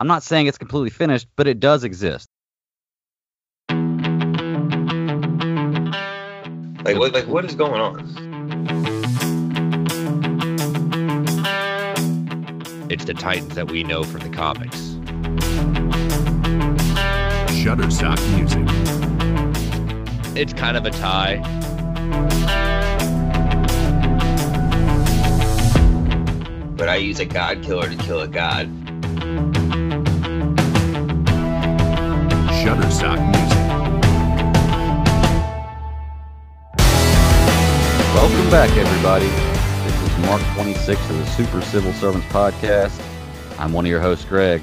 I'm not saying it's completely finished, but it does exist. Like what? Like what is going on? It's the Titans that we know from the comics. Shutterstock Music. It's kind of a tie. But I use a god killer to kill a god. Shutterstock Music. Welcome back, everybody. This is Mark 26 of the Super Civil Servants Podcast. I'm one of your hosts, Greg.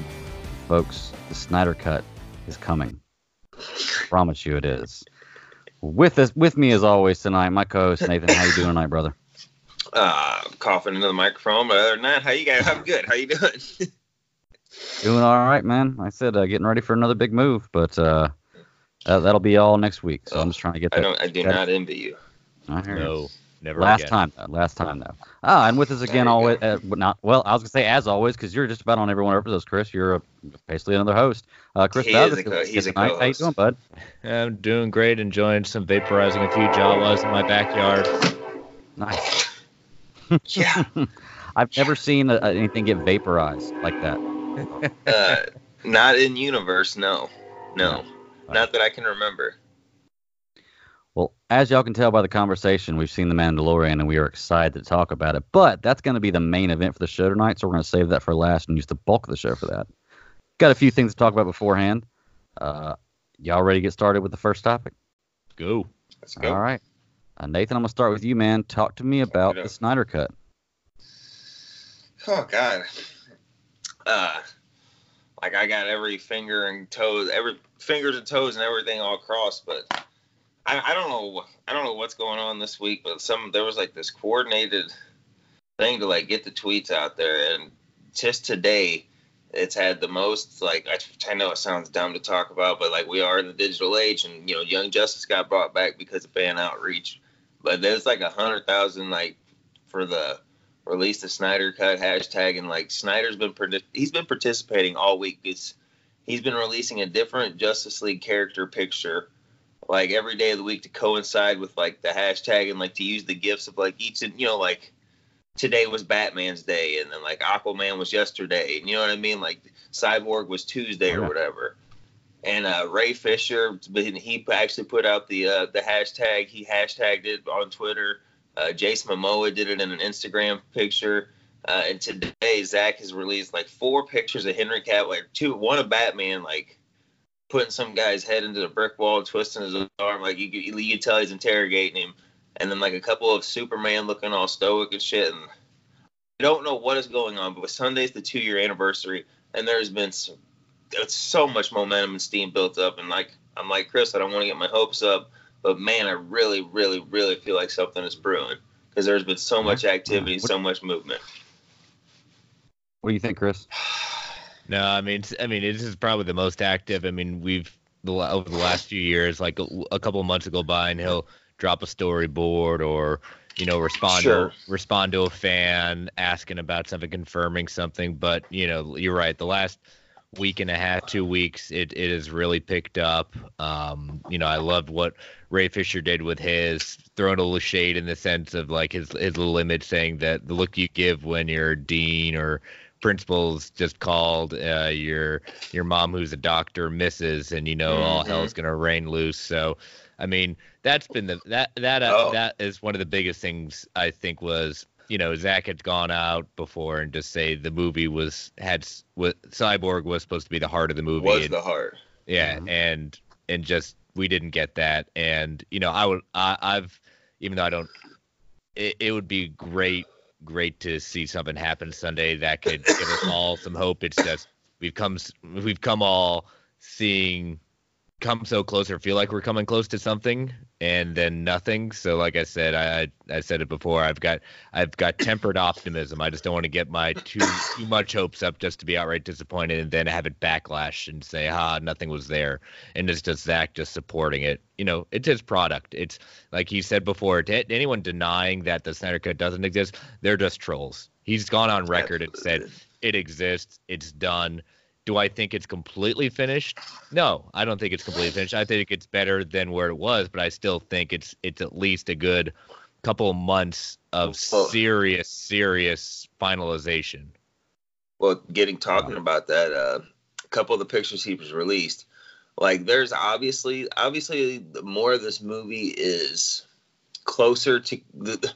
Folks, the Snyder Cut is coming. Promise you it is. With us, with me as always tonight, my co-host Nathan. How you doing tonight, brother? Uh, coughing into the microphone. But other than that, how you guys? I'm good. How you doing? Doing all right, man. Like I said uh, getting ready for another big move, but uh, that, that'll be all next week. So I'm just trying to get I don't. I do that- not envy you. I hear you. No, never Last again. time, though. Last time, though. Ah, and with us again, you always. go. Uh, but not well. I was gonna say as always, because you're just about on every one of our episodes, Chris. You're uh basically another host. Uh, Chris He Bowser is a co- he's a tonight. How you doing, bud? I'm doing great, enjoying some vaporizing a few Jawas in my backyard. Nice. Yeah. I've never seen uh anything get vaporized like that. Uh, not in universe. No. No. No. Not that I can remember. Well, as y'all can tell by the conversation, we've seen The Mandalorian and we are excited to talk about it. But that's going to be the main event for the show tonight, so we're going to save that for last and use the bulk of the show for that. Got a few things to talk about beforehand. Uh, y'all ready to get started with the first topic? Go. Let's go. All right. Uh, Nathan, I'm going to start with you, man. Talk to me about the. Snyder Cut. Oh God. Uh, like I got every finger and toes, every fingers and toes and everything all crossed, but I, I don't know. I don't know what's going on this week, but some there was like this coordinated thing to like get the tweets out there, and just today, it's had the most like I, I know it sounds dumb to talk about, but like we are in the digital age, and you know, Young Justice got brought back because of fan outreach, but there's like a hundred thousand like for the release the Snyder Cut hashtag, and like Snyder's been he's been participating all week. It's, he's been releasing a different Justice League character picture, like every day of the week to coincide with like the hashtag and like to use the gifts of like each and you know like today was Batman's day, and then like Aquaman was yesterday, and you know what I mean? Like Cyborg was Tuesday or whatever. And uh, Ray Fisher, he actually put out the uh, the hashtag. He hashtagged it on Twitter. Uh, Jason Momoa did it in an Instagram picture. Uh, and today, Zach has released like four pictures of Henry Cavill, like two, one of Batman, like putting some guy's head into the brick wall, twisting his arm, like you, you can tell he's interrogating him, and then like a couple of Superman looking all stoic and shit. And I don't know what is going on, but Sunday's the two year anniversary, and there's been some, so much momentum and steam built up, and like I'm like Chris, I don't want to get my hopes up, but man, I really, really, really feel like something is brewing because there's been so much mm-hmm. activity, mm-hmm. so much movement. What do you think, Chris? No, I mean, I mean, this is probably the most active. I mean, we've over the last few years, like a, a couple of months ago by, and he'll drop a storyboard or you know respond Sure. to respond to a fan asking about something, confirming something. But you know, you're right. The last week and a half, two weeks, it it has really picked up. Um, you know, I loved what Ray Fisher did with his throwing a little shade in the sense of like his his little image saying that the look you give when you're dean or principal's just called uh, your your mom who's a doctor misses and you know all Mhm. hell's gonna rain loose so i mean that's been the that that uh, Oh. that is one of the biggest things i think was you know zach had gone out before and just say the movie was had s- what cyborg was supposed to be the heart of the movie Was and- the heart? yeah, Mhm. and and just we didn't get that, and you know I would I, I've even though I don't, it, it would be great great to see something happen Sunday that could give us all some hope. It's just we've come we've come all seeing come so close or feel like we're coming close to something and then nothing. So like i said i i I said it before i've got i've got tempered optimism. I just don't want to get my too too much hopes up just to be outright disappointed and then have it backlash and say ha nothing was there. And it's just zach just supporting it. You know it's his product. It's like he said before to anyone denying that the snyder cut doesn't exist they're just trolls. He's gone on record and said it exists it's done Do I think it's completely finished? No, I don't think it's completely finished. I think it's better than where it was, but I still think it's it's at least a good couple of months of serious, serious finalization. Well, getting talking about that, uh, a couple of the pictures he was released, like there's obviously, obviously, the more of this movie is closer to the,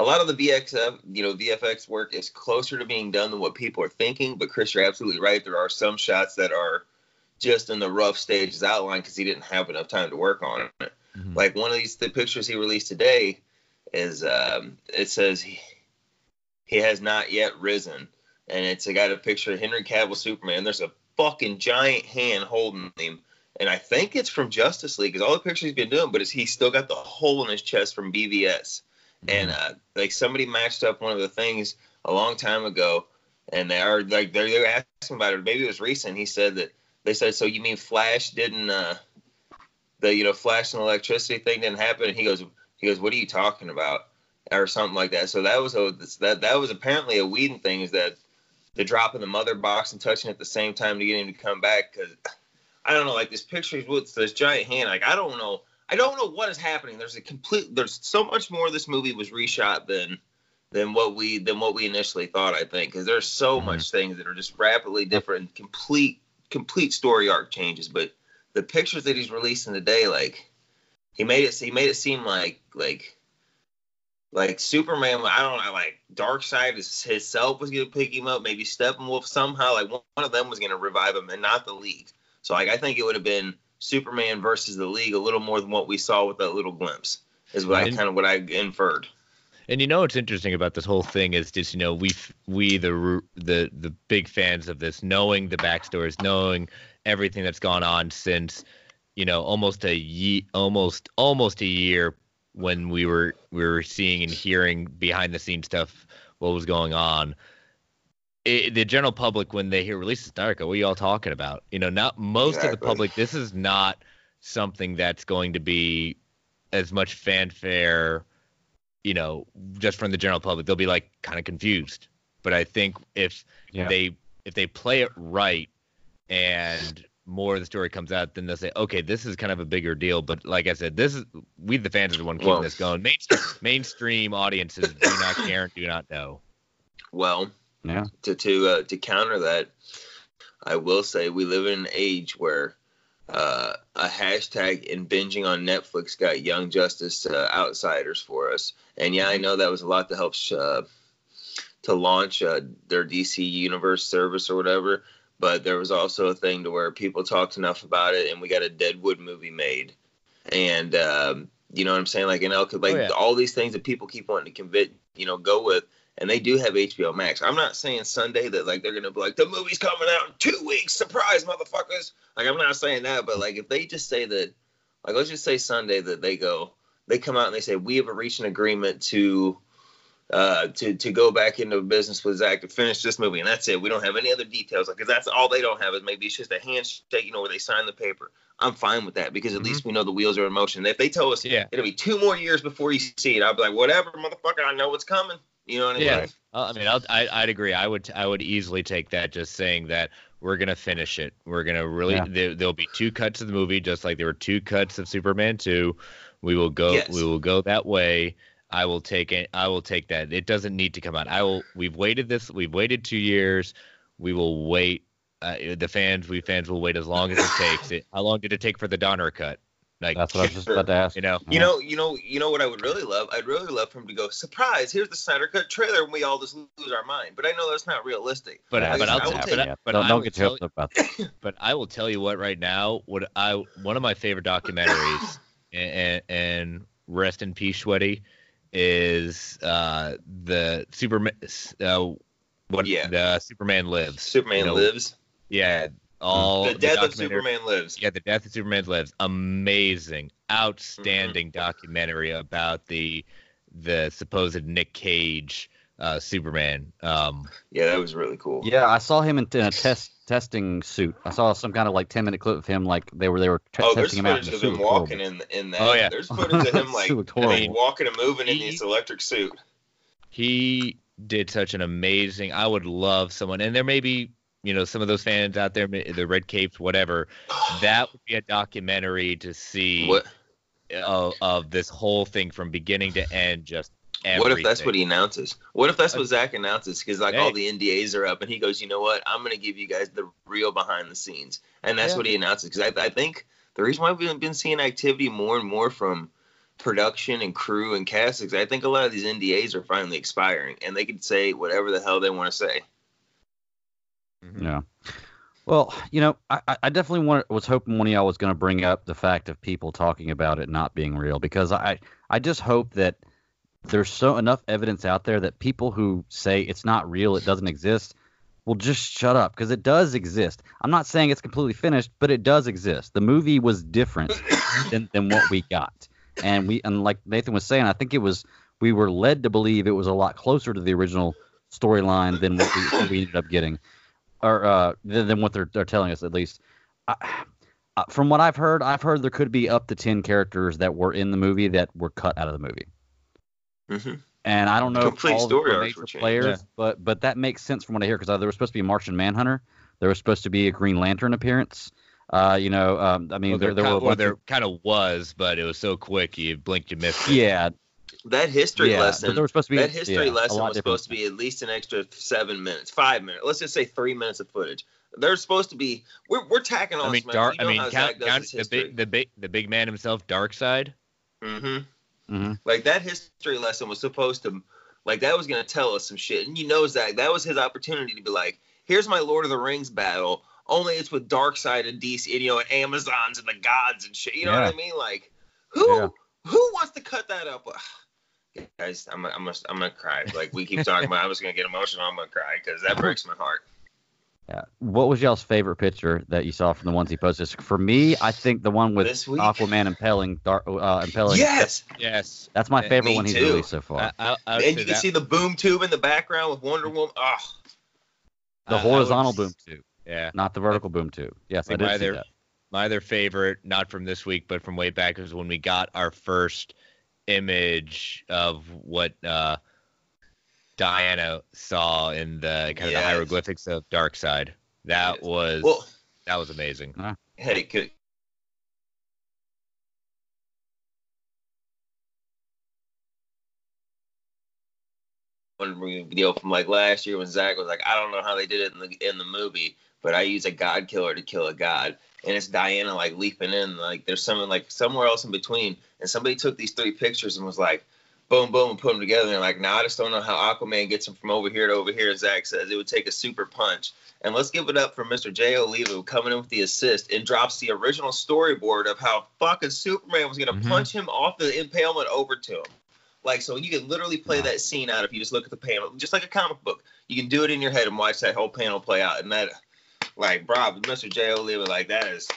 a lot of the VXF, you know, VFX work is closer to being done than what people are thinking. But Chris, you're absolutely right. There are some shots that are just in the rough stages outline because he didn't have enough time to work on it. Mhm. Like one of these the pictures he released today is um, it says he, he has not yet risen, and it's a got a picture of Henry Cavill Superman. There's a fucking giant hand holding him, and I think it's from Justice League because all the pictures he's been doing, but it's, he's still got the hole in his chest from BVS. And uh, like somebody matched up one of the things a long time ago, and they are like they're, they're asking about it. Maybe it was recent. He said that they said, "So you mean Flash didn't?" Uh, the you know Flash and electricity thing didn't happen. And he goes, he goes, "What are you talking about?" Or something like that. So that was a that that was apparently a Whedon thing. Is that the drop in the mother box and touching at the same time to get him to come back? Because I don't know, like this picture with this giant hand. Like I don't know. I don't know what is happening. There's a complete. There's so much more. This movie was reshot than than what we than what we initially thought. I think because there's so Mhm. much things that are just rapidly different, complete complete story arc changes. But the pictures that he's releasing today, like he made it. He made it seem like like like Superman. I don't know. Like Darkseid is himself was gonna pick him up. Maybe Steppenwolf somehow. Like one one of them was gonna revive him, and not the League. So like I think it would have been Superman versus the League a little more than what we saw with that little glimpse. Is what I kind of what I inferred. And you know what's interesting about this whole thing is just you know we we the the the big fans of this, knowing the backstories, knowing everything that's gone on since you know almost a ye- almost almost a year when we were we were seeing and hearing behind the scenes stuff what was going on. It, the general public when they hear releases Narco, what are you all talking about? You know, not most of the public. This is not something that's going to be as much fanfare you know, just from the general public, they'll be like kind of confused. But I think if Yeah. they if they play it right and more of the story comes out, then they'll say, okay, this is kind of a bigger deal. But like I said, this is we the fans are the one keeping Well- this going. Mainstream, mainstream audiences do not care and do not know. Well, Yeah. to to uh, to counter that, I will say we live in an age where uh, a hashtag and binging on Netflix got Young Justice uh, outsiders for us, and yeah, I know that was a lot to help sh- uh, to launch uh, their DC Universe service or whatever. But there was also a thing to where people talked enough about it, and we got a Deadwood movie made, and um, you know what I'm saying, like and like Oh, yeah. all these things that people keep wanting to convince, you know, go with and they do have HBO Max. I'm not saying Sunday that like they're gonna be like the movie's coming out in two weeks, surprise, motherfuckers. Like I'm not saying that, but like if they just say that, like let's just say Sunday that they go, they come out and they say we have reached an agreement to. Uh, to to go back into business with Zach to finish this movie, and that's it. We don't have any other details, because that's all they don't have is maybe it's just a handshake, you know, where they sign the paper. I'm fine with that because at Mhm. least we know the wheels are in motion. If they tell us Yeah. it'll be two more years before you see it, I'll be like, whatever, motherfucker, I know what's coming. You know what I mean? Yeah. Uh, I mean, I'll, I, I'd agree. I would, I would easily take that. Just saying that we're gonna finish it. We're gonna really. Yeah. There, there'll be two cuts of the movie, just like there were two cuts of Superman two. We will go. Yes. We will go that way. I will take it. I will take that. It doesn't need to come out. I will. We've waited this. We've waited two years. We will wait. Uh, the fans, we fans will wait as long as it takes. It. How long did it take for the Donner cut? Like, That's what I was just about to ask. you know. You know, you know, you know what I would really love? I'd really love for him to go, surprise, here's the Snyder Cut trailer, and we all just lose our mind. But I know that's not realistic. But, Yeah, but I I'll, will t- take- but, I- but don't I don't get tell your hopes up about that. but I will tell you what right now, what I one of my favorite documentaries, and, and rest in peace, Sweaty, is uh, the Superman. Uh, what Yeah. the Superman lives. Superman You know, lives. Yeah, all the death of Superman lives. Yeah, the death of Superman lives. Amazing, outstanding Mm-hmm. documentary about the the supposed Nick Cage uh, Superman. Um, Yeah, that was really cool. Yeah, I saw him in, in a test testing suit. I saw some kind of like ten minute clip of him, like they were they were t- Oh, testing him out. footage in the of suit. him It was horrible. walking in in that. Oh, yeah. There's footage of him like I mean, walking and moving in He- this electric suit. he did such an amazing i would love someone and there may be you know some of those fans out there, the red capes, whatever, that would be a documentary to see What of, of this whole thing from beginning to end. Just everything. what if that's what he announces? What if that's what Zach announces? Because like Hey. all the NDAs are up, and he goes, you know what? I'm gonna give you guys the real behind the scenes, and that's Yeah. what he announces. Because I, I think the reason why we've been seeing activity more and more from production and crew and cast is I think a lot of these NDAs are finally expiring, and they can say whatever the hell they want to say. Mhm. Yeah. Well, you know, I, I- definitely want, was hoping one of y'all was going to bring up the fact of people talking about it not being real because I, I just hope that there's so enough evidence out there that people who say it's not real, it doesn't exist, will just shut up because it does exist. I'm not saying it's completely finished, but it does exist. The movie was different than, than what we got, and we and like Nathan was saying, I think it was we were led to believe it was a lot closer to the original storyline than what we, what we ended up getting or uh, than, than what they're, they're telling us at least. I, uh, from what I've heard, I've heard there could be up to ten characters that were in the movie that were cut out of the movie, hmm and I don't know Complete if all of story were arcs major players, Yeah. but but that makes sense from what I hear because there was supposed to be a Martian Manhunter, there was supposed to be a Green Lantern appearance. Uh, you know, um, I mean, Well, there, there, there were a ki- well, there of- kind of was, but it was so quick you blinked, you missed it. yeah, That history yeah, lesson there was supposed to be that history yeah, lesson was different. supposed to be at least an extra seven minutes, five minutes. Let's just say three minutes of footage. There's supposed to be. We're, we're tacking on. I mean, dark. You know I mean, count, count the big, the big, the big man himself, Darkseid. hmm mm-hmm. Like that history lesson was supposed to, like that was gonna tell us some shit. And you know, Zach, that was his opportunity to be like, here's my Lord of the Rings battle. Only it's with Darkseid and DC, and, you know, and Amazons and the gods and shit. You know Yeah. what I mean? Like, who Yeah. who wants to cut that up? Guys, I'm I'm gonna, I'm gonna cry. Like we keep talking about, I was gonna get emotional. I'm gonna cry because that breaks my heart. Yeah. What was y'all's favorite picture that you saw from the ones he posted? For me, I think the one with This? Aquaman impelling, Dar- uh, impelling. Yes, Yes. That's my favorite me one he's too. released so far. I, I, I and you can that- see the boom tube in the background with Wonder Woman. Oh, the I- I would horizontal boom tube, Yeah. not the vertical boom tube. Yes, I think did my see other- that. My other favorite, not from this week, but from way back, was when we got our first image of what uh, Diana saw in the kind of the hieroglyphics of Darkseid. That Yes. was well, that was amazing. hey, could, one video from like last year when Zach was like, I don't know how they did it in the in the movie, but I use a god killer to kill a god, and it's Diana like leaping in, like there's someone like somewhere else in between, and somebody took these three pictures and was like, boom, boom, and put them together, and they're like, now I just don't know how Aquaman gets him from over here to over here. Zach says it would take a super punch. And let's give it up for Mr. Jay Oliva coming in with the assist and drops the original storyboard of how fucking Superman was gonna Mhm. punch him off the impalement over to him. Like so, you can literally play Wow. that scene out if you just look at the panel, just like a comic book. You can do it in your head and watch that whole panel play out, and that, like, bravo, Mr. Jay Oliva, like that is,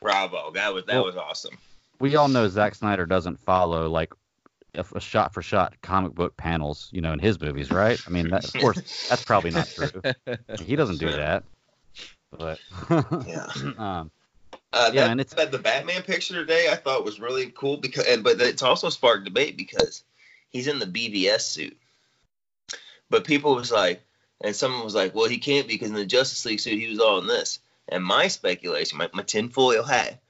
bravo. That was that Well- was awesome. We all know Zack Snyder doesn't follow like a, a shot for shot comic book panels, you know, in his movies, right? I mean, that, of course, that's probably not true. He doesn't do that. But Yeah. um, Uh, Yeah, that, and it's- that the Batman picture today I thought was really cool because, and, but it's also sparked debate because he's in the BVS suit. But people was like, and someone was like, well, he can't be because in the Justice League suit he was all in this. And my speculation, my, my tinfoil hat,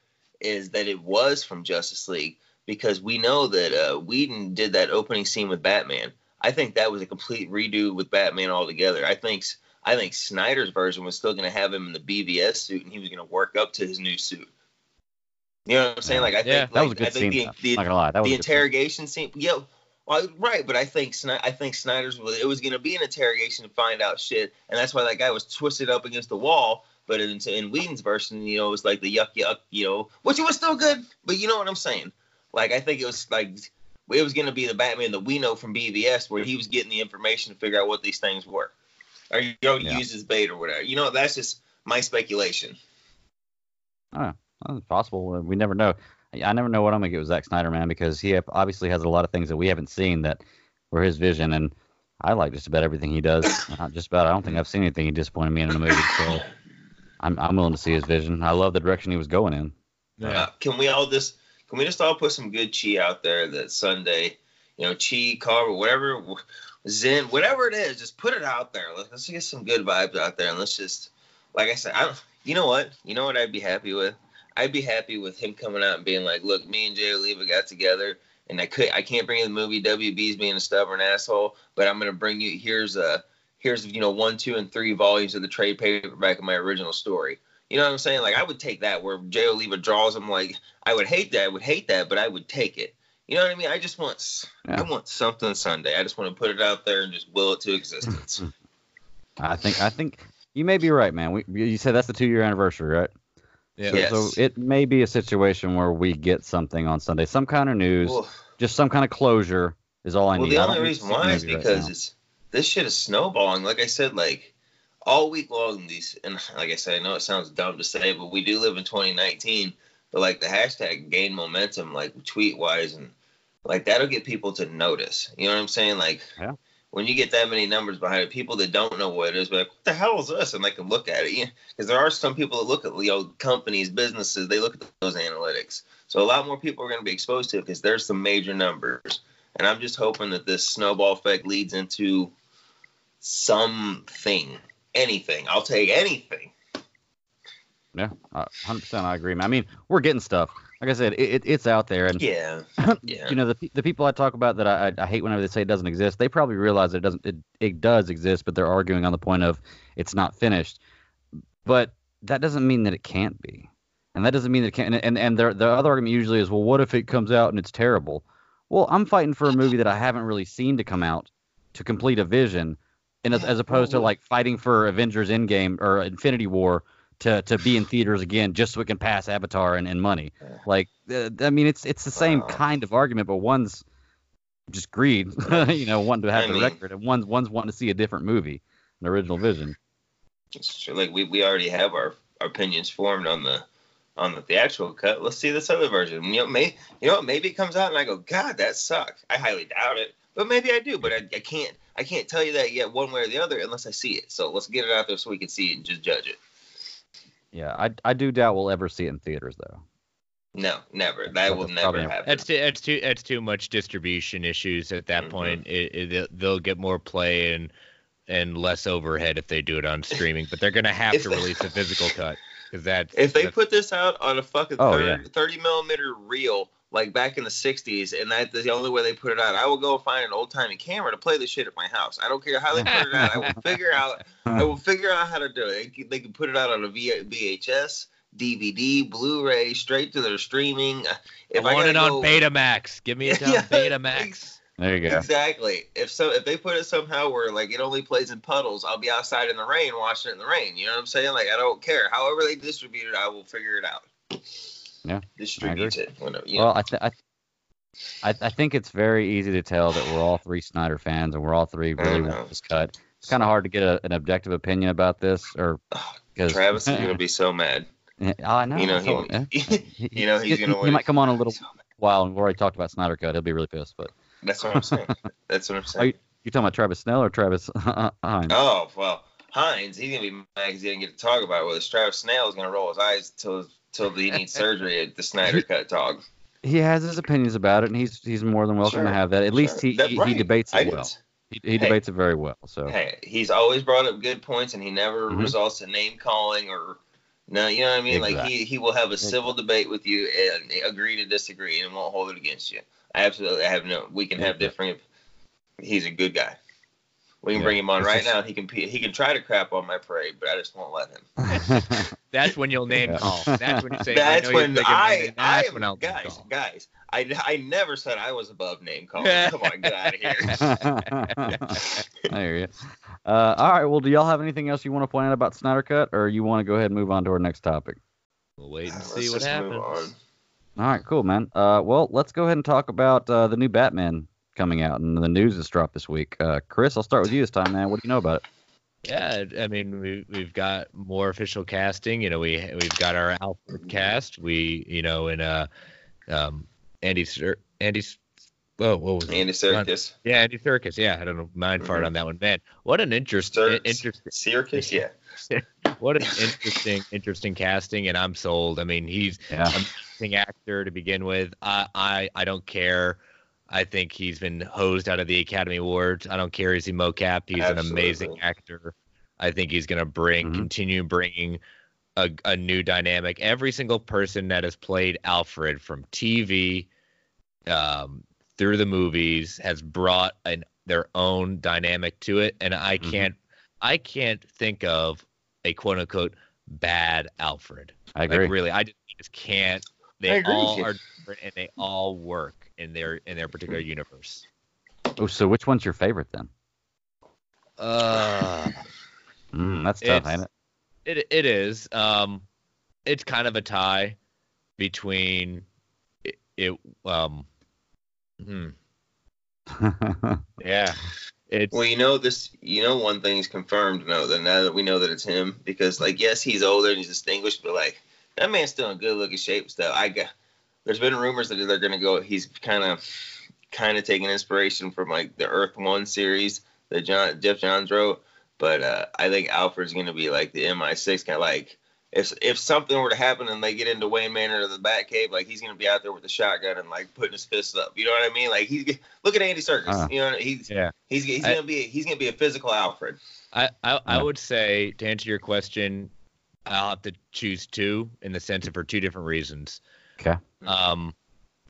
is that it was from Justice League because we know that uh, Whedon did that opening scene with Batman. I think that was a complete redo with Batman altogether. I think I think Snyder's version was still going to have him in the BVS suit, and he was going to work up to his new suit. You know what I'm saying? Like I think that like, was a good I think scene. the, the, not gonna lie, that was the good scene. interrogation scene. Yeah, well, right. But I think I think Snyder's was it was going to be an interrogation to find out shit, and that's why that guy was twisted up against the wall. But in, in Whedon's version, you know, it was like the yuck yuck, you know, which was still good. But you know what I'm saying? Like I think it was like it was going to be the Batman that we know from BVS, where he was getting the information to figure out what these things were, or you know, Yeah. use his bait or whatever. You know, that's just my speculation. Well, it's possible. We never know. I I never know what I'm gonna get with Zack Snyder, man, because he obviously has a lot of things that we haven't seen that were his vision, and I like just about everything he does. Not just about. I don't think I've seen anything he disappointed me in a movie. So I'm I'm willing to see his vision. I love the direction he was going in. Uh, can we all just can we just all put some good chi out there that Sunday, you know, chi, carver, whatever, Zen, whatever it is, just put it out there. Let's, let's get some good vibes out there, and let's just like I said, I don't. You know what? You know what I'd be happy with? I'd be happy with him coming out and being like, "Look, me and Jay Oliva got together, and I could I can't bring you the movie. WB's being a stubborn asshole, but I'm gonna bring you. Here's a here's you know one, two, and three volumes of the trade paperback of my original story. You know what I'm saying? Like I would take that where Jay Oliva draws him. Like I would hate that. I would hate that, but I would take it. You know what I mean? I just want s- I Yeah. want something Sunday. I just want to put it out there and just will it to existence. I think I think you may be right, man. We, you said that's the two year anniversary, right? Yeah. So, Yes. so it may be a situation where we get something on Sunday, some kind of news, Well, just some kind of closure is all I well need. the only reason why is movie right because it's this shit is snowballing. Like I said, like all week long these and like I said, I know it sounds dumb to say, but we do live in 2019. But like the hashtag gain momentum, like tweet wise, and like that'll get people to notice. You know what I'm saying? Like Yeah. When you get that many numbers behind it, people that don't know what it is, like, what the hell is this? And they can look at it. Because there are some people that look at you know companies, businesses, they look at those analytics. So a lot more people are going to be exposed to it because there's some major numbers. And I'm just hoping that this snowball effect leads into something, anything. I'll take anything. Yeah, uh, 100%. I agree. man. I mean, we're getting stuff. Like I said, it, it, it's out there, and Yeah. Yeah. you know the the people I talk about that I, I hate whenever they say it doesn't exist. They probably realize it doesn't. It, it does exist, but they're arguing on the point of it's not finished. But that doesn't mean that it can't be, and that doesn't mean that it can't. And and their the other argument usually is, well, what if it comes out and it's terrible? Well, I'm fighting for a movie that I haven't really seen to come out to complete a vision, and as, as opposed to like fighting for Avengers Endgame or Infinity War to to be in theaters again just so it can pass Avatar and, and money. Like, uh, I mean, it's it's the same Wow. kind of argument, but one's just greed, you know, wanting to have I the mean- record, and one's one's wanting to see a different movie, an original vision. It's true. Like we, we already have our, our opinions formed on the on the theatrical cut. Let's see this other version. You know, may you know what? Maybe it comes out and I go, God, that sucked. I highly doubt it, but maybe I do. But I, I can't I can't tell you that yet one way or the other unless I see it. So let's get it out there so we can see it and just judge it. Yeah, I I do doubt we'll ever see it in theaters though. No, never. That That's will never never- happen. That's too, that's too that's too much distribution issues at that Mhm. point. It, it, they'll- they'll get more play and and less overhead if they do it on streaming, but they're gonna have to release a physical cut because that If they that's- put this out on a fucking Oh, 30, yeah. 30 millimeter reel, like back in the 60s, and that's the only way they put it out, I will go find an old timey camera to play the shit at my house. I don't care how they put it out. I will figure out. I will figure out how to do it. They can put it out on a VHS, DVD, Blu-ray, straight to their streaming. Uh, if I want gotta it on go- Betamax. Give me it on Yeah, Betamax. There you go. Exactly. If so, if they put it somehow where like it only plays in puddles, I'll be outside in the rain watching it in the rain. You know what I'm saying? Like I don't care. However they distribute it, I will figure it out. Yeah, Distribute it. Whatever. You Well, I, th- I I I think it's very easy to tell that we're all three Snyder fans and we're all three really want this cut. It's kind of hard to get a, an objective opinion about this, or because Travis is gonna be so mad. I know. You know he. He- you know he's he- gonna. He might come on a little while, and we already talked about Snyder cut. He'll be really pissed. But That's what I'm saying. That's what I'm Are saying. you talking about Travis Snell or Travis Hines? Oh well, Hines, he's gonna be mad because he didn't get to talk about it. Whether Travis Snell is gonna roll his eyes till till he needs surgery at the Snyder Cut dog. He has his opinions about it, and he's he's more than welcome Sure, to have that. At least he That- he, he right. debates I it did- well. He, he Hey. debates it very well. So Hey, he's always brought up good points, and he never Mhm. results in name calling or no. You know what I mean? Like he he will have a civil debate with you and agree to disagree, and won't hold it against you. I absolutely have no. We can have different. He's a good guy. We can Yeah. bring him on right just- now. He can he can try to crap on my parade, but I just won't let him. That's when you'll name Yeah. call. That's when you say. That's I know when you're thinking I, maybe I That's when I'll guys, call. guys. I, I never said I was above name calling. Come on, get out of here. I hear you. Uh, all right. Well, do y'all have anything else you want to point out about Snyder Cut, or you want to go ahead and move on to our next topic? We'll wait and Let's see what just move happens. on. All right, cool, man. Uh, well, let's go ahead and talk about uh, the new Batman coming out and the news that's dropped this week. Uh, Chris, I'll start with you this time, man. What do you know about it? Yeah, I mean we we've got more official casting. You know, we we've got our Alfred cast. We you know in uh um Andy Sir Andy's oh what was it? Andy Serkis. Yeah, Andy Serkis. Yeah, I don't know. Mind fart Mhm. on that one, man. What an interest, Sir- interesting, Serkis, yeah. what an interesting, interesting casting, and I'm sold. I mean, he's Yeah. amazing actor to begin with. I, I, I don't care. I think he's been hosed out of the Academy Awards. I don't care. Is he mocap? He's an amazing actor. I think he's going to bring Mhm. continue bringing a, a new dynamic. Every single person that has played Alfred from TV um, through the movies has brought an their own dynamic to it, and I Mhm. can't I can't think of a quote unquote bad Alfred. I agree. Like really, I just, just can't. They agree all are different, and they all work in their in their particular universe. oh, so which one's your favorite then? Uh, Mm, that's tough, It's- ain't it It it is. Um, it's kind of a tie between it. it um, hmm, yeah, it's Well, you know this. You know one thing's confirmed. No, that now that we know that it's him, because like yes, he's older and he's distinguished, but like that man's still in good looking shape. Still, I got. There's been rumors that they're gonna go. He's kind of, kind of taking inspiration from like the Earth One series that John Geoff Johns wrote. But uh, I think Alfred's gonna be like the MI6 kind of like. If, if something were to happen and they get into Wayne Manor or the Batcave, like he's gonna be out there with a shotgun and like putting his fists up. You know what I mean? Like he's look at Andy Serkis. Uh. You know he's yeah. He's, he's I- gonna be he's gonna be a physical Alfred. I, I, I would say to answer your question, I'll have to choose two in the sense of for two different reasons. Okay. Um,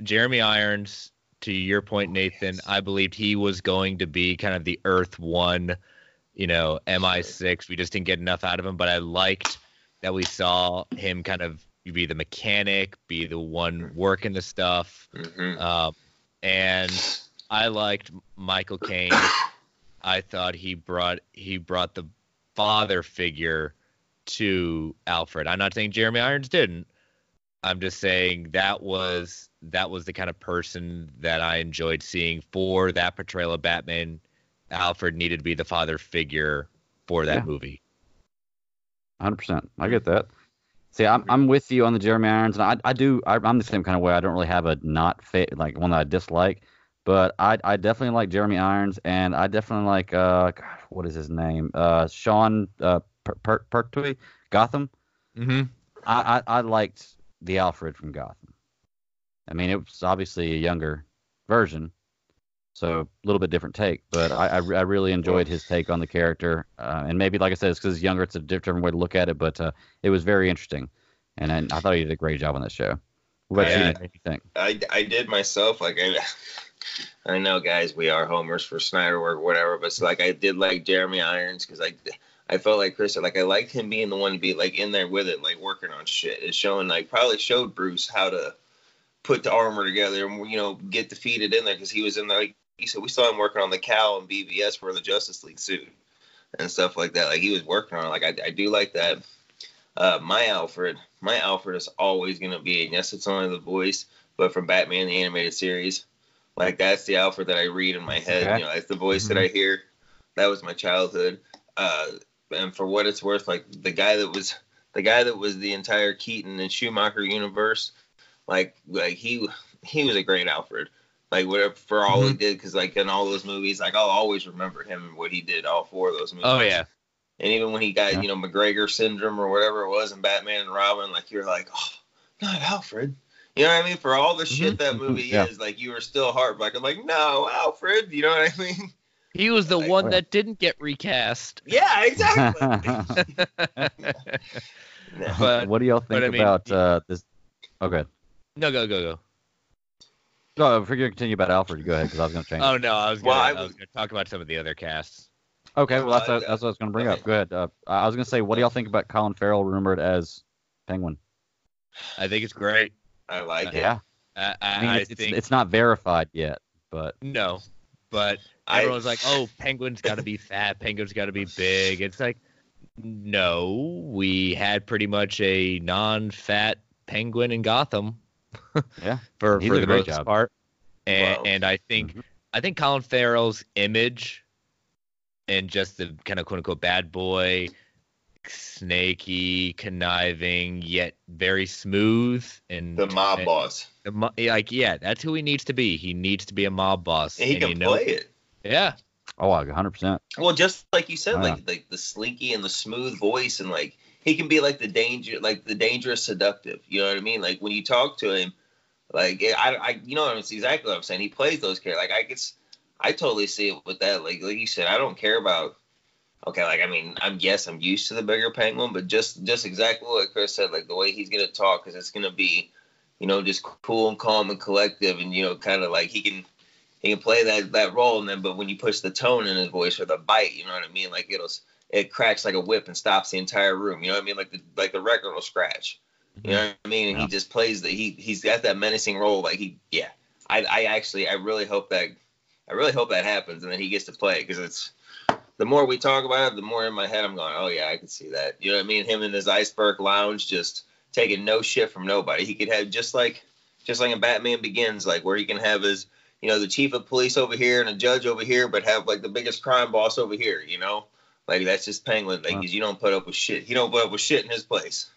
Jeremy Irons, to your point, Nathan, I believed he was going to be kind of the Earth One, you know, MI6. We just didn't get enough out of him, but I liked that we saw him kind of be the mechanic, be the one working the stuff. Mm-hmm. Um, and I liked Michael Caine. I thought he brought he brought the father figure to Alfred. I'm not saying Jeremy Irons didn't. I'm just saying that was that was the kind of person that I enjoyed seeing for that portrayal of Batman. Alfred needed to be the father figure for that Yeah. movie. Hundred percent. I get that. See, I'm I'm with you on the Jeremy Irons, and I I do I, I'm the same kind of way. I don't really have a not fit like one that I dislike, but I I definitely like Jeremy Irons, and I definitely like uh God, what is his name uh Sean uh per- per- Pertwee Gotham. Mm-hmm. I, I I liked the Alfred from Gotham. I mean, it was obviously a younger version, so a little bit different take. But I I, I really enjoyed his take on the character, uh, and maybe like I said, it's because he's younger. It's a different way to look at it, but uh, it was very interesting, and I, I thought he did a great job on that show. What about Yeah. you? What do you think? I, I did myself like I I know guys we are homers for Snyder work whatever, but it's like I did like Jeremy Irons because I I felt like Chris like I liked him being the one to be like in there with it like working on shit. It's showing like probably showed Bruce how to put the armor together and you know get defeated in there because he was in there like he said we saw him working on the cow and BVS for the Justice League suit and stuff like that. Like he was working on it. Like I, I do like that. Uh, my Alfred, my Alfred is always gonna be, and yes, it's only the voice, but from Batman the animated series, like that's the Alfred that I read in my head. Okay. You know, that's the voice that I hear. That was my childhood. Uh, and for what it's worth, like the guy that was the guy that was the entire Keaton and Schumacher universe, like like he he was a great Alfred. Like whatever for all he mhm. did, because like in all those movies, like I'll always remember him and what he did all four of those movies. Oh yeah. And even when he got, Yeah. you know, McGregor syndrome or whatever it was in Batman and Robin, like you're like, oh, not Alfred. You know what I mean? For all the shit mm-hmm. that mm-hmm. movie Yeah. is, like you were still heartbroken. Like, no, Alfred. You know what I mean? He was the Like- one that didn't get recast. Yeah, exactly. But- what do y'all think but I mean, about uh, this? Okay. No, go go go. No, if you're gonna continue about Alfred, go ahead because I was gonna change. Oh no, I was gonna, Well, I I was- was gonna talk about some of the other casts. Okay, well that's Uh, what, that's what I was going to bring go up. Go ahead. Uh, I was going to say, what do y'all think about Colin Farrell rumored as Penguin? I think it's great. I like it. Yeah, I, I I, mean, I it's, it's, it's not verified yet, but no, but I- everyone's like, "Oh, Penguin's got to be fat. Penguin's got to be big." It's like, no, we had pretty much a non-fat Penguin in Gotham. Yeah, for he for did the a great most job. part, and Wow. and I think Mhm. I think Colin Farrell's image and just the kind of quote unquote bad boy, snaky, conniving, yet very smooth and The mob and boss. the mo- like yeah, that's who he needs to be. He needs to be a mob boss. And he and can you know, play it. Yeah, oh, 100. percent Well, just like you said, Oh, yeah. like like the slinky and the smooth voice, and like he can be like the danger, like the dangerous seductive. You know what I mean? Like when you talk to him, like I, I you know, it's exactly what I'm saying. He plays those characters. Like I guess I totally see it with that. Like like you said, I don't care about. Okay, like I mean, I'm yes, I'm used to the bigger penguin, but just just exactly what Chris said, like the way he's gonna talk, because it's gonna be, you know, just cool and calm and collective, and you know, kind of like he can he can play that that role, and then but when you push the tone in his voice or the bite, you know what I mean, like it'll it cracks like a whip and stops the entire room. You know what I mean? Like the like the record will scratch. You know what I mean? And Yeah. he just plays the he he's got that menacing role. Like he yeah. I I actually I really hope that I really hope that happens and then he gets to play because it's the more we talk about it, the more in my head I'm going, oh yeah, I can see that. You know what I mean? Him in his iceberg lounge just taking no shit from nobody. He could have just like just like in Batman Begins, like where he can have his you know the chief of police over here and a judge over here, but have like the biggest crime boss over here. You know, like that's just Penguin. Like Wow. you don't put up with shit. He don't put up with shit in his place.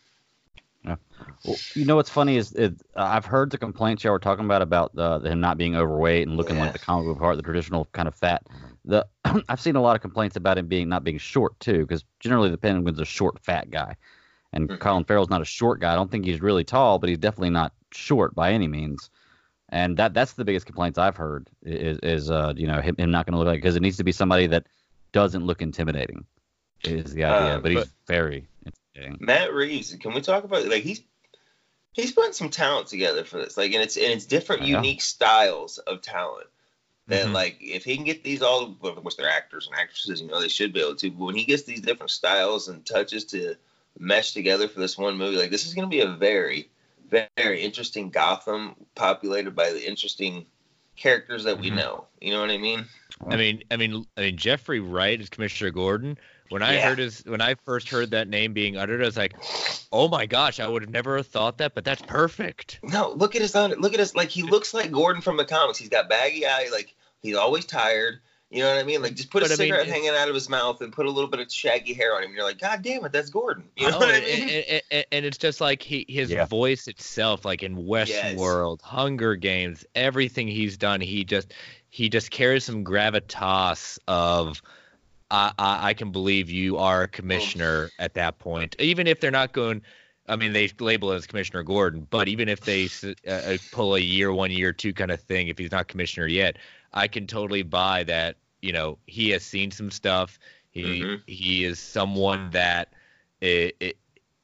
Well, you know what's funny is it, uh, I've heard the complaints y'all were talking about about uh, him not being overweight and looking Yeah. like the comic book part, the traditional kind of fat. The I've seen a lot of complaints about him being not being short too, because generally the Penguin's a short, fat guy, and Mhm. Colin Farrell's not a short guy. I don't think he's really tall, but he's definitely not short by any means. And that that's the biggest complaints I've heard is is uh, you know him, him not going to look like because it needs to be somebody that doesn't look intimidating. Is the idea, Uh, but he's very intimidating. Matt Reeves, can we talk about like he's he's putting some talent together for this, like and it's and it's different, unique styles of talent. That Mhm. like if he can get these all, course they're actors and actresses, you know they should be able to. But when he gets these different styles and touches to mesh together for this one movie, like this is going to be a very, very interesting Gotham populated by the interesting characters that we Mhm. know. You know what I mean? I mean, I mean, I mean, Jeffrey Wright is Commissioner Gordon. When I Yeah. heard his, when I first heard that name being uttered, I was like, "Oh my gosh, I would have never thought that." But that's perfect. No, look at his look at his like he looks like Gordon from the comics. He's got baggy eye, like he's always tired. You know what I mean? Like just put But a I cigarette it's- hanging out of his mouth and put a little bit of shaggy hair on him. You're like, God damn it, that's Gordon. You oh, know Oh, what I and, mean? and, and- and it's just like he, his Yeah. voice itself, like in Westworld, Hunger Games, everything he's done, he just he just carries some gravitas of. I, I, I can believe you are a commissioner at that point, even if they're not going. I mean, they label it as Commissioner Gordon, but even if they uh, uh, pull a year one, year two kind of thing, if he's not commissioner yet, I can totally buy that. You know, he has seen some stuff. He Mhm. he is someone that it, it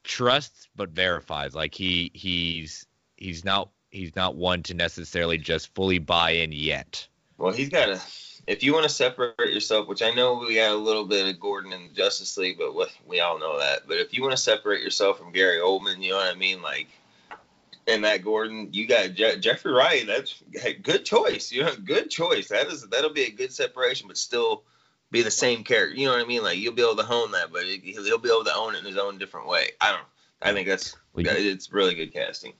trusts but verifies. Like he he's he's not he's not one to necessarily just fully buy in yet. Well, he's got to. If you want to separate yourself, which I know we got a little bit of Gordon in Justice League, but we, we all know that. But if you want to separate yourself from Gary Oldman, you know what I mean, like. And that Gordon, you got Je- Jeffrey Wright. That's hey, good choice. You know, good choice. That is that'll be a good separation, but still be the same character. You know what I mean? Like you'll be able to hone that, but it, he'll be able to own it in his own different way. I don't. I think that's Well, you- it's really good casting.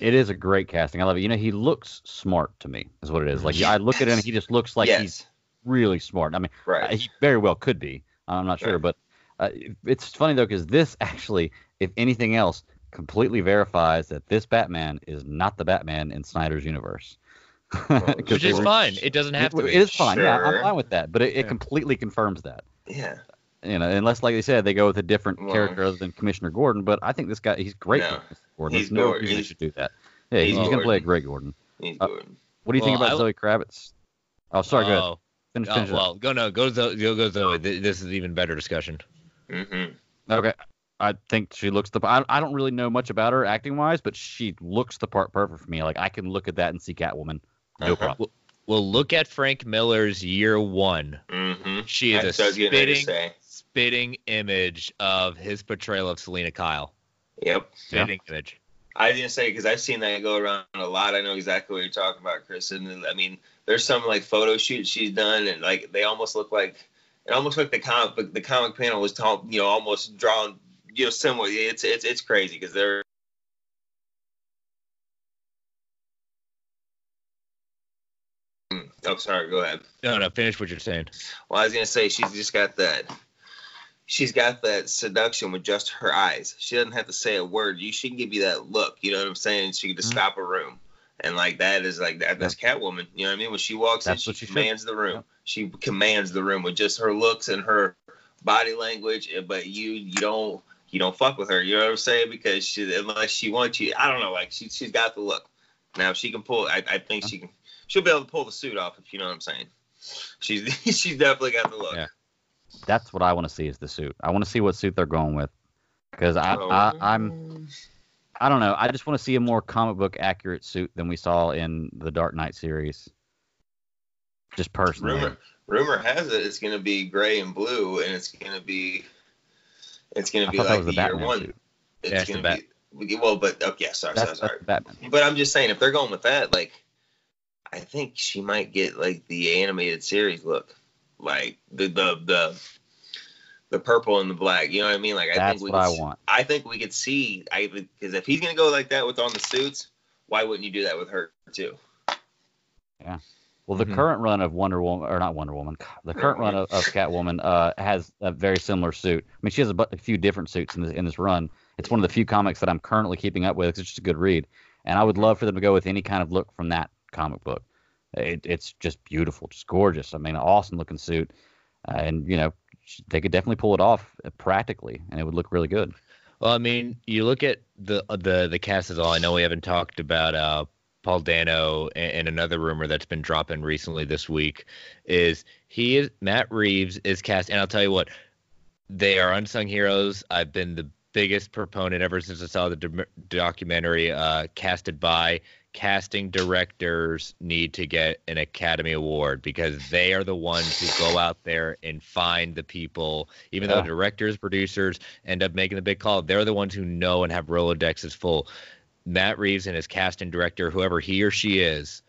It is a great casting. I love it. You know, he looks smart to me, is what it is. Like, I look at him, he just looks like yes, he's really smart. I mean, right. uh, he very well could be. I'm not sure, Right. but uh, it's funny though because this actually, if anything else, completely verifies that this Batman is not the Batman in Snyder's universe. Which is fine. It doesn't have to It be. is fine. Yeah, I'm fine with that. But it, it Yeah. completely confirms that. yeah. You know, unless, like they said, they go with a different Well- character other than Commissioner Gordon. But I think this guy, he's great. No. Gordon. He's There's no Gordon. reason they should do that. Yeah, he's he's, going to play a great Gordon. He's Uh. What do you think about I- Zoe Kravitz? Oh, sorry, go ahead. Oh, Finish, oh, finish it well, go no, go Zoe, go go Zoe. This is an even better discussion. Mm-hmm. Okay. I think she looks the. I, I don't really know much about her acting wise, but she looks the part perfect for me. Like I can look at that and see Catwoman. No Uh-huh. problem. Well, look at Frank Miller's year one. Mm-hmm. She is That's a what I was getting ready to spitting say. spitting image of his portrayal of Selina Kyle. Yep. Yeah. Image. I didn't say because I've seen that go around a lot. I know exactly what you're talking about, Chris. And I mean, there's some like photo shoots she's done, and like they almost look like it almost like the comic book. The comic panel was, ta- you know, almost drawn, you know, similar. It's it's it's crazy because they're. Hmm. Oh, sorry. Go ahead. No, no, finish what you're saying. Well, I was gonna say she's just got that. She's got that seduction with just her eyes. She doesn't have to say a word. You she can give you that look. You know what I'm saying? She can just Mhm. stop a room, and like that is like that. That's Catwoman. You know what I mean? When she walks That's in, she she should. commands the room. She commands the room with just her looks and her body language. eh, But you you don't you don't fuck with her. You know what I'm saying? Because she unless she wants you, I don't know. Like she she's got the look. Now if she can pull. I, I think she can. She'll be able to pull the suit off if you know what I'm saying. She's she's definitely got the look. Yeah. That's what I want to see is the suit. I want to see what suit they're going with because I, oh, I I'm I don't know. I just want to see a more comic book accurate suit than we saw in the Dark Knight series. Just personally. rumor rumor has it it's gonna be gray and blue, and it's gonna be it's gonna be like the year one. suit. It's Yeah, gonna Bat- be well, but okay, yeah, sorry, That's, sorry, sorry. that's Batman. But I'm just saying, if they're going with that, like, I think she might get like the animated series look, like the the the the purple and the black. You know what I mean? Like, I That's think we what could, I want. I think we could see. I because if he's gonna go like that with on the suits, why wouldn't you do that with her too? Yeah. Well, the Mhm. current run of Wonder Woman, or not Wonder Woman, the current run of, of Catwoman uh, has a very similar suit. I mean, she has a, a few different suits in this, in this run. It's one of the few comics that I'm currently keeping up with. It's just a good read, and I would love for them to go with any kind of look from that comic book. It, it's just beautiful, just gorgeous. I mean, an awesome looking suit, uh, and you know, they could definitely pull it off uh, practically, and it would look really good. Well, I mean, you look at the the the cast as all. I know we haven't talked about uh, Paul Dano and, and another rumor that's been dropping recently this week is he is Matt Reeves is cast, and I'll tell you what, they are unsung heroes. I've been the biggest proponent ever since I saw the do- documentary uh, casted by. Casting directors need to get an Academy Award because they are the ones who go out there and find the people, even though directors, producers end up making the big call. They're the ones who know and have Rolodexes full. Matt Reeves and his casting director, whoever he or she is,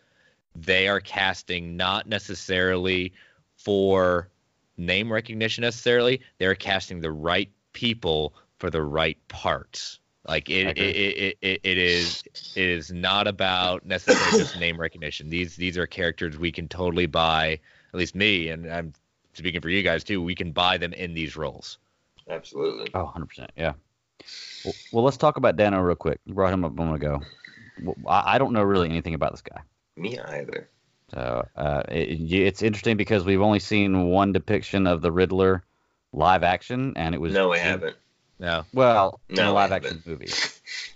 they are casting not necessarily for name recognition necessarily. They're casting the right people for the right parts. Like it, it, it, it, it is it is not about necessarily just name recognition. These these are characters we can totally buy. At least me, and I'm speaking for you guys too. We can buy them in these roles. Absolutely. Oh, 100%. Yeah. Well, well, let's talk about Dano real quick. You brought him up a moment ago. Well, I, I don't know really anything about this guy. Me either. So uh, it, it's interesting because we've only seen one depiction of the Riddler live action, and it was No, we haven't. No, Well, in No, a we live haven't. action movie.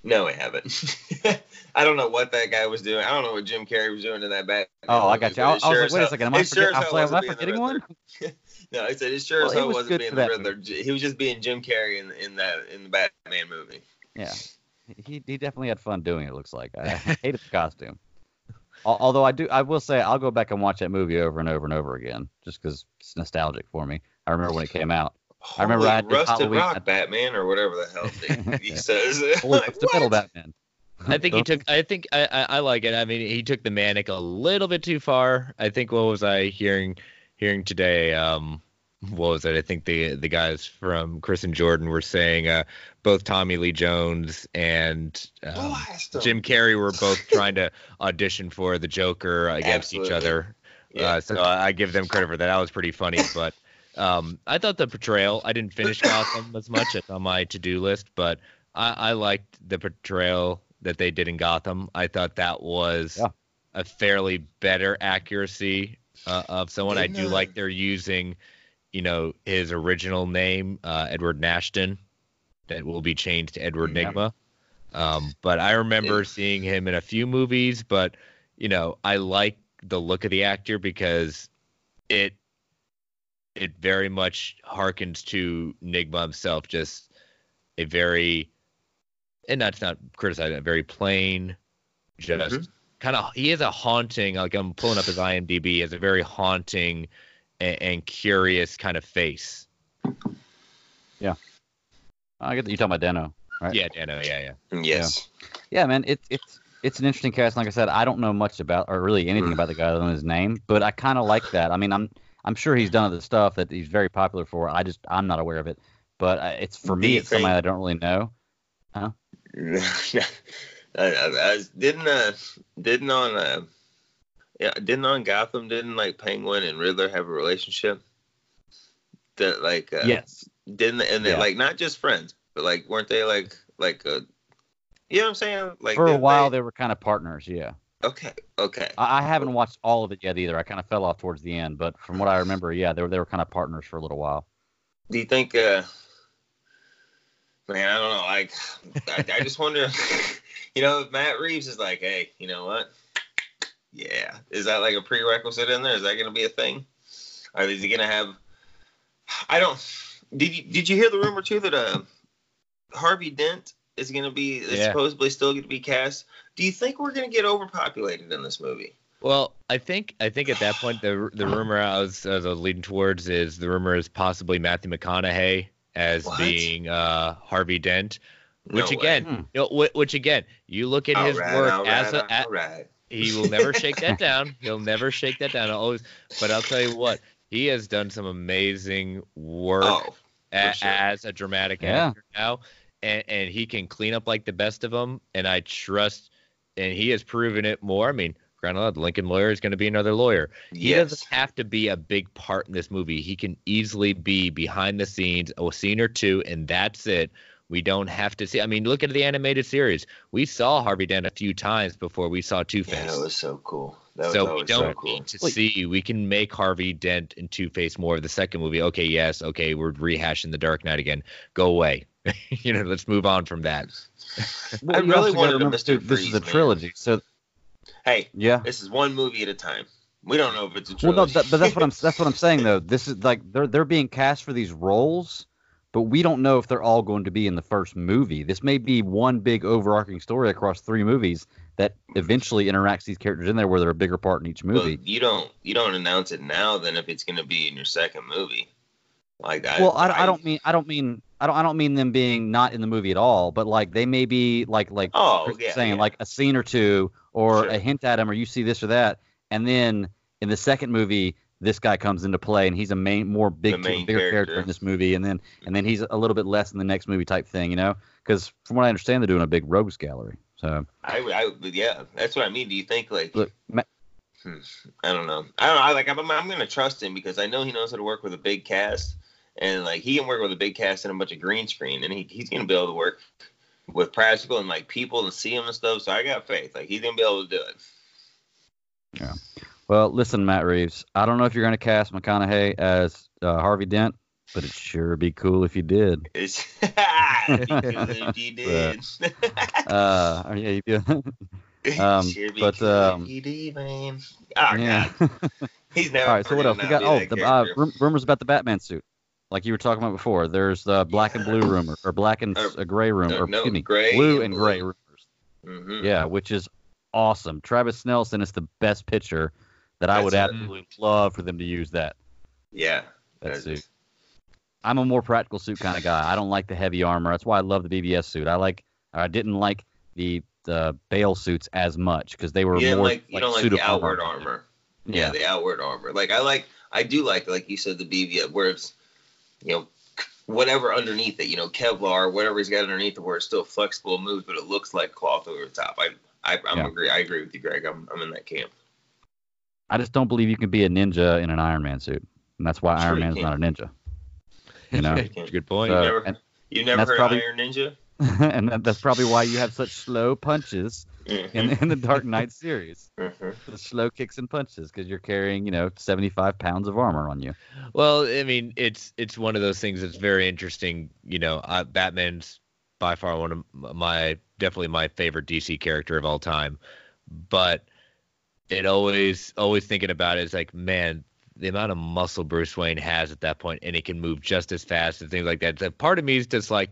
No, I haven't. I don't know what that guy was doing. I don't know what Jim Carrey was doing in that back. Oh, I got you. I, I was like, wait a second, am I, forget, I was like, am I forgetting one? No, he said it sure Well, as he hell was wasn't being the that Riddler. He was just being Jim Carrey in in that in the Batman movie. Yeah, he he definitely had fun doing it. it looks like I hated the costume. Although I do, I will say I'll go back and watch that movie over and over and over again, just because it's nostalgic for me. I remember when it came out. I remember I did Rusted Halloween- Rock Batman or whatever the hell he, he says. Holy Like, the metal? Batman. I think he took. I think I, I, I like it. I mean, he took the manic a little bit too far. I think what was I hearing hearing today? Um, what was it? I think the the guys from Chris and Jordan were saying uh, both Tommy Lee Jones and um, Jim Carrey were both trying to audition for the Joker against each other. Yeah. Uh, so I, I give them credit for that. That was pretty funny. But um, I thought the portrayal. I didn't finish Gotham as much. It's on my to-do list, but I, I liked the portrayal that they did in Gotham. I thought that was Yeah. a fairly better accuracy uh, of someone. I Didn't, do uh, like they're using, you know, his original name, uh, Edward Nashton, that will be changed to Edward Yeah. Nygma. Um, but I remember Yeah. seeing him in a few movies, but you know, I like the look of the actor because it it very much harkens to Nygma himself, just a very and that's not criticizing, a very plain, just Mhm. kind of he is a haunting. Like I'm pulling up his IMDb, he has a very haunting and, and curious kind of face. Yeah, I get that you're talking about Dano. Right. Yeah, Dano, yeah, yeah. Yes. Yeah, man, it's it's it's an interesting cast. Like I said, I don't know much about or really anything Mm. about the guy other than his name, but I kind of like that. I mean, I'm I'm sure he's done other stuff that he's very popular for. I just I'm not aware of it, but uh, it's for Do me, it's somebody I don't really know. I, I, I didn't uh didn't on uh yeah didn't on Gotham didn't like Penguin and Riddler have a relationship that like uh, yes, didn't and they Yeah. like not just friends but like weren't they like like uh you know what I'm saying like for a while they, they were kind of partners. Yeah, okay okay I, I haven't watched all of it yet either. I kind of fell off towards the end, but from what I remember, yeah, they were they were kind of partners for a little while. do you think uh man I don't know like I, I just wonder you know if Matt Reeves is like hey you know what yeah is that like a prerequisite in there is that gonna be a thing or is he gonna have I don't. Did you did you hear the rumor too that uh Harvey Dent is going to be Yeah. supposedly still going to be cast? Do you think we're going to get overpopulated in this movie? Well, I think I think at that point the the rumor I was, I was leading towards is the rumor is possibly Matthew McConaughey as What? being uh, Harvey Dent. Which No again, Hmm. you know, wh- which again, you look at his Alright, work alright, as a, a- alright. he will never shake that down. He'll never shake that down. I'll always, but I'll tell you what, he has done some amazing work Oh, a- sure. as a dramatic Yeah. actor now, and, and he can clean up like the best of them. And I trust, and he has proven it more. I mean, granted, the Lincoln lawyer is going to be another lawyer. He yes. doesn't have to be a big part in this movie. He can easily be behind the scenes, a scene or two, and that's it. We don't have to see. I mean, look at the animated series. We saw Harvey Dent a few times before we saw Two Yeah, Face. that was so cool. That was so we don't so cool. need to Well, see. We can make Harvey Dent and Two Face more of the second movie. Okay, yes, okay, we're rehashing the Dark Knight again. Go away. you know, let's move on from that. Well, I really also gotta wanted remember, Mr. too, This is Freeze, a man. trilogy, so Hey, yeah. this is one movie at a time. We don't know if it's a Well, no, trilogy. that, but that's what I'm that's what I'm saying though. This is like they're they're being cast for these roles, but we don't know if they're all going to be in the first movie. This may be one big overarching story across three movies that eventually interacts these characters in there where they're a bigger part in each But movie. you don't you don't announce it now. Then if it's going to be in your second movie, like I, well, I, I don't mean I don't mean I don't I don't mean them being not in the movie at all, but like they may be like like Oh, yeah, saying yeah. like a scene or two or Sure. a hint at him or you see this or that, and then in the second movie this guy comes into play and he's a main more big main bigger character. character. in this movie, and then and then he's a little bit less in the next movie type thing, you know? Because from what I understand, they're doing a big rogues gallery. So I, I yeah, that's what I mean. Do you think like look, Ma- hmm, I don't know. I don't know. I like I'm, I'm going to trust him because I know he knows how to work with a big cast, and like he can work with a big cast and a bunch of green screen, and he, he's going to be able to work with practical and like people and see him and stuff. So I got faith. Like he's going to be able to do it. Yeah. well, listen, Matt Reeves, I don't know if you're going to cast McConaughey as uh, Harvey Dent, but it sure be cool if you did. It's be cool if you did. Uh, yeah, you do. Um, Sure be but, cool um, if you did, man. Oh yeah. god, he's never. All right. So what else? We got oh the uh, rumors about the Batman suit, like you were talking about before. There's the black and blue rumor, or black and Uh, uh, gray rumor, or no, excuse me, gray blue and and gray rumors. Mhm. Yeah, which is awesome. Travis Snelson is the best pitcher that I That's would it. absolutely love for them to use that Yeah. that suit. I'm a more practical suit kind of guy. I don't like the heavy armor. That's why I love the BvS suit. I like. I didn't like the the Bale suits as much because they were more like you don't like the outward armor. Yeah. Yeah. the outward armor. Like I like I do like like you said the BB where it's you know whatever underneath it, you know, Kevlar, whatever he's got underneath it where it's still flexible and moves, but it looks like cloth over the top. I I I'm Yeah. agree I agree with you, Greg. I'm I'm in that camp. I just don't believe you can be a ninja in an Iron Man suit, and that's why Sure Iron Man's can. not a ninja. You know, That's a good point. So- you never and- you never heard probably- of Iron Ninja? and that, that's probably why you have such slow punches Mhm. in, in the Dark Knight series. Mhm. The slow kicks and punches because you're carrying, you know, 75 pounds of armor on you. Well, I mean, it's it's one of those things that's very interesting. You know, uh, Batman's by far one of my definitely my favorite DC character of all time, but it always always thinking about it is like, man, the amount of muscle Bruce Wayne has at that point, and he can move just as fast and things like that. So part of me is just like.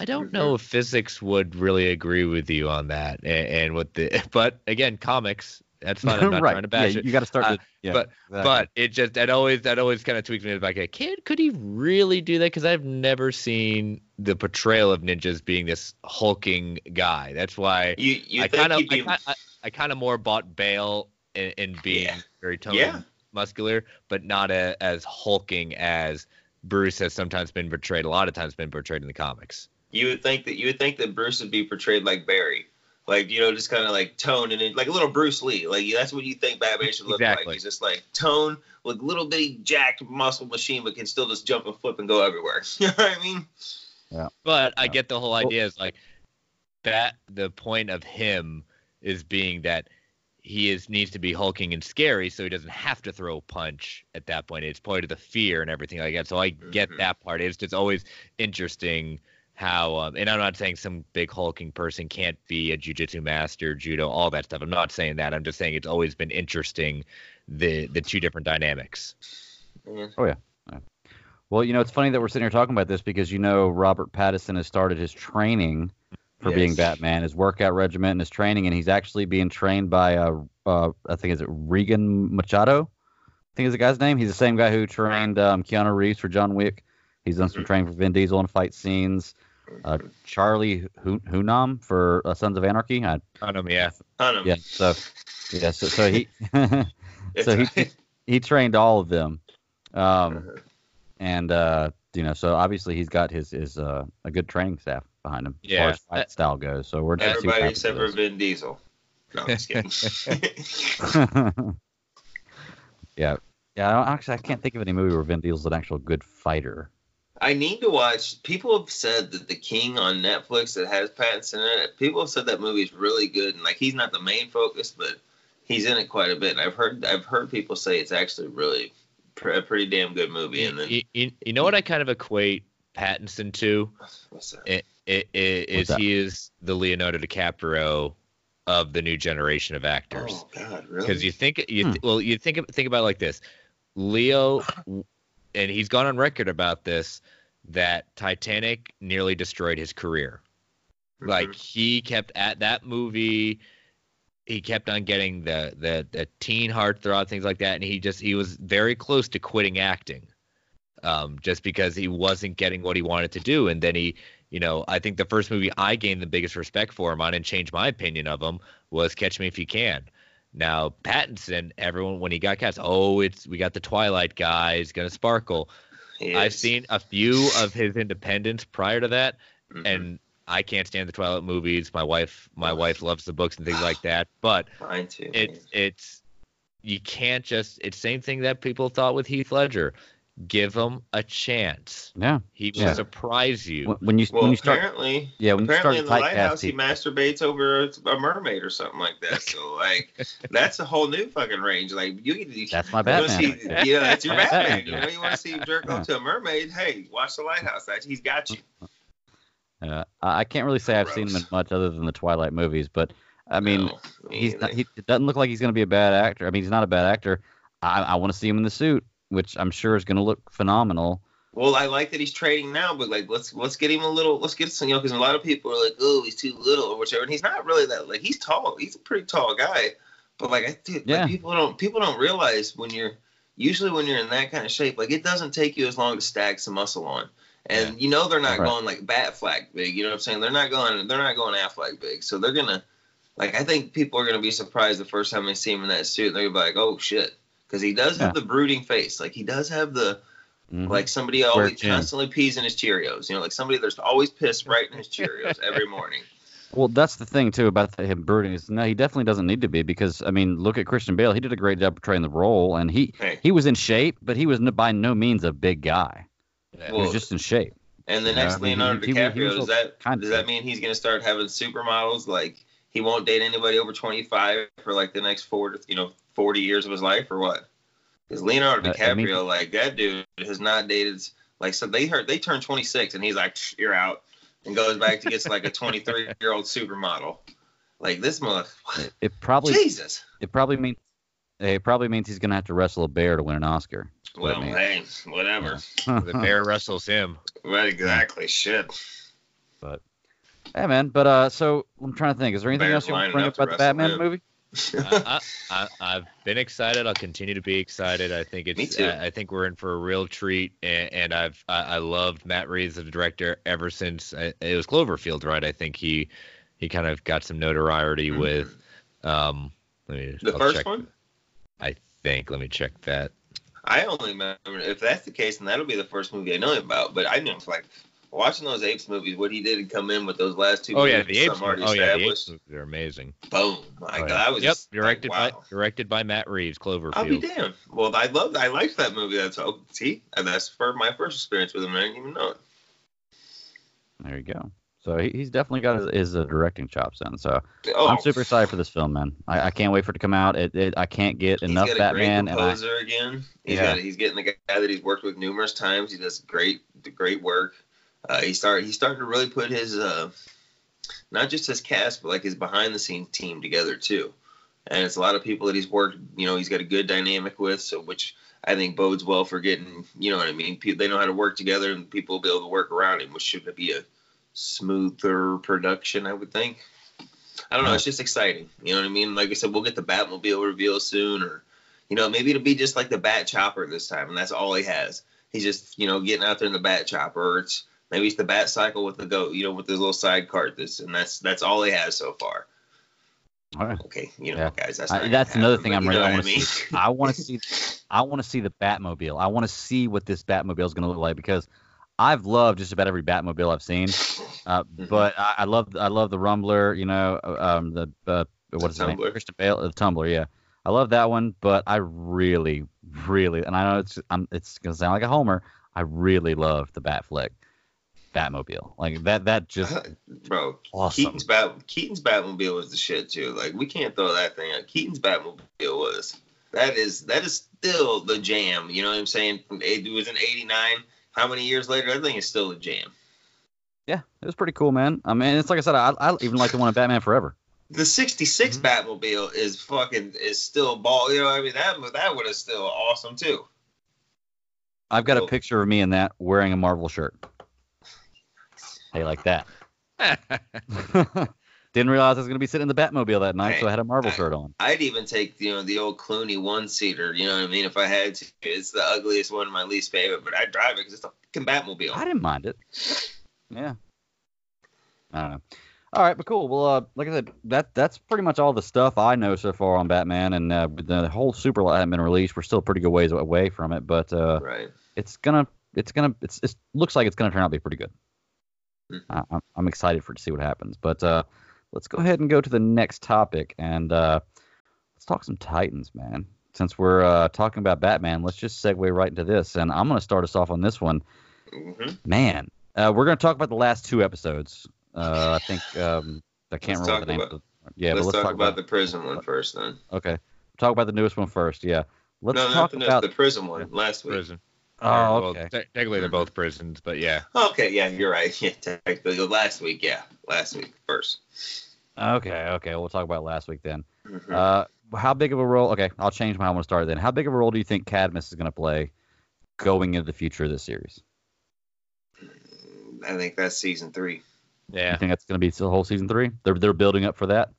I don't know if physics would really agree with you on that, and, and what the. But again, comics. That's fine. I'm not right. trying to bash yeah, it. you got to start. Uh, to, yeah, but- exactly. But it just that always that always kind of tweaks me in the back. Like, kid, could he really do that? Because I've never seen the portrayal of ninjas being this hulking guy. That's why You you I think kind of he'd I, I, I kind of more bought Bale in, in being Yeah. very toned Yeah. muscular, but not a, as hulking as Bruce has sometimes been portrayed. A lot of times been portrayed in the comics. You would think that you would think that Bruce would be portrayed like Barry, like you know, just kind of like tone and like a little Bruce Lee. Like that's what you think Batman should look Exactly. like. He's just like tone, like little bitty jacked muscle machine, but can still just jump and flip and go everywhere. you know what I mean? Yeah. But I get the whole idea is like that the point of him is being that he is needs to be hulking and scary so he doesn't have to throw a punch at that point. It's part of the fear and everything like that. So I get Mhm. that part. It's just always interesting how um, and I'm not saying some big hulking person can't be a jujitsu master, judo, all that stuff. I'm not saying that. I'm just saying it's always been interesting the the two different dynamics. Oh yeah. Well, you know, it's funny that we're sitting here talking about this because you know Robert Pattinson has started his training for being Batman, his workout regimen and his training, and he's actually being trained by uh, uh I think is it Rigan Machado, I think is the guy's name. He's the same guy who trained um, Keanu Reeves for John Wick. He's done some Mhm. training for Vin Diesel in fight scenes. Uh, Charlie Hu- Hunnam for uh, Sons of Anarchy. I, Um, yeah. Hunt him. yeah, so yeah, so, so he so he, right. he trained all of them. Um, Uh-huh. and uh, you know, so obviously he's got his his uh, a good training staff behind him as Yeah. far as fight style goes. So we're just Everybody except for Vin Diesel. No, I'm just kidding. yeah, yeah. I actually, I can't think of any movie where Vin Diesel's an actual good fighter. I need to watch. People have said that The King on Netflix that has Pattinson in it. People have said that movie's really good, and like he's not the main focus, but he's in it quite a bit. And I've heard I've heard people say it's actually really pr- a pretty damn good movie. And then You, you, you know what I kind of equate Pattinson to? what's that? It, it, it, What's is that? he is the Leonardo DiCaprio of the new generation of actors. Oh God, really? because you think you Hmm. well you think think about it like this leo and he's gone on record about this that titanic nearly destroyed his career. Like Mhm. he kept at that movie he kept on getting the the the teen heartthrob things like that and he just he was very close to quitting acting um just because he wasn't getting what he wanted to do. And then he you know i think the first movie i gained the biggest respect for him on and changed my opinion of him was catch me if you can now Pattinson, everyone when he got cast, oh, it's we got the Twilight guy, he's gonna sparkle. He I've seen a few of his independents prior to that, Mhm. and I can't stand the Twilight movies. My wife, my wife loves the books and things like that, but mine too. it's it's you can't just it's same thing that people thought with Heath Ledger. Give him a chance. Yeah, He will Yeah. surprise you. when, when you well, when you start apparently, yeah when you start apparently in the lighthouse, he masturbates over a, a mermaid or something like that. So like, that's a whole new fucking range. Like you, you That's my You wanna Batman. See, yeah, that's your That's Batman. Batman. You know, you want to see him jerk off to a mermaid? Hey, watch the lighthouse. That he's got you. Uh, I I can't really say I've seen him in much other than the Twilight movies, but I mean, No, he's not, he doesn't look like he's going to be a bad actor. I mean, he's not a bad actor. I, I want to see him in the suit, which I'm sure is going to look phenomenal. Well, I like that he's trading now, but like, let's let's get him a little. Let's get some, you know, because a lot of people are like, oh, he's too little or whatever, and he's not really that. Like, he's tall. He's a pretty tall guy, but like, I dude, Yeah. like, people don't people don't realize when you're usually when you're in that kind of shape, like it doesn't take you as long to stack some muscle on. And you know they're not Right. going like Batfleck big. You know what I'm saying? They're not going. They're not going Affleck big. So they're gonna, like, I think people are gonna be surprised the first time they see him in that suit. They're gonna be like, oh shit, because he does have the brooding face. Like he does have the Mhm. like somebody always constantly pees in his Cheerios. You know, like somebody there's always piss right in his Cheerios every morning. Well, that's the thing too about the, him brooding is no, he definitely doesn't need to be because I mean, look at Christian Bale. He did a great job portraying the role, and he Hey, he was in shape, but he was n- by no means a big guy. Yeah. he was just in shape. and the Yeah, next I mean, Leonardo he- he- he DiCaprio does that does that mean he's gonna start having supermodels? Like he won't date anybody over 25 for like the next four you know 40 years of his life or what? Because Leonardo Uh, DiCaprio, I mean- like that dude, has not dated. Like so, they heard they turned 26 and he's like, you're out, and goes back to gets like a 23 year old supermodel. Like this month, It, it probably Jesus. it probably means it probably means he's gonna have to wrestle a bear to win an Oscar. That's what it Well, hey, whatever. the bear wrestles him. Right, exactly. Shit. Hey man, but uh, so I'm trying to think. Is there anything Bears else you want to bring up up about the Batman him. movie? I, I, I, I've been excited. I'll continue to be excited. I think it's. Me too. I, I think we're in for a real treat, and, and I've I, I loved Matt Reeves as a director ever since uh, it was Cloverfield, right? I think he he kind of got some notoriety with. Um, let me, Mm-hmm. the I'll first check- one. I think. Let me check that. I only remember if that's the case, then that'll be the first movie I know him about. But I knew like watching those apes movies, what he did and come in with those last two. Oh yeah, movies, the apes. something already Oh yeah, the apes. established. movies are amazing. Boom! My Oh, God, yeah. I was Yep, directed like, by wow. directed by Matt Reeves. Cloverfield. I'll be damned. Well, I loved, I liked that movie. That's oh, see, and that's for my first experience with him. I didn't even know it. There you go. So he, he's definitely got his, his uh, directing chops in. So Oh, I'm super excited for this film, man. I, I can't wait for it to come out. It, it I can't get He's enough got a Batman, great and I, composer again. He's Yeah. got he's getting the guy that he's worked with numerous times. He does great great work. Uh, he started he started to really put his uh, not just his cast but like his behind the scenes team together too. and it's a lot of people that he's worked. You know, he's got a good dynamic with, so which I think bodes well for getting. You know what I mean? Pe- They know how to work together, and people will be able to work around him, which should be a smoother production, I would think. I don't know. It's just exciting. You know what I mean? Like I said, we'll get the Batmobile reveal soon, or you know, maybe it'll be just like the Bat Chopper this time, and that's all he has. He's just you know getting out there in the Bat Chopper. It's maybe it's the Bat Cycle with the goat, you know, with the little side cart. This and that's that's all he has so far. All right. Okay, you know, Yeah. guys, that's I- that's another happen, thing I'm really. I want to mean? see. I want to see. I want to see the Batmobile. I want to see what this Batmobile is going to look like because I've loved just about every Batmobile I've seen. Uh, Mhm. But I, I love I love the Rumbler. You know, um, the uh, what is his name? Tumbler. Christian Bale, the Tumbler. Yeah, I love that one. But I really, really, and I know it's I'm, it's going to sound like a homer. I really love the Batfleck Batmobile. Like that. That just bro. awesome. Keaton's Bat Keaton's Batmobile was the shit too. Like we can't throw that thing out. Keaton's Batmobile was that is that is still the jam. You know what I'm saying? From it was in '89. How many years later? That thing is still a jam. Yeah, it was pretty cool, man. I mean, it's like I said, I, I even like the one in Batman Forever. The '66 Mhm. Batmobile is fucking is still ball. You know, what I mean that that one is still awesome too. I've got a picture of me in that wearing a Marvel shirt. Hey, like that. Didn't realize I was going to be sitting in the Batmobile that night, so I had a Marvel Hey, shirt on. I'd even take you know the old Clooney one seater. You know what I mean? If I had to, it's the ugliest one, my least favorite, but I'd drive it because it's a fucking Batmobile. I didn't mind it. Yeah. I don't know. All right, but cool. Well, uh, like I said, that that's pretty much all the stuff I know so far on Batman, and uh, the whole super lot hasn't been released. We're still pretty good ways away from it, but uh, Right. it's gonna, it's gonna, it's, it looks like it's gonna turn out to be pretty good. Mhm. I, I'm, I'm excited for it to see what happens. But uh, let's go ahead and go to the next topic, and uh, let's talk some Titans, man. Since we're uh, talking about Batman, let's just segue right into this, and I'm gonna start us off on this one. hmm Man, uh, we're gonna talk about the last two episodes. Uh, I think um, I can't Let's remember the name. about- of the, yeah, let's, but let's talk, about, the prison one first, then. Okay, talk about the newest one first. Yeah, let's no, talk not the, about. the prison one last week. Prison. Oh, Well, okay. te- technically, they're both prisons, but yeah. Okay, yeah, you're right. Yeah, technically, last week, yeah, last week first. Okay, okay. We'll talk about last week then. Mhm. Uh, how big of a role? Okay, I'll change my. I want to start then. How big of a role do you think Cadmus is going to play going into the future of this series? I think that's season three. Yeah. You think that's going to be the whole season three? They're they're building up for that.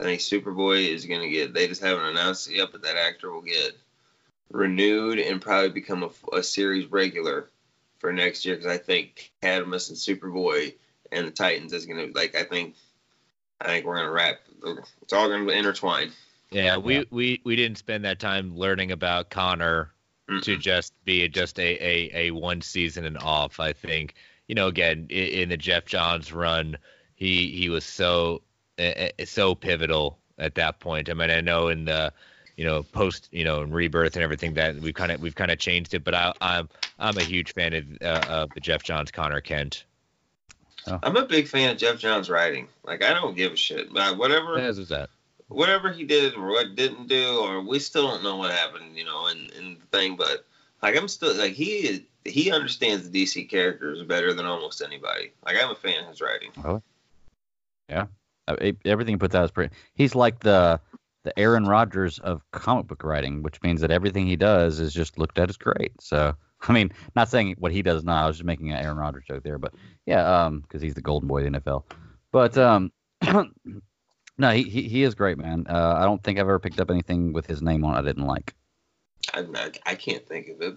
I think Superboy is gonna get. They just haven't announced it yet, but that actor will get renewed and probably become a, a series regular for next year because I think Cadmus and Superboy and the Titans is gonna like. I think. I think we're gonna wrap. It's all gonna intertwine. Yeah, we, we we didn't spend that time learning about Connor to Mm-mm. just be just a, a, a one season and off. I think you know again in, in the Geoff Johns run, he he was so uh, so pivotal at that point. I mean, I know in the you know post you know and rebirth and everything that we've kind of we've kind of changed it, but I, I'm I'm a huge fan of, uh, of the Geoff Johns Connor Kent. I'm a big fan of Geoff Johns' writing. Like I don't give a shit. But whatever As is that. whatever he did or what didn't do, or we still don't know what happened, you know, and, and the thing. But like I'm still like he is, he understands the DC characters better than almost anybody. Like I'm a fan of his writing. Uh, e- everything he puts out is pretty. He's like the the Aaron Rodgers of comic book writing, which means that everything he does is just looked at as great. So, I mean, not saying what he does now. I was just making an Aaron Rodgers joke there, but yeah, um, because he's the golden boy of the NFL. But um, no, he, he he is great, man. Uh, I don't think I've ever picked up anything with his name on it I didn't like. I, I, can't think of it.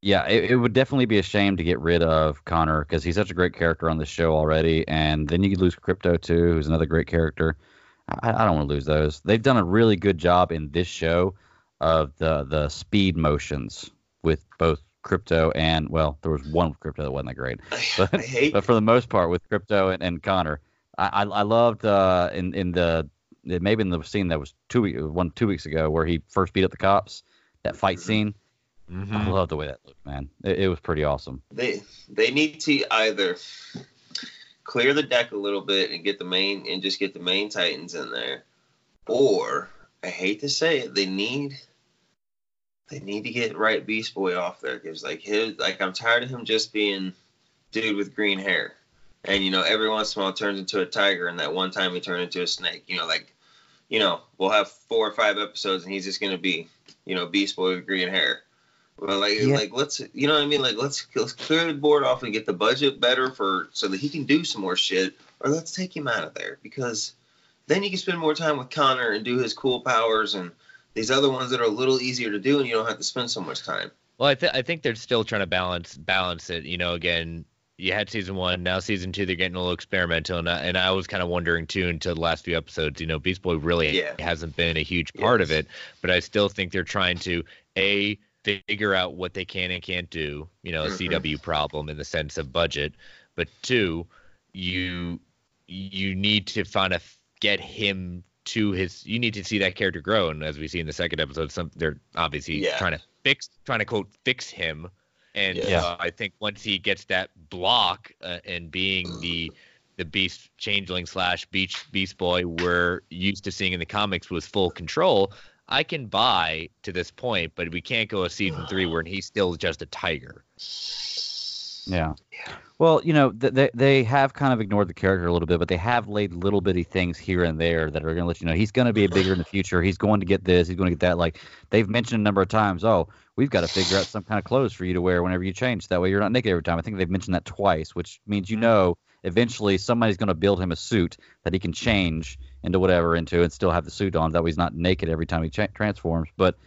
Yeah, it, it would definitely be a shame to get rid of Connor because he's such a great character on this show already, and then you could lose Krypto too, who's another great character. I, I don't want to lose those. They've done a really good job in this show of the the speed motions with both Krypto and well, there was one with Krypto that wasn't that great, I, I hate. but for the most part with Krypto and, and Connor, I, I I loved uh in in the maybe in the scene that was two week one two weeks ago where he first beat up the cops that fight Mhm. scene. I Mhm. love the way that looked, man. It, it was pretty awesome. they they need to either clear the deck a little bit and get the main and just get the main Titans in there, or I hate to say it, they need they need to get right Beast Boy off there because like his like I'm tired of him just being dude with green hair, and you know every once in a while turns into a tiger, and that one time he turned into a snake. You know like you know, we'll have four or five episodes, and he's just gonna be, you know, Beast Boy with green hair. Well, like, Yeah. like let's, you know what I mean? Like, let's let's clear the board off and get the budget better for so that he can do some more shit, or let's take him out of there because then you can spend more time with Connor and do his cool powers and these other ones that are a little easier to do, and you don't have to spend so much time. Well, I, th- I think they're still trying to balance balance it. You know, again, you had season one, now season two, they're getting a little experimental, and I, and I was kind of wondering too until the last few episodes. You know, Beast Boy really Yeah. hasn't been a huge part of it, but I still think they're trying to a figure out what they can and can't do. You know, a Mhm. CW problem in the sense of budget, but two, you you need to find a get him to his you need to see that character grow and as we see in the second episode some they're obviously Yeah. trying to fix trying to quote fix him and Yeah. uh, i think once he gets that block uh, and being the the beast changeling slash beach beast boy we're used to seeing in the comics with full control i can buy to this point but we can't go a season three where he's still just a tiger Yeah. Well, you know, th- they they have kind of ignored the character a little bit, but they have laid little bitty things here and there that are going to let you know he's going to be a bigger in the future. He's going to get this. He's going to get that. Like they've mentioned a number of times. Oh, we've got to figure out some kind of clothes for you to wear whenever you change. That way you're not naked every time. I think they've mentioned that twice, which means you mm-hmm. know eventually somebody's going to build him a suit that he can change into whatever into and still have the suit on. That way he's not naked every time he cha- transforms. But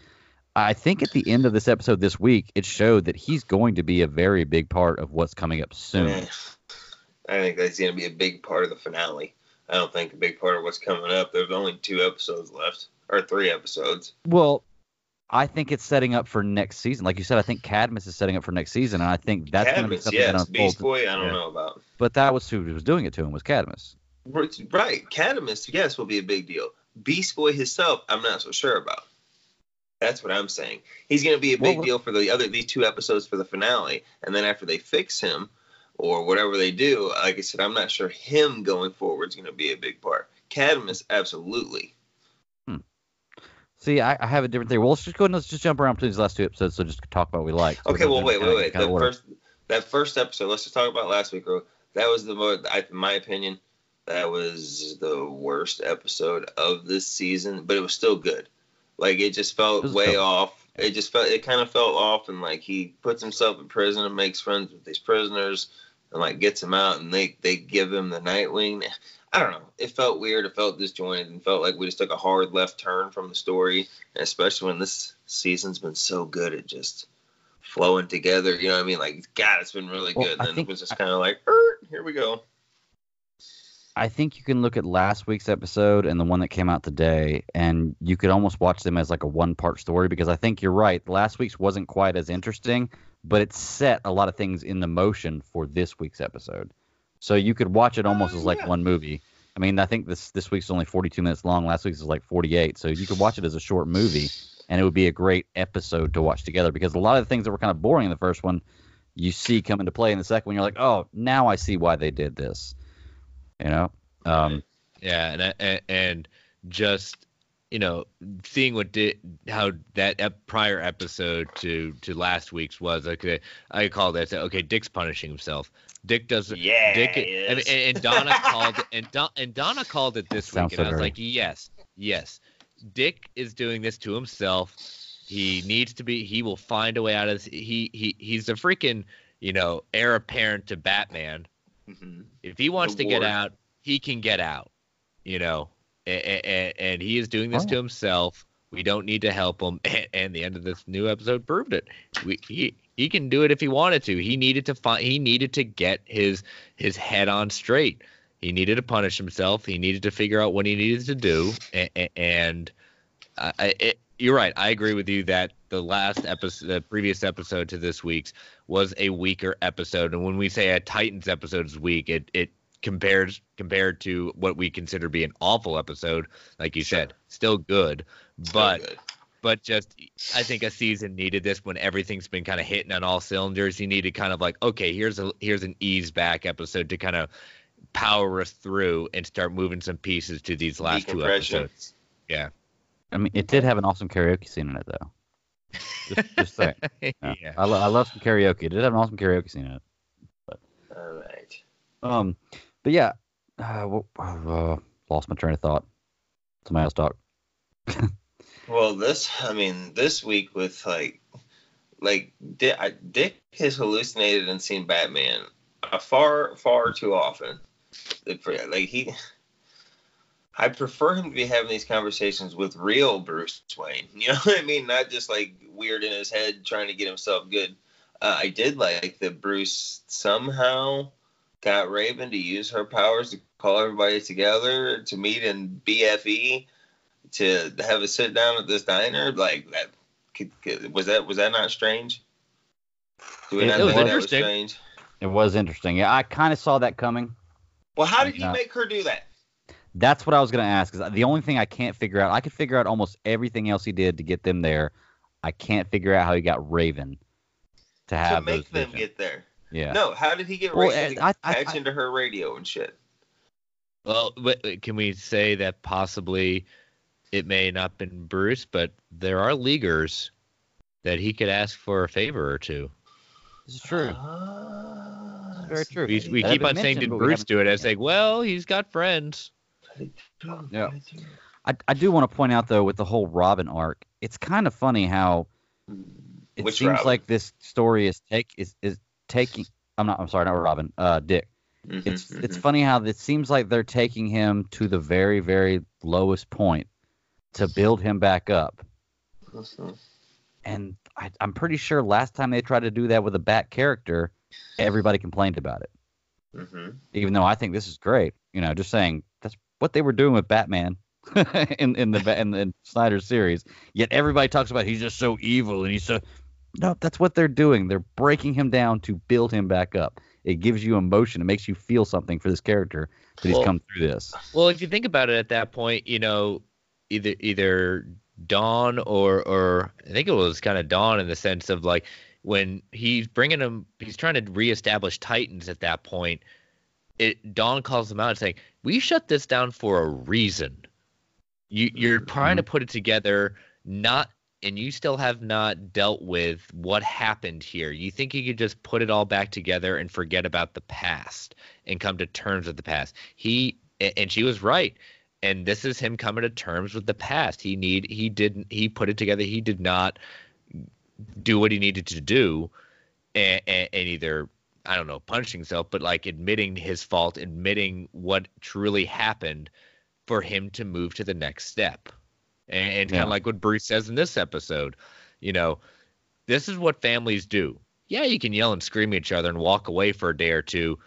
I think at the end of this episode this week, it showed that he's going to be a very big part of what's coming up soon. I think that's going to be a big part of the finale. I don't think a big part of what's coming up. There's only two episodes left, or three episodes. Well, I think it's setting up for next season. Like you said, I think Cadmus is setting up for next season, and I think that's going to be Cadmus, something yes. that unfolds. Beast Boy, I don't Yeah. know about. But that was who was doing it to him was Cadmus. Right, Cadmus, yes, will be a big deal. Beast Boy himself, I'm not so sure about. That's what I'm saying. He's going to be a big Well, deal for the other these two episodes for the finale, and then after they fix him or whatever they do, like I said, I'm not sure him going forward is going to be a big part. Cadmus, absolutely. Hmm. See, I, I have a different thing. Well, let's just go and let's just jump around between these last two episodes. So just talk about what we like. So Okay, well, wait, wait, wait. The first that first episode. Let's just talk about last week. That was the most, I, in my opinion, that was the worst episode of this season. But it was still good. Like it just felt It way off. It just felt it kind of felt off, and like he puts himself in prison and makes friends with these prisoners, and like gets him out, and they they give him the Nightwing. I don't know. It felt weird. It felt disjointed, and felt like we just took a hard left turn from the story. And especially when this season's been so good, it just flowing together. You know what I mean? Like, God, it's been really Well, good. I And then think- it was just kind of like, er, here we go. I think you can look at last week's episode and the one that came out today, and you could almost watch them as like a one part story because I think you're right. Last week's wasn't quite as interesting, but it set a lot of things in the motion for this week's episode. So you could watch it almost Uh, as like yeah. one movie. I mean, I think this this week's only 42 minutes long. Last week's is like 48, so you could watch it as a short movie, and it would be a great episode to watch together because a lot of the things that were kind of boring in the first one, you see come into play in the second one. You're like, oh, now I see why they did this. You know, um, Yeah, and and, and just you know seeing what did how that ep- prior episode to to last week's was okay. I called it. I said, okay, Dick's punishing himself. Dick doesn't Yeah, Dick he and, is. and, and Donna called it, and Don, and Donna called it this Sounds week, and so I was dirty. like, yes, yes. Dick is doing this to himself. He needs to be. He will find a way out of this. He he he's a freaking you know heir apparent to Batman Mhm. if he wants The to get out, he can get out. You know, and, and he is doing this Oh. to himself. We don't need to help him. And the end of this new episode proved it. We, he he can do it if he wanted to. He needed to find. He needed to get his his head on straight. He needed to punish himself. He needed to figure out what he needed to do. And, and I, I, it, you're right. I agree with you that the last episode, the previous episode to this week's, was a weaker episode. And when we say a Titans episode is weak, it it compares compared to what we consider to be an awful episode, like you said, still good, So but good. but just I think a season needed this when everything's been kind of hitting on all cylinders. You needed kind of like okay, here's a here's an ease back episode to kind of power us through and start moving some pieces to these last two episodes. Yeah. I mean, it did have an awesome karaoke scene in it, though. Just, just saying. Yeah. yeah. I, lo- I love some karaoke. It did have an awesome karaoke scene in it. But, All right. Um, but yeah, uh, wh- uh, lost my train of thought. Somebody else talk. Well, this, I mean, this week with like, like Dick, I, Dick has hallucinated and seen Batman uh, far, far too often. Like he, I prefer him to be having these conversations with real Bruce Wayne. You know what I mean? Not just like weird in his head trying to get himself good. Uh, I did like that Bruce somehow got Raven to use her powers to call everybody together to meet in BFE to have a sit down at this diner. Like that, could, could, was that was that not strange? Do we It- not it was interesting. strange? It was interesting. Yeah, I kind of saw that coming. Well, how did he make her do that? That's what I was going to ask. Is the only thing I can't figure out. I could figure out almost everything else he did to get them there. I can't figure out how he got Raven to have To have make those them visions. get there. Yeah. No, how did he get Well, Raven to I- I- patch I- into her radio and shit? Well, but uh, can we say that possibly it may not been Bruce, but there are leaguers that he could ask for a favor or two. This is true. Ah, Very true. We, we keep on saying, did Bruce do it? I As like, well, he's got friends. Yeah. I, I do want to point out though with the whole Robin arc, it's kind of funny how it Which seems Robin? like this story is take is, is taking. I'm not. I'm sorry, not Robin. Uh, Dick. Mhm, It's it's mhm. funny how it seems like they're taking him to the very very lowest point to build him back up. And I, I'm pretty sure last time they tried to do that with a Bat character, everybody complained about it. Mhm. Even though I think this is great, you know, just saying that's what they were doing with Batman in in the in the Snyder series. Yet everybody talks about he's just so evil and he's so. No, that's what they're doing. They're breaking him down to build him back up. It gives you emotion. It makes you feel something for this character that he's come through this. Well, if you think about it at that point, you know, either either Dawn or or I think it was kind of Dawn in the sense of like when he's bringing him, he's trying to reestablish Titans at that point. It Dawn calls him out and saying, "We shut this down for a reason. You you're trying to mm-hmm. put it together, not." And you still have not dealt with what happened here. You think you could just put it all back together and forget about the past and come to terms with the past. He and she was right and this is him coming to terms with the past he need he didn't he put it together he did not do what he needed to do and, and, and either i don't know punch himself but like admitting his fault admitting what truly happened for him to move to the next step. And, and kind of like what bruce says in this episode you know this is what families do. Yeah you can yell and scream at each other and walk away for a day or two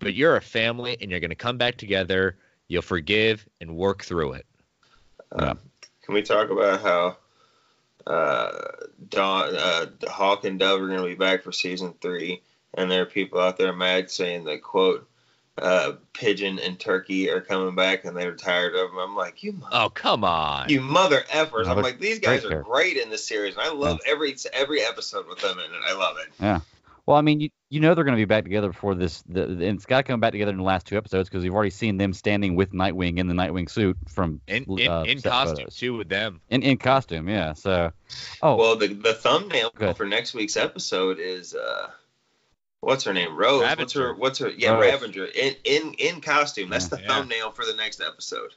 but you're a family and you're going to come back together you'll forgive and work through it. Uh, can we talk about how uh, Dawn, uh, Hawk and Dove are going to be back for season three, and there are people out there mad saying that quote uh, Pigeon and Turkey are coming back, and they're tired of them. I'm like, you, mother, oh come on you mother effers. No, I'm like, these guys great are great in this series, and I love every every episode with them in it. I love it. Yeah. Well, I mean, you, you know they're going to be back together before this. The, and it's got to come back together in the last two episodes because you've already seen them standing with Nightwing in the Nightwing suit from in in, uh, in costume photos. too with them In in costume, yeah. So, oh, Well, the the thumbnail for next week's episode is uh, what's her name? Rose. What's her? What's her? Yeah, Rose. Ravager in in in costume. That's the Yeah. thumbnail for the next episode.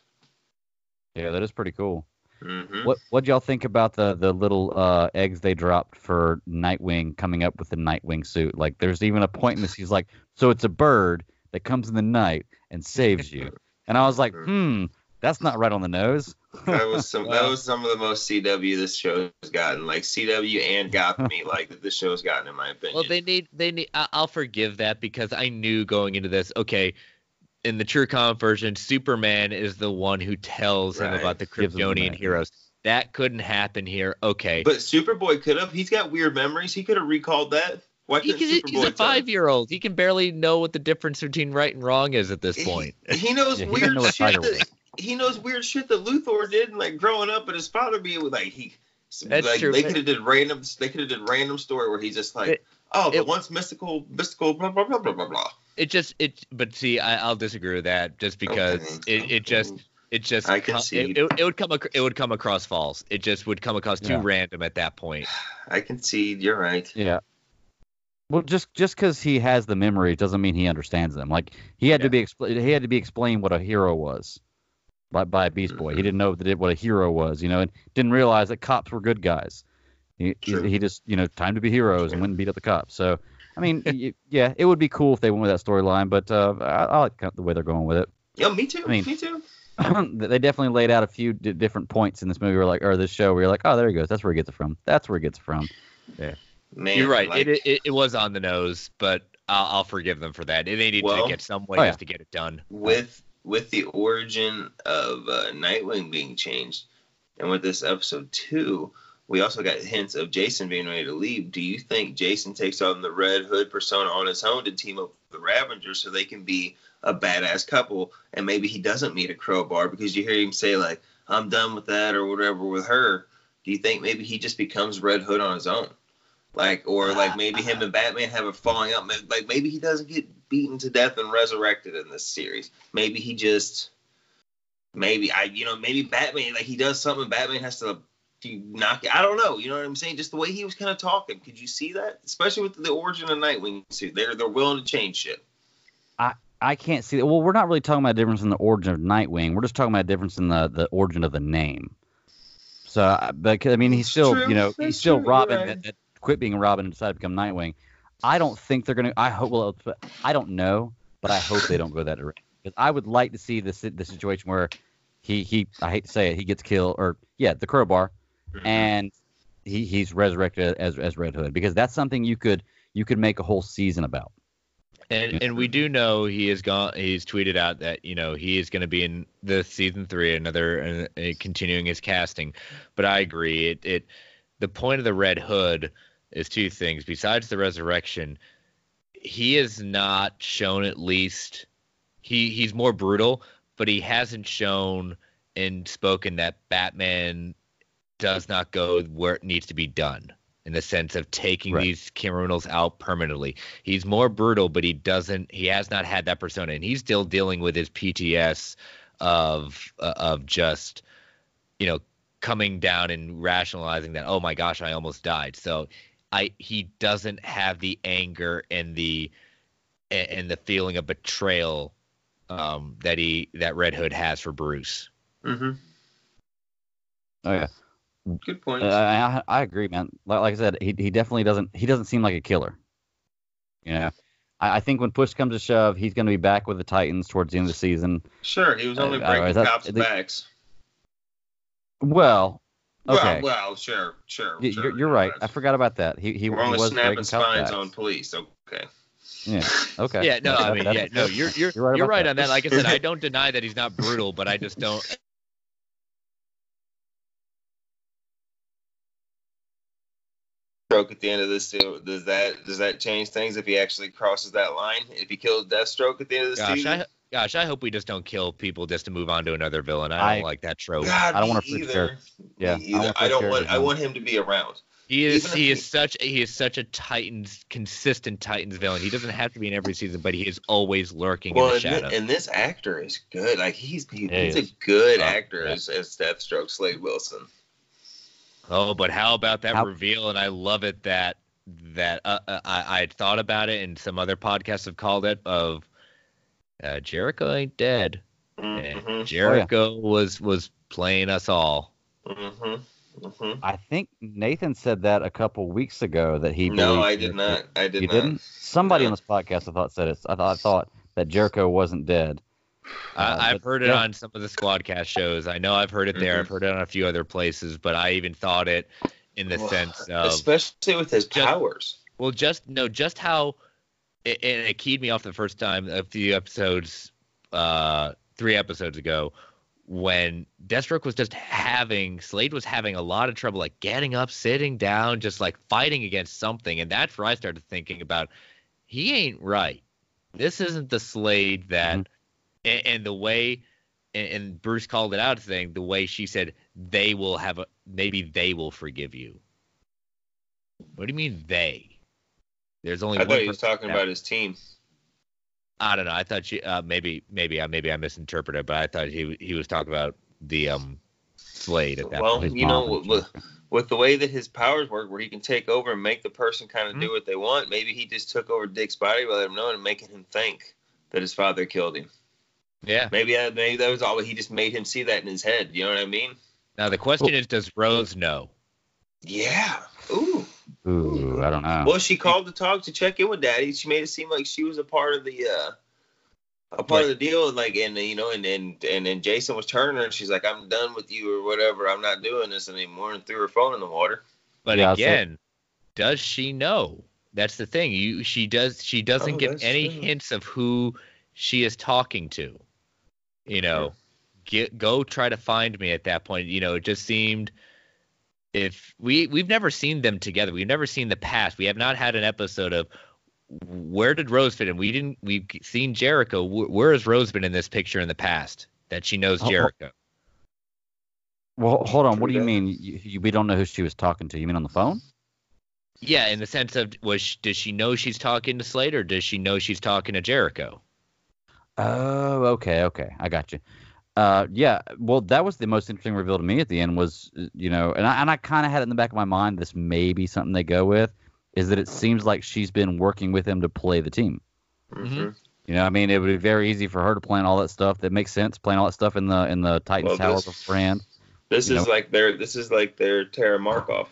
yeah, that is pretty cool. hmm What what y'all think about the the little uh, eggs they dropped for Nightwing coming up with the Nightwing suit? Like, there's even a point in this he's like, so it's a bird that comes in the night and saves you. And I was like, hmm, that's not right on the nose. That was some. that was some of the most CW this show has gotten. Like CW and Gotham, like that this show's gotten, in my opinion. well they need they need I- i'll forgive that because i knew going into this okay in the true comic version superman is the one who tells him about the Gives him the kryptonian heroes that couldn't happen here okay but Superboy could have. He's got weird memories. He could have recalled that. Why he couldn't can, Superboy? he's a five year old he can barely know what the difference between right and wrong is at this point He, he knows Yeah, he didn't weird know shit. Tiger That, was. He knows weird shit that Luthor did, and like growing up, and his father being with like he. That's like true, they could have did random. They could have did random story where he's just like, It- oh, the it- once mystical, mystical, blah blah blah blah blah blah. it just it but see I, i'll disagree with that just because Okay. it, it just it just I co- concede. it, it, it would come ac- it would come across false it just would come across too Yeah. random at that point I can see. You're right. Yeah. Well, just just because he has the memory doesn't mean he understands them. Like he had Yeah. to be expl- he had to be explained what a hero was. By, by a Beast Boy. He didn't know that it, what a hero was, you know, and didn't realize that cops were good guys. He, he, he just, you know, time to be heroes and went and beat up the cops. So, I mean, y- yeah, it would be cool if they went with that storyline, but uh, I, I like the way they're going with it. Yeah, me too. I mean- me too. they definitely laid out a few d- different points in this movie, where like, or this show, where you're like, oh, there he goes. That's where he gets it from. That's where he gets it from. Man, You're right. like- it, it it was on the nose, but I'll, I'll forgive them for that. They needed Well- to get some way Oh, yeah. to get it done. with with the origin of uh, Nightwing being changed, and with this episode two, we also got hints of Jason being ready to leave. Do you think Jason takes on the Red Hood persona on his own to team up with the Ravengers so they can be a badass couple, and maybe he doesn't meet a crowbar because you hear him say like, "I'm done with that" or whatever with her. Do you think maybe he just becomes Red Hood on his own? Like, or like maybe him and Batman have a falling out. Like maybe he doesn't get beaten to death and resurrected in this series. Maybe he just, maybe I, you know, maybe Batman like he does something. Batman has to to knock. it. I don't know. You know what I'm saying? Just the way he was kind of talking. Could you see that? Especially with the origin of Nightwing suit, they're they're willing to change shit. I I can't see. That. Well, we're not really talking about a difference in the origin of Nightwing. We're just talking about a difference in the the origin of the name. So, I- but I mean, he's still, true. you know, That's he's still true. Robin right. that, that quit being Robin and decided to become Nightwing. I don't think they're gonna. I hope. Well, I don't know, but I hope they don't go that direction. Because I would like to see the si- the situation where he he I hate to say it, he gets killed or yeah, the crowbar, Mm-hmm. and he he's resurrected as as Red Hood because that's something you could you could make a whole season about. And and we do know he has gone. He's tweeted out that you know he is going to be in the season three, another uh, continuing his casting. But I agree. It it the point of the Red Hood is two things. Besides the resurrection, he has not shown at least he he's more brutal, but he hasn't shown and spoken that Batman does not go where it needs to be done in the sense of taking Right. these criminals out permanently. He's more brutal, but he doesn't. He has not had that persona, and he's still dealing with his PTS of uh, of just you know coming down and rationalizing that oh my gosh I almost died. So I he doesn't have the anger and the and and the feeling of betrayal um, that he that Red Hood has for Bruce. Mm-hmm. Oh yeah. Good point. Uh, I, I agree, man. Like, like I said, he he definitely doesn't he doesn't seem like a killer. You know, I, I think when push comes to shove, he's going to be back with the Titans towards the end of the season. sure, he was only uh, uh, breaking is that- cops' the- backs. Well, okay, Well, well, sure, sure. Y- sure, you're, you're right. I forgot about that. He he, We're he only was snapping spines cops' on police. Okay. Yeah. Okay. Yeah, no, I mean, yeah, no, you're you're You're right you're right that. on that. Like I said, I don't deny that he's not brutal, but I just don't. Stroke at the end of this too. Does that does that change things if he actually crosses that line? If he kills Deathstroke at the end of the Gosh, season? I gosh, I hope we just don't kill people just to move on to another villain. I don't I- like that trope. God, I don't me wanna freak either. Yeah, Me I either. want I, don't want. I want him to be around. He is Even if he he- is such he is such a Titans consistent Titans villain. He doesn't have to be in every season, but he is always lurking Well, in the and, shadows. thi- and this actor is good. Like he's he, Yeah, he's is. a good Oh, actor yeah. as, as Deathstroke, Slade Wilson. Oh, but how about that How- reveal? And I love it that that uh, uh, I I thought about it, and some other podcasts have called it of uh, Jericho ain't dead. Mm-hmm. Jericho was was playing us all. Mm-hmm. Mm-hmm. I think Nathan said that a couple weeks ago that he. No, I did not. I did You not. didn't? Somebody No. on this podcast I thought said it. I thought I thought that Jericho wasn't dead. Uh, I, I've but- heard it yeah. on some of the Squadcast shows. I know I've heard it there. I've heard it on a few other places, but I even thought it in the Well, sense of especially with his Just- powers. well, just no, just how, it, and it keyed me off the first time a few episodes, uh, three episodes ago, when Deathstroke was just having Slade was having a lot of trouble, like getting up, sitting down, just like fighting against something, and that's where I started thinking about he ain't right. This isn't the Slade that, Mhm. and, and the way. And, and Bruce called it out, saying the way she said they will have a maybe they will forgive you. What do you mean they? There's only I one. thought he was talking that- about his team. I don't know. I thought she uh, maybe maybe I maybe I misinterpreted, but I thought he he was talking about the um Slade at that Well, point. You know, with- With the way that his powers work, where he can take over and make the person kind of Mhm. do what they want, maybe he just took over Dick's body without him knowing and making him think that his father killed him. Yeah. Maybe that, maybe that was all. He just made him see that in his head. You know what I mean? Now the question is, does Rose know? Yeah. Ooh. Ooh, I don't know. Well, she called to talk to check in with Daddy. She made it seem like she was a part of the uh a part of the deal. Like, and you know, and and and then Jason was turning her, and she's like, "I'm done with you or whatever. I'm not doing this anymore," and threw her phone in the water. But Yeah, so- again, does she know? That's the thing. You she does she doesn't Oh, give any true. hints of who she is talking to. You know, get go try to find me at that point. You know, it just seemed if we we've never seen them together. We've never seen the past. We have not had an episode of where did Rose fit in? We didn't. We've seen Jericho. Wh- Where has Rose been in this picture in the past that she knows. Jericho? Well, hold on. What do you mean? You, you, we don't know who she was talking to. You mean on the phone? Yeah, in the sense of was she, does she know she's talking to Slade? or does she know she's talking to Jericho? Oh, okay, okay. I got you. Uh, yeah. Well, that was the most interesting reveal to me at the end. Was you know, and I and I kind of had it in the back of my mind. This may be something they go with. Is that it seems like she's been working with him to play the team. Mhm. You know, I mean, it would be very easy for her to plan all that stuff. That makes sense. Plan all that stuff in the in the Titans Well, Tower this- brand. This You is know? like their this is like their Tara Markov.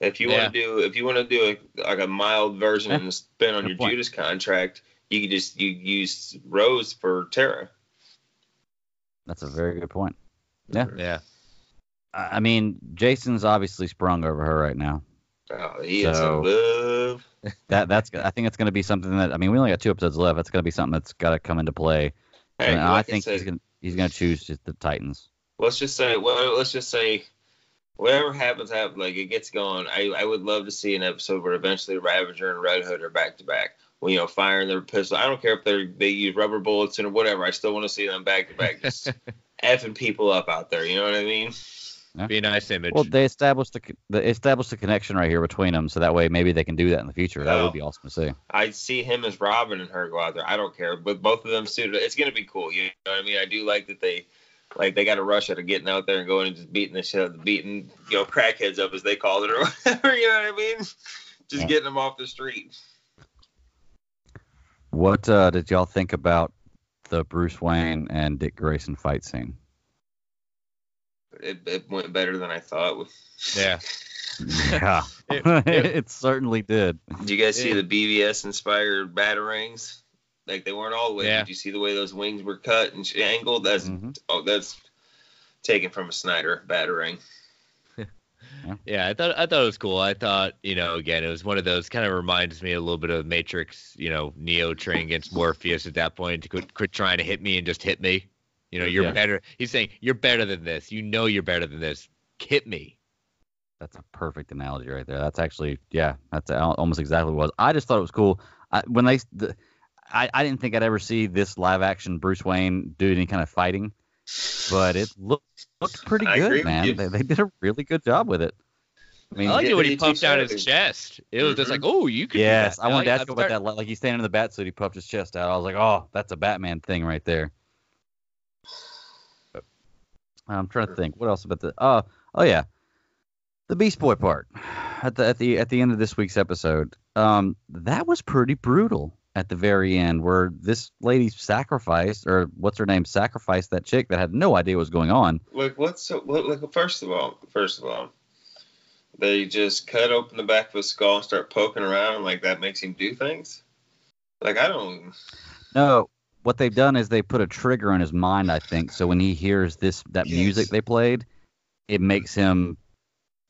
If you Yeah. want to do if you want to do a, like a mild version Yeah. and spin on Good your point. Judas contract, you could just you use Rose for Tara. That's a very good point. Yeah. Yeah. I I mean, Jason's obviously sprung over her right now. Oh, he is So- in love. That that's I think it's going to be something that I mean we only got two episodes left. That's going to be something that's got to come into play. Hey, and I like think said, he's going to he's going to choose just the Titans. let's just say well let's just say whatever happens happens like it gets going i i would love to see an episode where eventually ravager and red hood are back to back well, you know firing their pistol i don't care if they they use rubber bullets or whatever i still want to see them back to back just effing people up out there you know what i mean Be a nice image. Well, they established the they established a connection right here between them, so that way maybe they can do that in the future. That Oh. would be oh. awesome to see. i see him as robin and her go out there i don't care but both of them suited it's gonna be cool you know what i mean i do like that they like they got a rush out of getting out there and going and just beating the shit out of beating you know crackheads up as they called it or whatever you know what i mean just Yeah. getting them off the street What uh, did y'all think about the Bruce Wayne and Dick Grayson fight scene? it, it went better than I thought. yeah. Yeah, It- it, it- certainly did. Did you guys see Yeah. the BvS inspired batarangs? Like they weren't all the way. Yeah. Did you see the way those wings were cut and angled? That's Mhm. oh, that's taken from a Snyder batarang. Yeah, I thought I thought it was cool. I thought, you know, again, it was one of those kind of reminds me a little bit of Matrix, you know, Neo training against Morpheus at that point to quit, quit trying to hit me and just hit me. You know, you're Yeah. better. He's saying you're better than this. You know you're better than this. Hit me. That's a perfect analogy right there. That's actually, yeah, that's almost exactly what it was. I just thought it was cool. I, when they, the, I, I didn't think I'd ever see this live action Bruce Wayne do any kind of fighting, but it looked looked pretty I good, man. They, they did a really good job with it. I mean, I like it when he puffed out his chest. It was just like, oh, you could. do yes, that. I wanted to ask you about start- that. Like he's standing in the bat suit, he puffed his chest out. I was like, oh, that's a Batman thing right there. I'm trying to think. What else about the? Oh, oh yeah, the Beast Boy part at the at the at the end of this week's episode. Um, that was pretty brutal at the very end, where this lady sacrificed, or what's her name, sacrificed that chick that had no idea what was going on. Like what's so? Like first of all, first of all, they just cut open the back of his skull and start poking around, and like that makes him do things. Like I don't. No, what they've done is they put a trigger in his mind, I think. So when he hears this that Yes. music they played, it makes him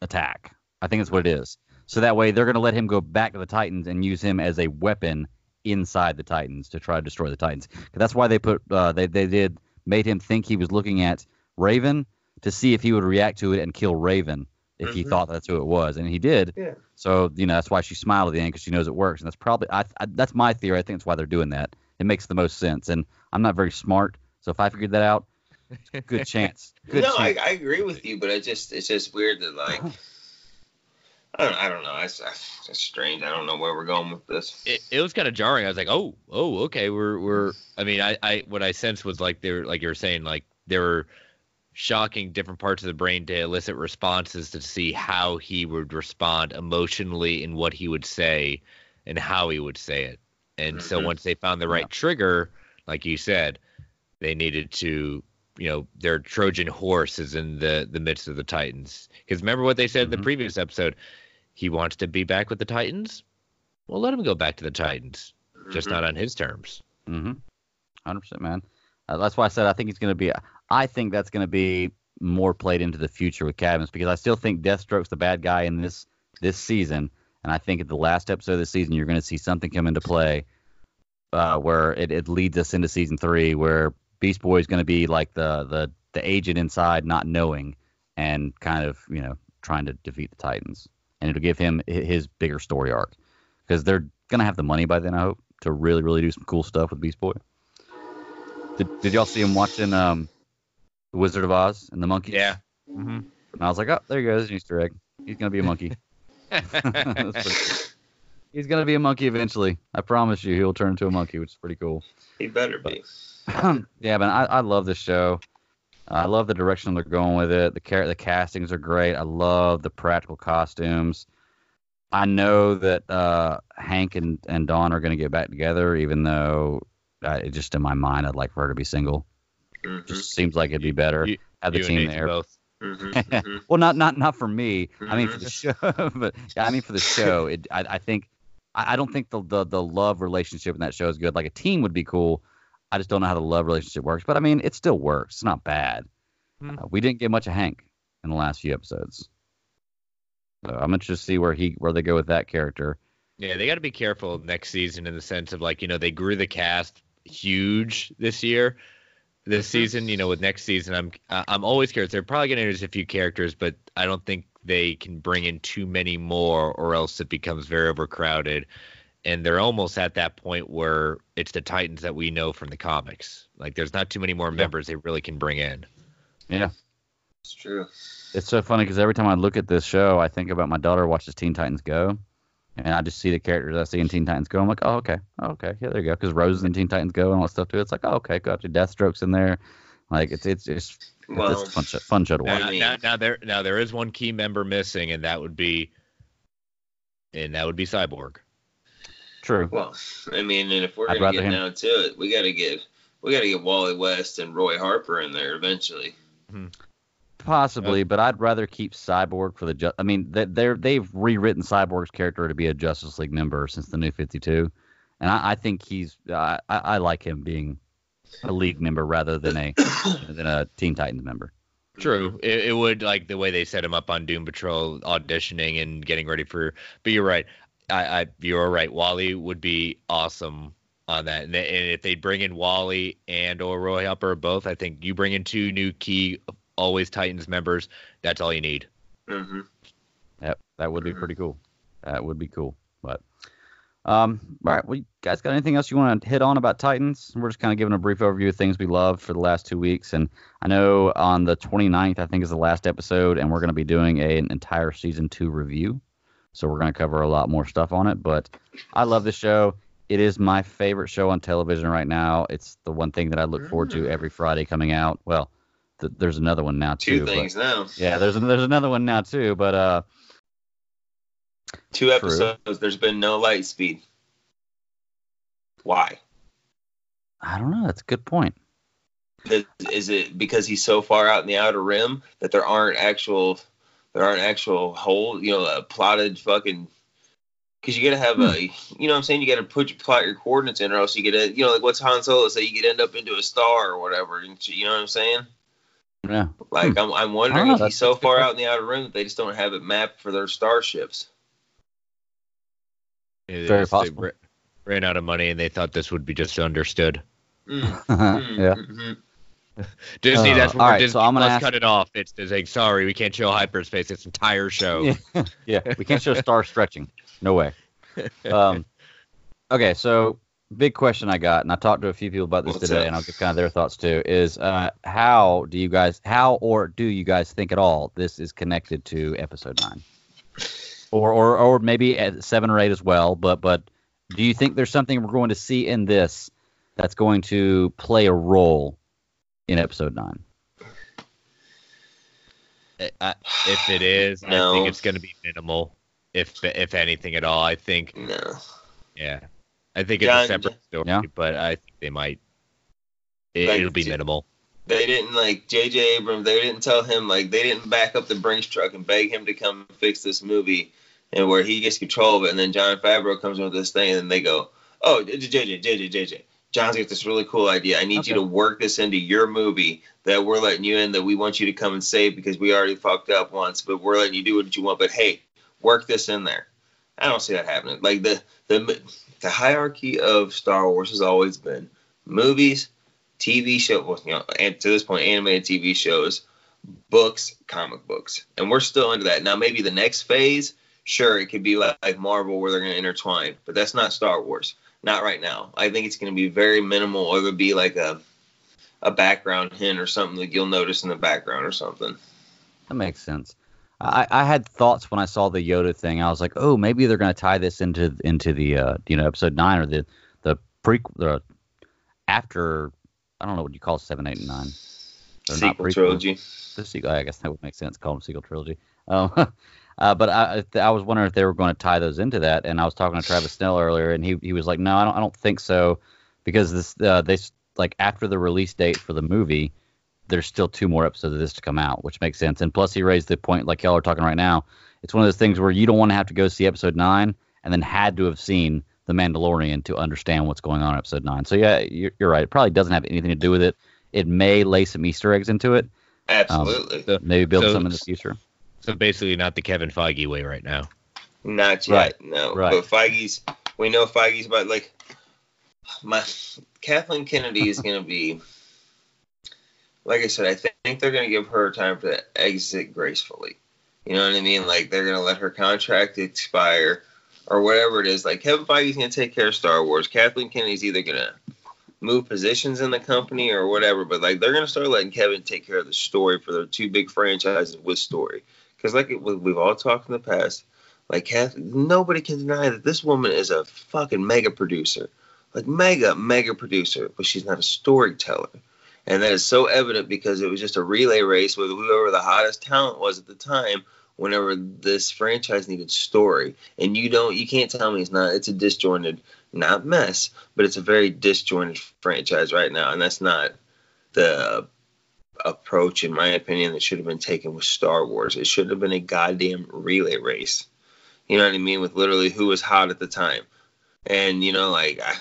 attack. I think that's what it is. So that way they're going to let him go back to the Titans and use him as a weapon inside the Titans to try to destroy the Titans. 'Cause That's why they put uh, they they did made him think he was looking at Raven to see if he would react to it and kill Raven if he Mhm. thought that's who it was, and he did. Yeah. So you know that's why she smiled at the end because she knows it works, and that's probably I, I that's my theory. I think that's why they're doing that. It makes the most sense, and I'm not very smart, so if I figured that out, good chance. Good no, I, chance. I agree with you, but it just it's just weird that like I don't I don't know. It's, it's strange. I don't know where we're going with this. it, it was kind of jarring. I was like, oh, oh, okay, we're we're. I mean, I, I what I sensed was like they were like you were saying like they were shocking different parts of the brain to elicit responses to see how he would respond emotionally and what he would say and how he would say it. And so Mhm. once they found the right Yeah. trigger, like you said, they needed to, you know, their Trojan horse is in the the midst of the Titans. Because remember what they said in Mhm. the previous episode, he wants to be back with the Titans. Well, let him go back to the Titans, just Mhm. not on his terms. Mm-hmm. Hundred percent, man. Uh, that's why I said I think he's going to be. I think that's going to be more played into the future with Cadmus because I still think Deathstroke's the bad guy in this this season, and I think at the last episode of the season you're going to see something come into play uh, where it, it leads us into season three, where Beast Boy is going to be like the the the agent inside, not knowing, and kind of you know trying to defeat the Titans, and it'll give him his bigger story arc because they're going to have the money by then. I hope to really really do some cool stuff with Beast Boy. Did, did y'all see him watching um, The Wizard of Oz and the monkey? Yeah. Mm-hmm. And I was like, oh, there he goes, an Easter egg. He's gonna be a monkey. That's pretty cool. He's gonna be a monkey eventually. I promise you, he'll turn into a monkey, which is pretty cool. He better be. yeah, man, I, I love this show. I love the direction they're going with it. The car- the castings are great. I love the practical costumes. I know that uh, Hank and, and Dawn are going to get back together, even though it just in my mind I'd like for her to be single. Mhm. Just seems like it'd be better. You- Have the you team Nathan there. both. Mhm, mhm. Well, not not not for me. I mean for the Mhm. show, but yeah, I mean for the show. It, I, I think I, I don't think the, the the love relationship in that show is good. Like a team would be cool. I just don't know how the love relationship works. But I mean, it still works. It's not bad. Hmm. Uh, we didn't get much of Hank in the last few episodes. So I'm interested to see where he where they go with that character. Yeah, they got to be careful next season in the sense of like you know they grew the cast huge this year. This season, you know, with next season, I'm I'm always curious. They're probably going to introduce a few characters, but I don't think they can bring in too many more, or else it becomes very overcrowded. And they're almost at that point where it's the Titans that we know from the comics. Like, there's not too many more members they really can bring in. Yeah, It's true. it's so funny because every time I look at this show, I think about my daughter watches Teen Titans Go, and I just see the characters I see in Teen Titans Go. I'm like, oh okay, oh, okay, yeah, there you go. Because Rose is in Teen Titans Go and all that stuff too. It's like, oh okay, gotcha. Deathstroke's in there. Like it's it's it's, Well, it's fun show, fun show to watch. Now, now, now there now there is one key member missing, and that would be, and that would be Cyborg. True. well, I mean, and if we're I'd gonna get him- down to it, we got to get we got to get Wally West and Roy Harper in there eventually. Hmm. Possibly, but I'd rather keep Cyborg for the. Ju- I mean, they, they're they've rewritten Cyborg's character to be a Justice League member since the New Fifty Two, and I, I think he's. I, I I like him being a League member rather than a than a Teen Titans member. True. It, it would like the way they set him up on Doom Patrol, auditioning and getting ready for. But you're right. I, I you're right. Wally would be awesome on that. And, they- and if they bring in Wally and or Roy Harper both, I think you bring in two new key always Titans members. That's all you need. hmm Yep, that would be Mhm. pretty cool. That would be cool. But um, all right, well, you guys got anything else you want to hit on about Titans? We're just kind of giving a brief overview of things we love for the last two weeks, and I know on the 29th, I think is the last episode, and we're going to be doing a, an entire season two review. So we're going to cover a lot more stuff on it. But I love the show. It is my favorite show on television right now. It's the one thing that I look forward to every Friday coming out. Well, th- there's another one now Two too. but- things now. yeah, there's there's another one now too, but uh, Two episodes. There's been no light speed. Why? I don't know. That's a good point. Is, is it because he's so far out in the outer rim that there aren't actual there aren't actual hole you know uh, plotted fucking because you gotta have a you know what I'm saying you gotta put your plot your coordinates in or else you get a you know like what's Han Solo say you could end up into a star or whatever and you know what I'm saying Yeah. like I'm I'm wondering know, if that's- he's so that's a good far question. out in the outer rim that they just don't have it mapped for their starships. It Very is- possible. ra- ran out of money and they thought this would be just understood. Mm, yeah. mm, mhm. Disney, Uh, that's where all right, Disney so I'm gonna ask- cut it off. It's, it's like, sorry, we can't show hyperspace this entire show. Yeah. yeah. We can't show star stretching. No way. Um, okay, so big question I got, and I talked to a few people about this What's today, up? and I'll get kind of their thoughts too. Is uh, how do you guys, how or do you guys think at all this is connected to episode nine, or or or maybe at seven or eight as well? But but do you think there's something we're going to see in this that's going to play a role in episode nine? I, if it is, I think it's going to be minimal, if if anything at all. I think, No. yeah, I think it's a separate story, Yeah. but I think they might. it, Like, it'll be minimal. They didn't like J.J. Abrams. They didn't tell him like they didn't back up the Brinks truck and beg him to come fix this movie, and where he gets control of it. And then Jon Favreau comes in with this thing, and they go, "Oh, J.J. J.J. J.J. Jon's got this really cool idea. I need you to work this into your movie that we're letting you in that we want you to come and save because we already fucked up once, but we're letting you do what you want. But hey, work this in there. I don't see that happening. Like the the the hierarchy of Star Wars has always been movies, TV show, well, you know, and to this point, animated TV shows, books, comic books, and we're still into that. Now, maybe the next phase, sure, it could be like, like Marvel where they're going to intertwine, but that's not Star Wars. Not right now. I think it's going to be very minimal, or there'll be like a a background hint or something that you'll notice in the background or something. That makes sense. I, I had thoughts when I saw the Yoda thing. I was like, oh, maybe they're going to tie this into into the uh, you know episode nine or the the prequel the after I don't know what you call seven, eight, and nine. They're Sequel trilogy. The sequel, I guess that would make sense. Call them sequel trilogy. Um, uh, but I I was wondering if they were going to tie those into that. And I was talking to Travis Snell earlier, and he he was like, no, I don't I don't think so, because this uh, they like after the release date for the movie, there's still two more episodes of this to come out, which makes sense. And plus, he raised the point, like y'all are talking right now. It's one of those things where you don't want to have to go see episode nine and then had to have seen The Mandalorian to understand what's going on in episode nine. So yeah, you're, you're right. It probably doesn't have anything to do with it. It may lay some Easter eggs into it. Absolutely. So- Maybe build So- some in the future. So basically, not the Kevin Feige way right now. Not yet. Right, No. right. But Feige's we know Feige's about like my Kathleen Kennedy is gonna be like I said, I think they're gonna give her time to exit gracefully. You know what I mean? Like they're gonna let her contract expire or whatever it is. Like Kevin Feige's gonna take care of Star Wars. Kathleen Kennedy's either gonna move positions in the company or whatever, but like they're gonna start letting Kevin take care of the story for their two big franchises with story. Because like we've all talked in the past, like nobody can deny that this woman is a fucking mega producer, like mega mega producer, but she's not a storyteller, and that is so evident because it was just a relay race with whoever the hottest talent was at the time. Whenever this franchise needed story, and you don't, you can't tell me it's not. It's a disjointed, not mess, but it's a very disjointed franchise right now, and that's not the approach, in my opinion, that should have been taken with Star Wars. It should have been a goddamn relay race. You know what I mean? With literally who was hot at the time. And, you know, like, I,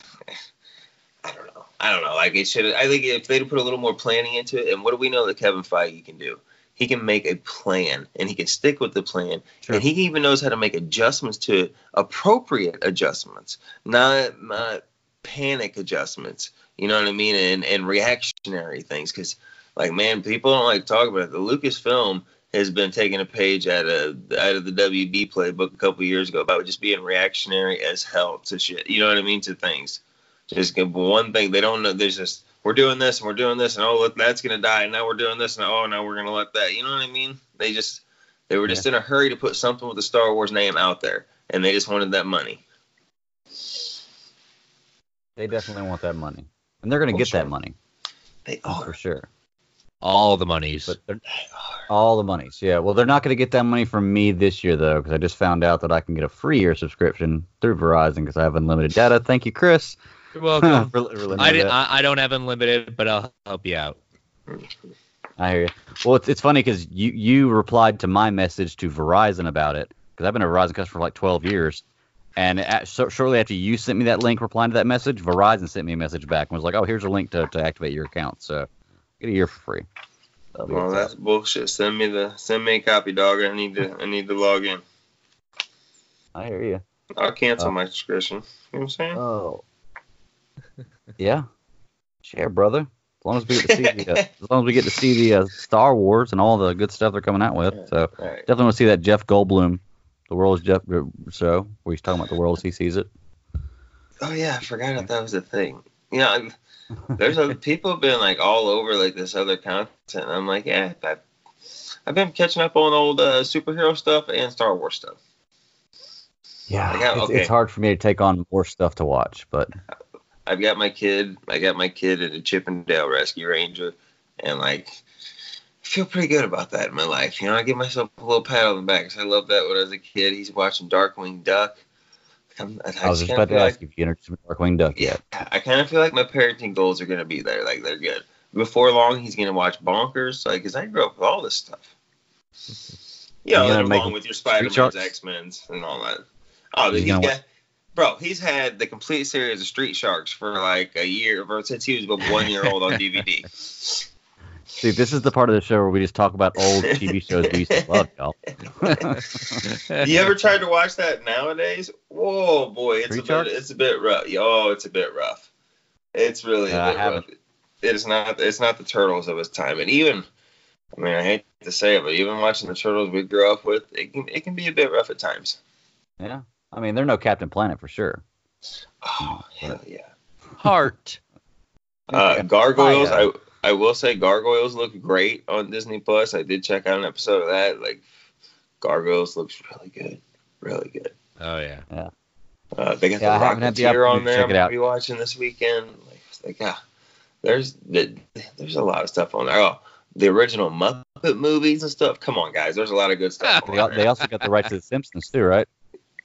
I don't know. I don't know. Like, it should I think if they'd put a little more planning into it, and what do we know that Kevin Feige can do? He can make a plan and he can stick with the plan. Sure. And he even knows how to make adjustments to appropriate adjustments, not, not panic adjustments. You know what I mean? And, and reactionary things. Because like man, people don't like to talk about it. The Lucasfilm has been taking a page out of out of the WB playbook a couple years ago about just being reactionary as hell to shit. You know what I mean to things. Just give one thing they don't know. There's just we're doing this and we're doing this and oh look that's gonna die and now we're doing this and oh now we're gonna let that. You know what I mean? They just they were just in a hurry to put something with the Star Wars name out there and they just wanted that money. They definitely want that money, and they're going to Oh, get sure. that money They are. for sure. All the monies. But they're, all the monies, yeah. Well, they're not going to get that money from me this year though, because I just found out that I can get a free year subscription through Verizon because I have unlimited data. Thank you, Chris. You're welcome. for letting me I, did. I I don't have unlimited, but I'll help you out. I hear you. Well, it's, it's funny because you you replied to my message to Verizon about it because I've been a Verizon customer for like 12 years, and at, so, shortly after you sent me that link replying to that message, Verizon sent me a message back and was like, "Oh, here's a link to, to activate your account." So get a year for free. That'll Well, that's bullshit. Send me the send me a copy, dog. I need to I need to log in. I hear you. I'll cancel Uh, my subscription. You know what I'm saying? Oh. yeah. Share, brother. As long as we get to see the, uh, as long as we get to see the uh, Star Wars and all the good stuff they're coming out with. So right. definitely want to see that Jeff Goldblum, the world's Jeff uh, show, where he's talking about the world as he sees it. Oh yeah, I forgot that that was a thing. You know, I'm- there's other people have been like all over like this other content. I'm like, yeah, I've, I've been catching up on old uh, superhero stuff and Star Wars stuff. Yeah, Like, it's, okay. it's hard for me to take on more stuff to watch, but I've got my kid. I got my kid at a Chip 'n Dale Rescue Ranger, and like, I feel pretty good about that in my life. You know, I give myself a little pat on the back because I loved that when I was a kid. He's watching Darkwing Duck. I'm, I, I was just about to ask like, if you introduced Darkwing Duck yeah, yet. I kind of feel like my parenting goals are gonna be there. Like they're good. Before long, he's gonna watch Bonkers. Like, cause I grew up with all this stuff. Yeah, You gonna make along with your Spider-Man's, X-Men's, and all that. Oh, He's he's gonna got, bro. He's had the complete series of Street Sharks for like a year, or since he was about one year old on DVD. See, this is the part of the show where we just talk about old TV shows we used to love, y'all. you ever tried to watch that nowadays? Whoa, boy, it's Street a bit, it's a bit rough. Oh, it's a bit rough. It's really a Uh, I bit rough. haven't. It's not. It's not the turtles of his time, and even. I mean, I hate to say it, but even watching the turtles we grew up with, it can it can be a bit rough at times. yeah. I mean, they're no Captain Planet for sure. Oh hell yeah! Heart. Uh, Gargoyles. I, uh, I I will say Gargoyles look great on Disney Plus. I did check out an episode of that. Like Gargoyles looks really good, really good. Oh yeah. Uh, they got Yeah, the haven't the Rocketeer on there. I'm gonna be watching this weekend. Like, like yeah, there's the, there's a lot of stuff on there. Oh, the original Muppet movies and stuff. Come on, guys. There's a lot of good stuff. They, on al- there. they also got the rights to the Simpsons too, right?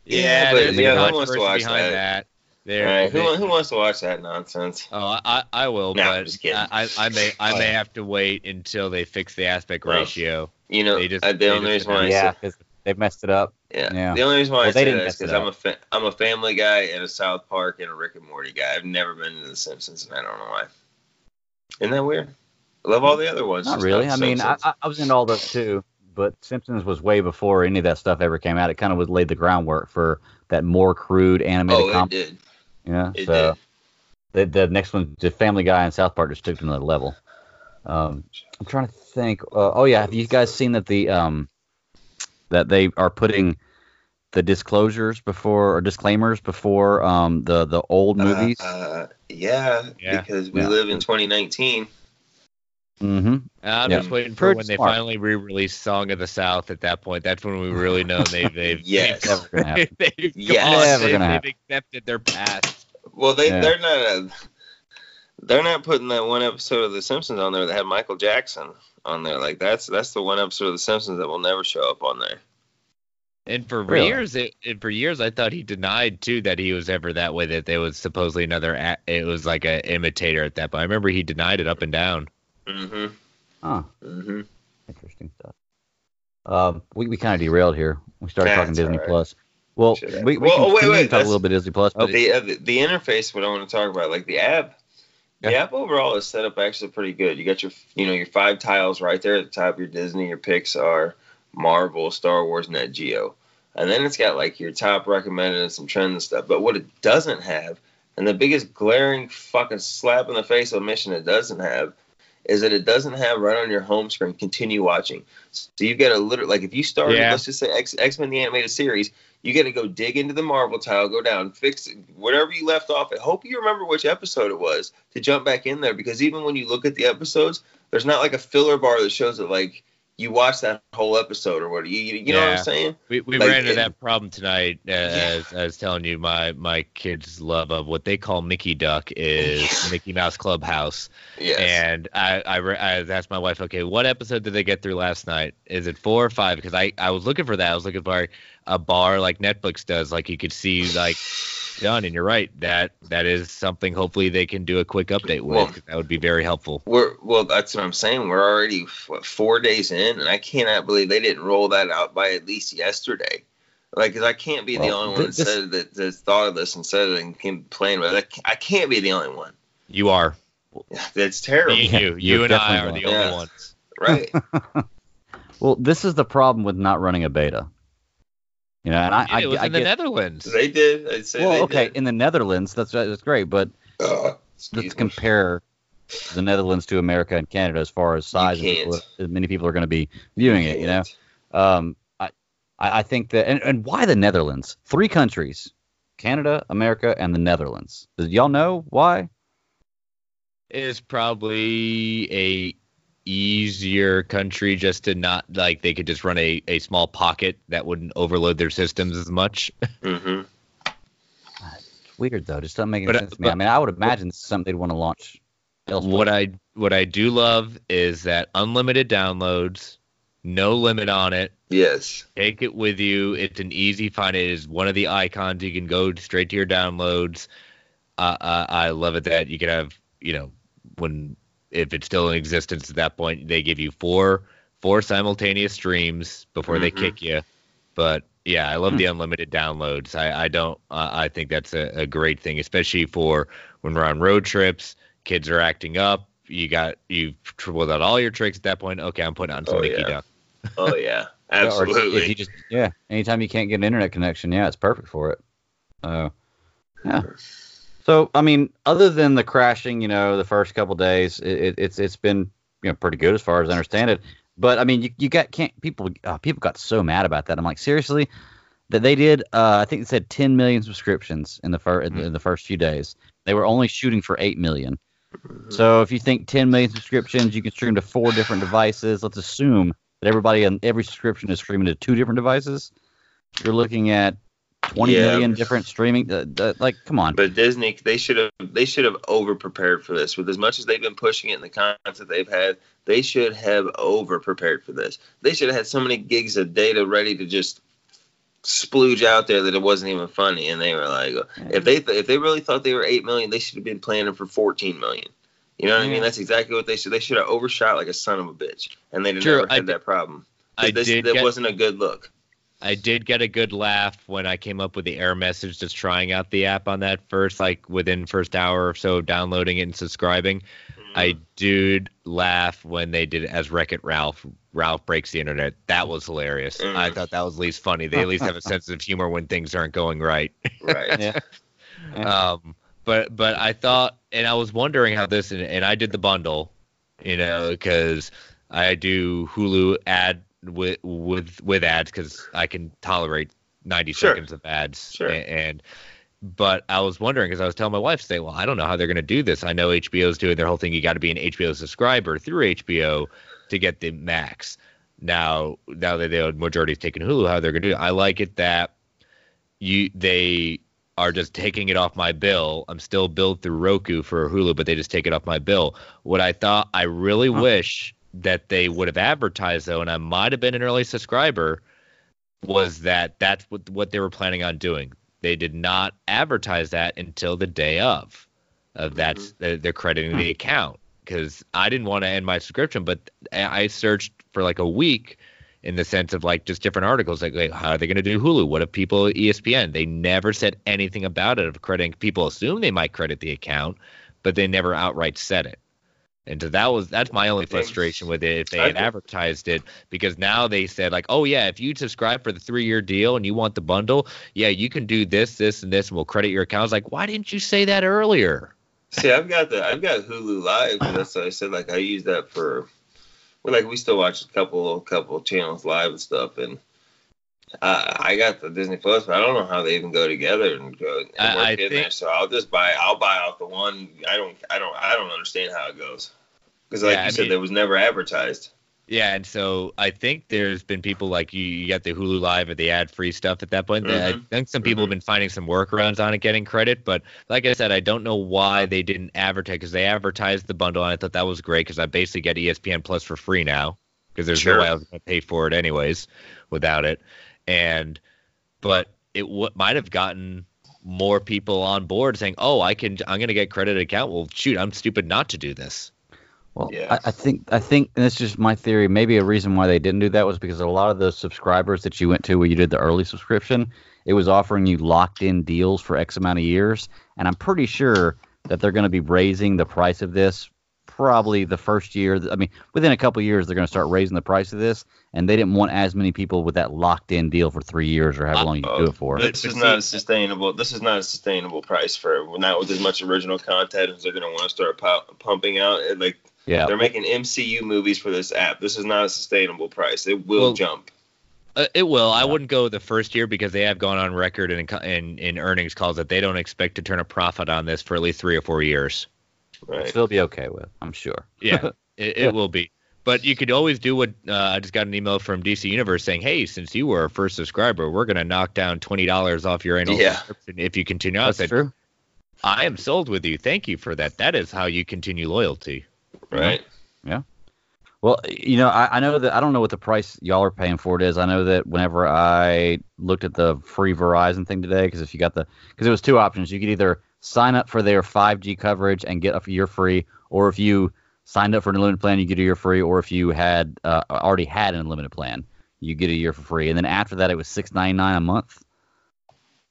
Yeah, but yeah, a who wants to watch behind that? that. There, Right, who, who wants to watch that nonsense? Oh, I I will, Nah, I'm but just kidding. I, I I may I may have to wait until they fix the aspect Well, ratio. You know, They just- uh, the they only just reason why I yeah, say, because they've messed it up. yeah, yeah. the only reason why Well, I they say didn't that is mess because it I'm a fa- I'm a Family Guy and a South Park and a Rick and Morty guy. I've never been into The Simpsons, and I don't know why. Isn't that weird? I love all the other ones. Not really. The I mean, I, I I was into all those too, but Simpsons was way before any of that stuff ever came out. It kind of was laid the groundwork for that more crude animated oh, it comedy. did. You know, It so did. the the next one, the Family Guy and South Park just took it to another level. Um, I'm trying to think. Uh, oh yeah, have you guys seen that the um that they are putting the disclosures before or disclaimers before um the the old movies? Uh, yeah, Yeah. because we Yeah. live in 2019. Mm-hmm. I'm Yeah. just waiting for Pretty when they finally re-release "Song of the South." At that point, that's when we really know they they've Yes. they've, Never gonna happen. they've, Yes. on, they've, they've accepted their past. Well, they Yeah. they're not a, they're not putting that one episode of The Simpsons on there that had Michael Jackson on there. Like that's that's the one episode of The Simpsons that will never show up on there. And for Really? years, it, it, for years, I thought he denied too that he was ever that way. That there was supposedly another. It was like a imitator at that point. I remember he denied it up and down. Mm-hmm. Huh. Mm-hmm. Interesting stuff. Um, we, we kind of derailed here. We started talking Disney right. Plus. Well, Should we, we Well, can oh, wait, wait, talk a little bit Disney Plus, but it- the, uh, the the interface, what I want to talk about, like the app, the app overall is set up actually pretty good. You got your you know your five tiles right there at the top. Your Disney, your Pixar, Marvel, Star Wars, Nat Geo, and then it's got like your top recommended and some trends and stuff. But what it doesn't have, and the biggest glaring fucking slap in the face omission it doesn't have, is that it doesn't have right on your home screen continue watching. So you've got to literally like if you started, Yeah. let's just say X X Men the animated series, you got to go dig into the Marvel tile, go down, fix it, whatever you left off. I hope you remember which episode it was to jump back in there because even when you look at the episodes, there's not like a filler bar that shows it like you watch that whole episode or what. You, you, you know what I'm saying? We, we Like, ran into that problem tonight. Uh, as I was telling you, my my kids' love of what they call Mickey Duck is Mickey Mouse Clubhouse. Yes. And I, I, I asked my wife, okay, what episode did they get through last night? Is it four or five? Because I, I was looking for that. I was looking for a bar like Netflix does, like you could see like done. And you're right, that that is something. Hopefully they can do a quick update with. Well- that would be very helpful. We're well. That's what I'm saying. We're already what, four days in, and I cannot believe they didn't roll that out by at least yesterday. Like, cause I can't be the Well, only one that this- said that, that thought of this and said it and came playing with it. I can't- I can't be the only one. You are. That's terrible, Yeah, you. you're You and I definitely are the only Yeah. ones. right? well, this is the problem with not running a beta. You know, and I, I, it was I in the get, Netherlands. they did. I'd say well, they okay, did. in the Netherlands, that's that's great, but Uh, let's me. compare the Netherlands to America and Canada as far as size and as many people are going to be viewing it. You know, um, I I I think that and, and why the Netherlands? Three countries: Canada, America, and the Netherlands. Did y'all know why? is probably a easier country just to not like they could just run a, a small pocket that wouldn't overload their systems as much. hmm It's weird though. Just doesn't make any But, sense to me. I mean, I would imagine this is something they'd want to launch. Elsewhere. what I what I do love is that unlimited downloads, no limit on it, Yes. Take it with you. It's an easy find. It is one of the icons. You can go straight to your downloads. Uh, uh, I love it that you can have, you know, when if it's still in existence at that point, they give you four four simultaneous streams before they Mhm. kick you. But yeah, I love Hmm. the unlimited downloads. I, I don't. Uh, I think that's a, a great thing, especially for when we're on road trips. Kids are acting up. You got you've tripled out all your tricks at that point. Okay, I'm putting on some Oh, Mickey yeah. Duck. Oh yeah. Yeah, If Absolutely. you just yeah, anytime you can't get an internet connection, yeah, it's perfect for it. Uh, yeah. So I mean, other than the crashing, you know, the first couple days, it, it, it's it's been you know pretty good as far as I understand it. But I mean, you, you got can't people uh, people got so mad about that. I'm like, seriously, that they did. Uh, I think they said 10 million subscriptions in the first in the first few days. They were only shooting for 8 million. So if you think 10 million subscriptions, you can stream to four different devices. Let's assume that everybody on every subscription is streaming to two different devices. You're looking at twenty million Yeah. different streaming. Uh, uh, like, come on. But Disney, they should have they should have over prepared for this. With as much as they've been pushing it and the content they've had, they should have over prepared for this. They should have had so many gigs of data ready to just splooge out there that it wasn't even funny. And they were like, if they th- if they really thought they were eight million, they should have been planning for fourteen million. You know what I mean? That's exactly what they should. They should have overshot like a son of a bitch, and they'd have never I had did- that problem. I this, did that get- wasn't a good look. I did get a good laugh when I came up with the error message just trying out the app on that first, like within first hour or so of downloading it and subscribing. I did laugh when they did it as Wreck It Ralph. Ralph breaks the internet. That was hilarious. Mm. I thought that was at least funny. They at least have a sense of humor when things aren't going right. right. Yeah. Yeah. Um, but but I thought, and I was wondering how this, and, and I did the bundle, you know, because I do Hulu ad with with with ads because I can tolerate ninety Sure. seconds of ads. Sure. A- And, but I was wondering because I was telling my wife, say, well, I don't know how they're going to do this. I know HBO's doing their whole thing. You got to be an HBO subscriber through HBO to get the max. Now, now that the majority is taking Hulu, how they're going to do it? I like it that you they are just taking it off my bill. I'm still billed through Roku for Hulu, but they just take it off my bill. What I thought I really Huh. wish that they would have advertised though, and I might have been an early subscriber, was that that's what what they were planning on doing. They did not advertise that until the day of, of mm-hmm. that's they're they're crediting the hmm. account because I didn't want to end my subscription, but I searched for like a week in the sense of like just different articles like, like how are they going to do Hulu? What if people ESPN? They never said anything about it of crediting. People assume they might credit the account, but they never outright said it. And so that was that's my only frustration with it. If they had advertised it, because now they said like, oh yeah, if you subscribe for the three year deal and you want the bundle, yeah, you can do this, this, and this, and we'll credit your account. I was like, why didn't you say that earlier? See, I've got the I've got Hulu Live. 'cause That's what I said. Like I use that for, well, like we still watch a couple a couple channels live and stuff. And uh, I got the Disney Plus, but I don't know how they even go together and go and I- work I in think- there. So I'll just buy I'll buy out the one. I don't I don't I don't understand how it goes because like Yeah, you I said, mean- there was never advertised. Yeah, and so I think there's been people like you, you got the Hulu Live or the ad free stuff at that point. I Mhm. think some people have been finding some workarounds on it getting credit, but like I said, I don't know why they didn't advertise because they advertised the bundle and I thought that was great because I basically get ESPN Plus for free now because there's Sure. no way I was going to pay for it anyways without it. And but it w- might have gotten more people on board saying, "Oh, I can I'm going to get credit account." Well, shoot, I'm stupid not to do this. Well, Yeah. I, I think I think and this is just my theory. Maybe a reason why they didn't do that was because a lot of those subscribers that you went to where you did the early subscription, it was offering you locked in deals for X amount of years, and I'm pretty sure that they're going to be raising the price of this probably the first year. I mean, within a couple years, they're going to start raising the price of this, and they didn't want as many people with that locked in deal for three years or however long you do it for. This is not a sustainable. This is not a sustainable price for not with as much original content as they're going to want to start pu- pumping out. Like Yeah, they're making MCU movies for this app. This is not a sustainable price. It will Well, jump. Uh, it will. I wouldn't go the first year because they have gone on record in, in in earnings calls that they don't expect to turn a profit on this for at least three or four years. Right. still be okay with. I'm sure. Yeah, it, it will be. But you could always do what uh, I just got an email from DC Universe saying, "Hey, since you were a first subscriber, we're going to knock down twenty dollars off your annual Yeah. subscription if you continue." I That's said, true. "I am sold with you. Thank you for that. That is how you continue loyalty." Right. Yeah. Well, you know, I, I know that I don't know what the price y'all are paying for it is. I know that whenever I looked at the free Verizon thing today, because if you got the, because it was two options, you could either sign up for their 5G coverage and get a year free, or if you signed up for an unlimited plan, you get a year free, or if you had uh, already had an unlimited plan, you get a year for free. And then after that, it was six ninety nine a month.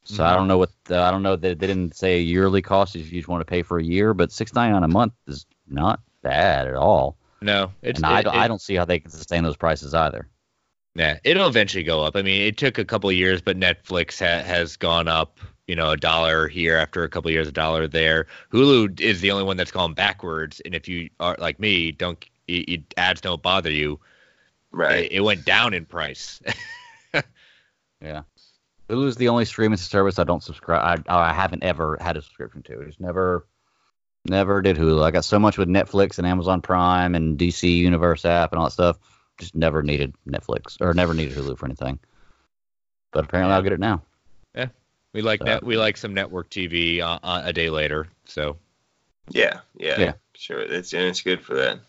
So I don't know what the, I don't know that they didn't say a yearly cost if you just want to pay for a year, but six ninety nine a month is not bad at all. No, it's and I don't, it- I don't see how they can sustain those prices either. Yeah, it'll eventually go up. I mean, it took a couple of years, but Netflix ha- has gone up. You know, a dollar here after a couple of years, a dollar there. Hulu is the only one that's gone backwards. And if you are like me, don't y y- ads don't bother you. Right. It, it went down in price. Yeah. Hulu's the only streaming service I don't subscribe. I, I haven't ever had a subscription to. It's never, never did Hulu. I got so much with Netflix and Amazon Prime and DC Universe app and all that stuff. Just never needed Netflix or never needed Hulu for anything. But apparently I'll get it now. Yeah, we like So- net, we like some network TV uh, uh, a day later. So Yeah, yeah, Yeah. Sure, it's and it's good for that.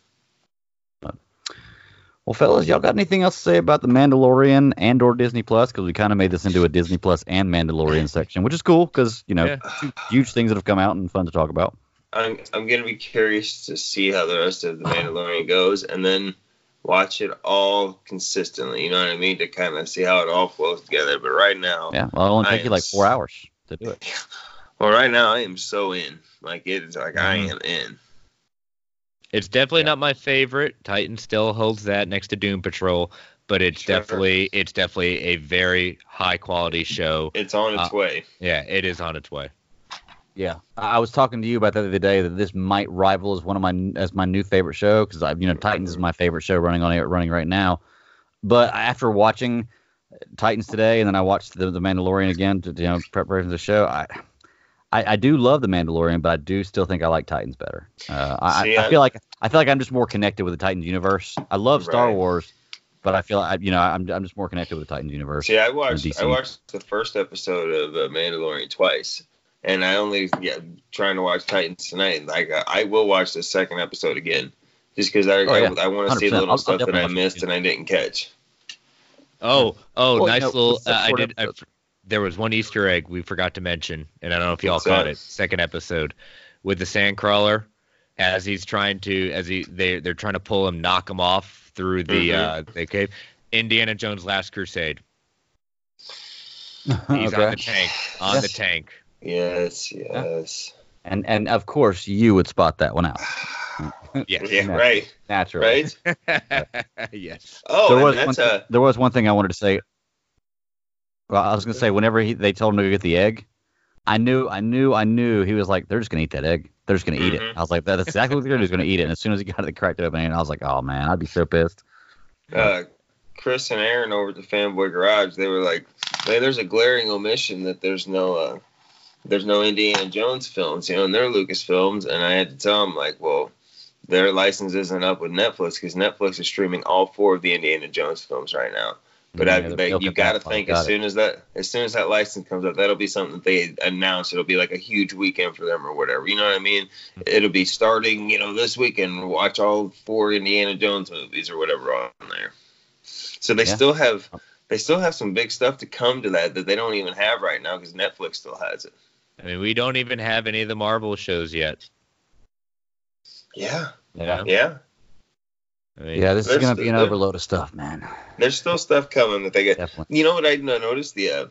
Well, fellas, y'all got anything else to say about the Mandalorian and or Disney Plus? Because we kind of made this into a Disney Plus and Mandalorian section, which is cool because you know Yeah. two huge things that have come out and fun to talk about. I'm I'm gonna be curious to see how the rest of the Mandalorian goes, and then watch it all consistently. You know what I mean? To kind of see how it all flows together. But right now, Yeah, well, it'll only I take you like four hours to do it. well, right now I am so in. Like it is like I Mhm. am in. it's definitely Yeah. not my favorite. Titan still holds that next to Doom Patrol, but it's Sure. definitely it's definitely a very high quality show. It's on its Uh, way. Yeah, it is on its way. Yeah, I was talking to you about the other day that this might rival as one of my as my new favorite show because I, you know, Titans is my favorite show running on running right now. But after watching Titans today, and then I watched the, the Mandalorian again to you know preparation for the show, I, I I do love the Mandalorian, but I do still think I like Titans better. Uh, I, See, I, I- I feel like I feel like I'm just more connected with the Titans universe. I love Star Right. Wars, but I feel like you know I'm I'm just more connected with the Titans universe. See, I watched I watched the first episode of uh, Mandalorian twice, and I only yeah trying to watch Titans tonight. Like I, I will watch the second episode again, just because I Oh, yeah. I, want to see 100%. the I'll- little I'll stuff that I missed and I didn't catch. Oh, oh, Well, nice no, little. Uh, I did. I, there was one Easter egg we forgot to mention, and I don't know if y'all What's caught that? it. Second episode with the Sandcrawler, as he's trying to, as he they they're trying to pull him, knock him off through the Mhm. uh the cave. Indiana Jones' Last Crusade. He's okay. on the tank. On Yes. the tank. Yes, yes. And and of course you would spot that one out Yes. Yeah, right, naturally. right. yes. Oh, there was that's one, thi- uh, there was one thing I wanted to say. Well, I was gonna say whenever he, they told him to get the egg, I knew, I knew, I knew he was like, they're just gonna eat that egg. They're just gonna eat it. Mhm. I was like, that's exactly what they're gonna do. Is gonna eat it. And as soon as he got it, they cracked open, and I was like, oh man, I'd be so pissed. uh, Chris and Aaron over at the Fanboy Garage. They were like, "Hey, there's a glaring omission that there's no uh, there's no Indiana Jones films, you know, and they're Lucas films." And I had to tell them like, "Well, their license isn't up with Netflix because Netflix is streaming all four of the Indiana Jones films right now." But Yeah, I, they, you got to think got as it. soon as that as soon as that license comes up, that'll be something that they announce. It'll be like a huge weekend for them or whatever. You know what I mean? Mm-hmm. It'll be starting, you know, this weekend. Watch all four Indiana Jones movies or whatever on there. So they Yeah. still have they still have some big stuff to come to that that they don't even have right now because Netflix still has it. I mean, we don't even have any of the Marvel shows yet. Yeah, Yeah, yeah. I mean, yeah. This is gonna be an there- overload of stuff, man. There's still stuff coming that they get. Definitely. You know what I noticed the uh,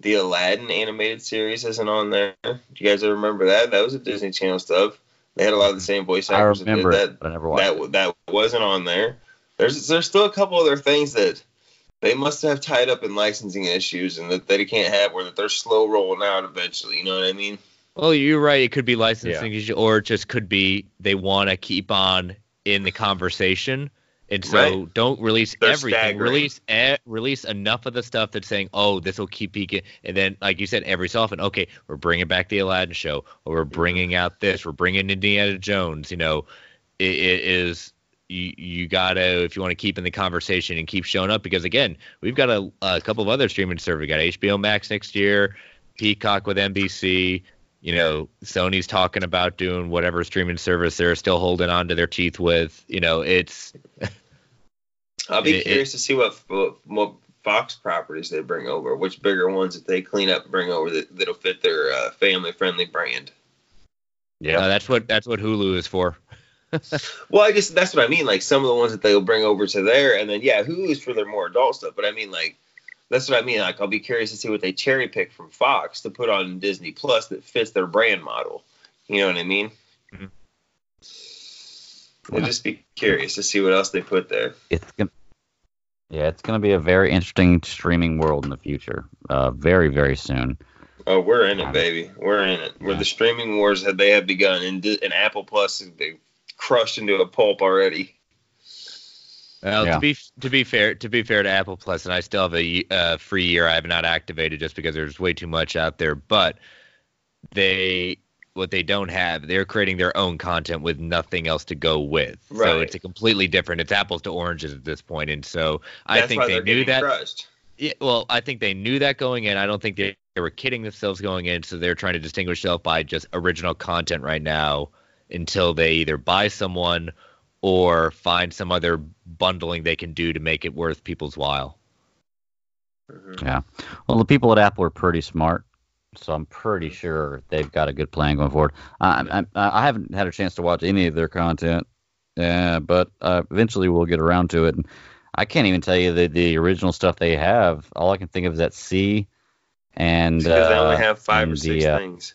the Aladdin animated series isn't on there. Do you guys ever remember that? That was a Disney Channel stuff. They had a lot of the same voice actors. that did remember that. it, but I never watched it. that that wasn't on there. There's there's still a couple other things that they must have tied up in licensing issues and that they can't have where that they're slow rolling out eventually. You know what I mean? Well, you're right. It could be licensing, issue, or it just could be they want to keep on in the conversation, and so Right. don't release They're everything. staggering. Release e- release enough of the stuff that's saying, "Oh, this will keep peaking," and then, like you said, every so often, okay, we're bringing back the Aladdin show, or we're mm-hmm. bringing out this, we're bringing Indiana Jones. You know, it, it is. You, you gotta if you want to keep in the conversation and keep showing up because again we've got a, a couple of other streaming services. We got HBO Max next year, Peacock with NBC, you know, Sony's talking about doing whatever streaming service they're still holding on to their teeth with. You know, it's I'll be It- it- curious to see what, what what Fox properties they bring over, which bigger ones that they clean up bring over that, that'll fit their uh, family friendly brand. Uh, that's what that's what Hulu is for. Well, I just that's what I mean. Like some of the ones that they'll bring over to there, and then yeah, Hulu's for their more adult stuff. But I mean, like that's what I mean. Like I'll be curious to see what they cherry pick from Fox to put on Disney Plus that fits their brand model. You know what I mean? Mhm. I'll just be curious to see what else they put there. it's gonna yeah it's gonna be a very interesting streaming world in the future uh very very soon Oh, we're in it, baby. We're in it. Where the streaming wars have they have begun, and, and Apple Plus they crushed into a pulp already. Well, Yeah. to be to be fair, to be fair to Apple Plus, and I still have a uh, free year. I have not activated just because there's way too much out there. But they, what they don't have, they're creating their own content with nothing else to go with. So it's a completely different. It's apples to oranges at this point, and so I think why they knew that. crushed. Yeah, well, I think they knew that going in. I don't think they, they were kidding themselves going in. So they're trying to distinguish themselves by just original content right now until they either buy someone or find some other bundling they can do to make it worth people's while. Mhm. yeah well the people at apple are pretty smart so i'm pretty sure they've got a good plan going forward i i, I haven't had a chance to watch any of their content yeah but uh, eventually we'll get around to it and i can't even tell you the the original stuff they have all i can think of is that See and Because they only uh, have five or and six the, uh, things.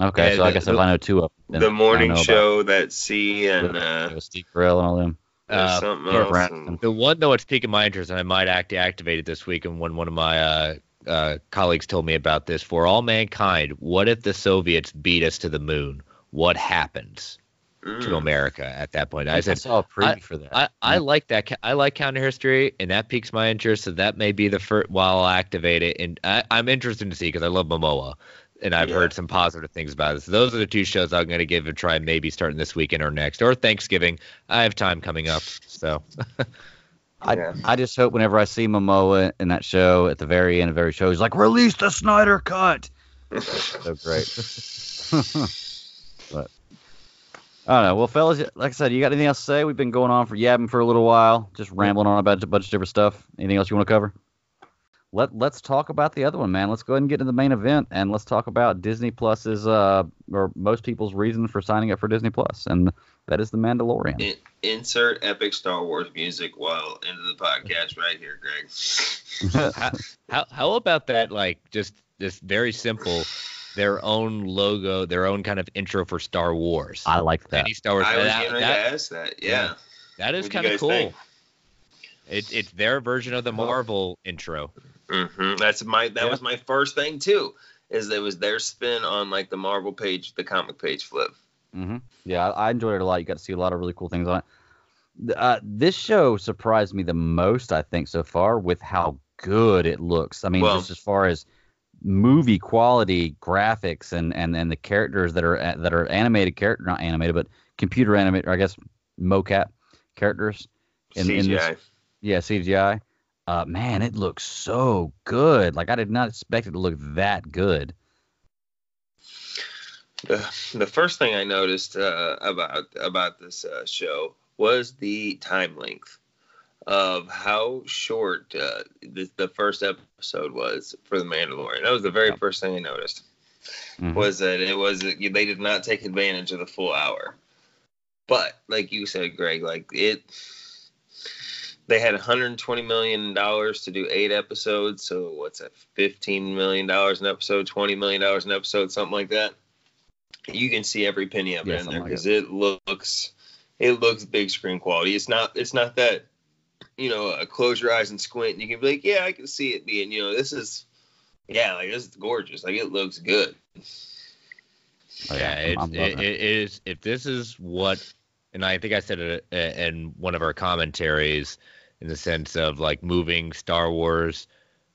Okay Yeah, so i the- guess the- if i know two of them The morning show, that See, and uh, Steve Carell and all them. Uh, something else. The one though it's piquing my interest, and I might act activate it this week. And when one of my uh, uh, colleagues told me about this, for all mankind, what if the Soviets beat us to the moon? What happens to Mm. America at that point? I I said, saw a preview for that. I, I like that. I like counter history, and that piques my interest. So that may be the first. While I'll activate it, and I, I'm interested to see because I love Momoa, and I've Yeah. heard some positive things about it. So those are the two shows I'm going to give a try, maybe starting this weekend or next, or Thanksgiving. I have time coming up, so I, Yeah. I just hope whenever I see Momoa in that show at the very end of every show, he's like, "Release the Snyder Cut." so great. but I don't know. Well, fellas, like I said, you got anything else to say? We've been going on for yabbing for a little while, just rambling on about a bunch of different stuff. Anything else you want to cover? Let Let's talk about the other one, man. Let's go ahead and get into the main event, and let's talk about Disney Plus's, uh, or most people's reason for signing up for Disney Plus, and that is the Mandalorian. In- insert epic Star Wars music while into the podcast right here, Greg. how, how how about that? Like just this very simple, their own logo, their own kind of intro for Star Wars. I like that. Any Star Wars. I was that- getting ready that- to ask that. Yeah. that is kind of cool. think? It, it's their version of the Marvel intro. Hmm That's my that Yeah. was my first thing too. Is it was their spin on like the Marvel page, the comic page flip. Mm-hmm. Yeah, I, I enjoyed it a lot. You got to see a lot of really cool things on it. Uh, this show surprised me the most, I think, so far with how good it looks. I mean, Well- just as far as movie quality, graphics, and and and the characters that are that are animated character, not animated, but computer animated, I guess mocap characters. In- in this- CGI. Yeah, CGI. Uh, man, it looks so good. Like I did not expect it to look that good. the, the first thing I noticed uh, about about this uh, show was the time length of how short uh, the, the first episode was for the Mandalorian. That was the very first thing I noticed. Mhm. Was that it was they did not take advantage of the full hour, but like you said, Greg, like it. They had 120 million dollars to do eight episodes, so what's that? 15 million dollars an episode, 20 million dollars an episode, something like that you can see every penny of it Yeah, in there something like because it looks it looks big screen quality. It's not it's not that you know uh, close your eyes and squint and you can be like yeah I can see it being you know this is yeah like this is gorgeous like it looks good. Oh, yeah, it's, it, it. it is. If this is what, and I think I said it uh, in one of our commentaries, in the sense of like moving Star Wars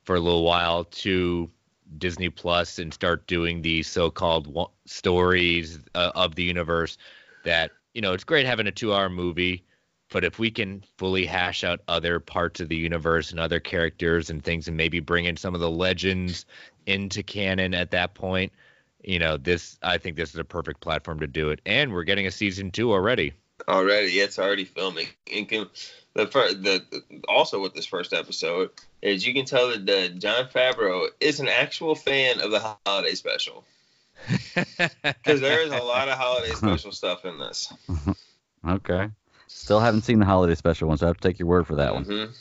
for a little while to Disney Plus and start doing these so-called stories uh, of the universe. That you know, it's great having a two-hour movie, but if we can fully hash out other parts of the universe and other characters and things, and maybe bring in some of the legends into canon at that point you know this i think this is a perfect platform to do it and we're getting a season two already Already, it's already filming. And can, the first, the also with this first episode is you can tell that uh, Jon Favreau is an actual fan of the holiday special because there is a lot of holiday special stuff in this. Okay. Still haven't seen the holiday special one, so I have to take your word for that one. Mhm.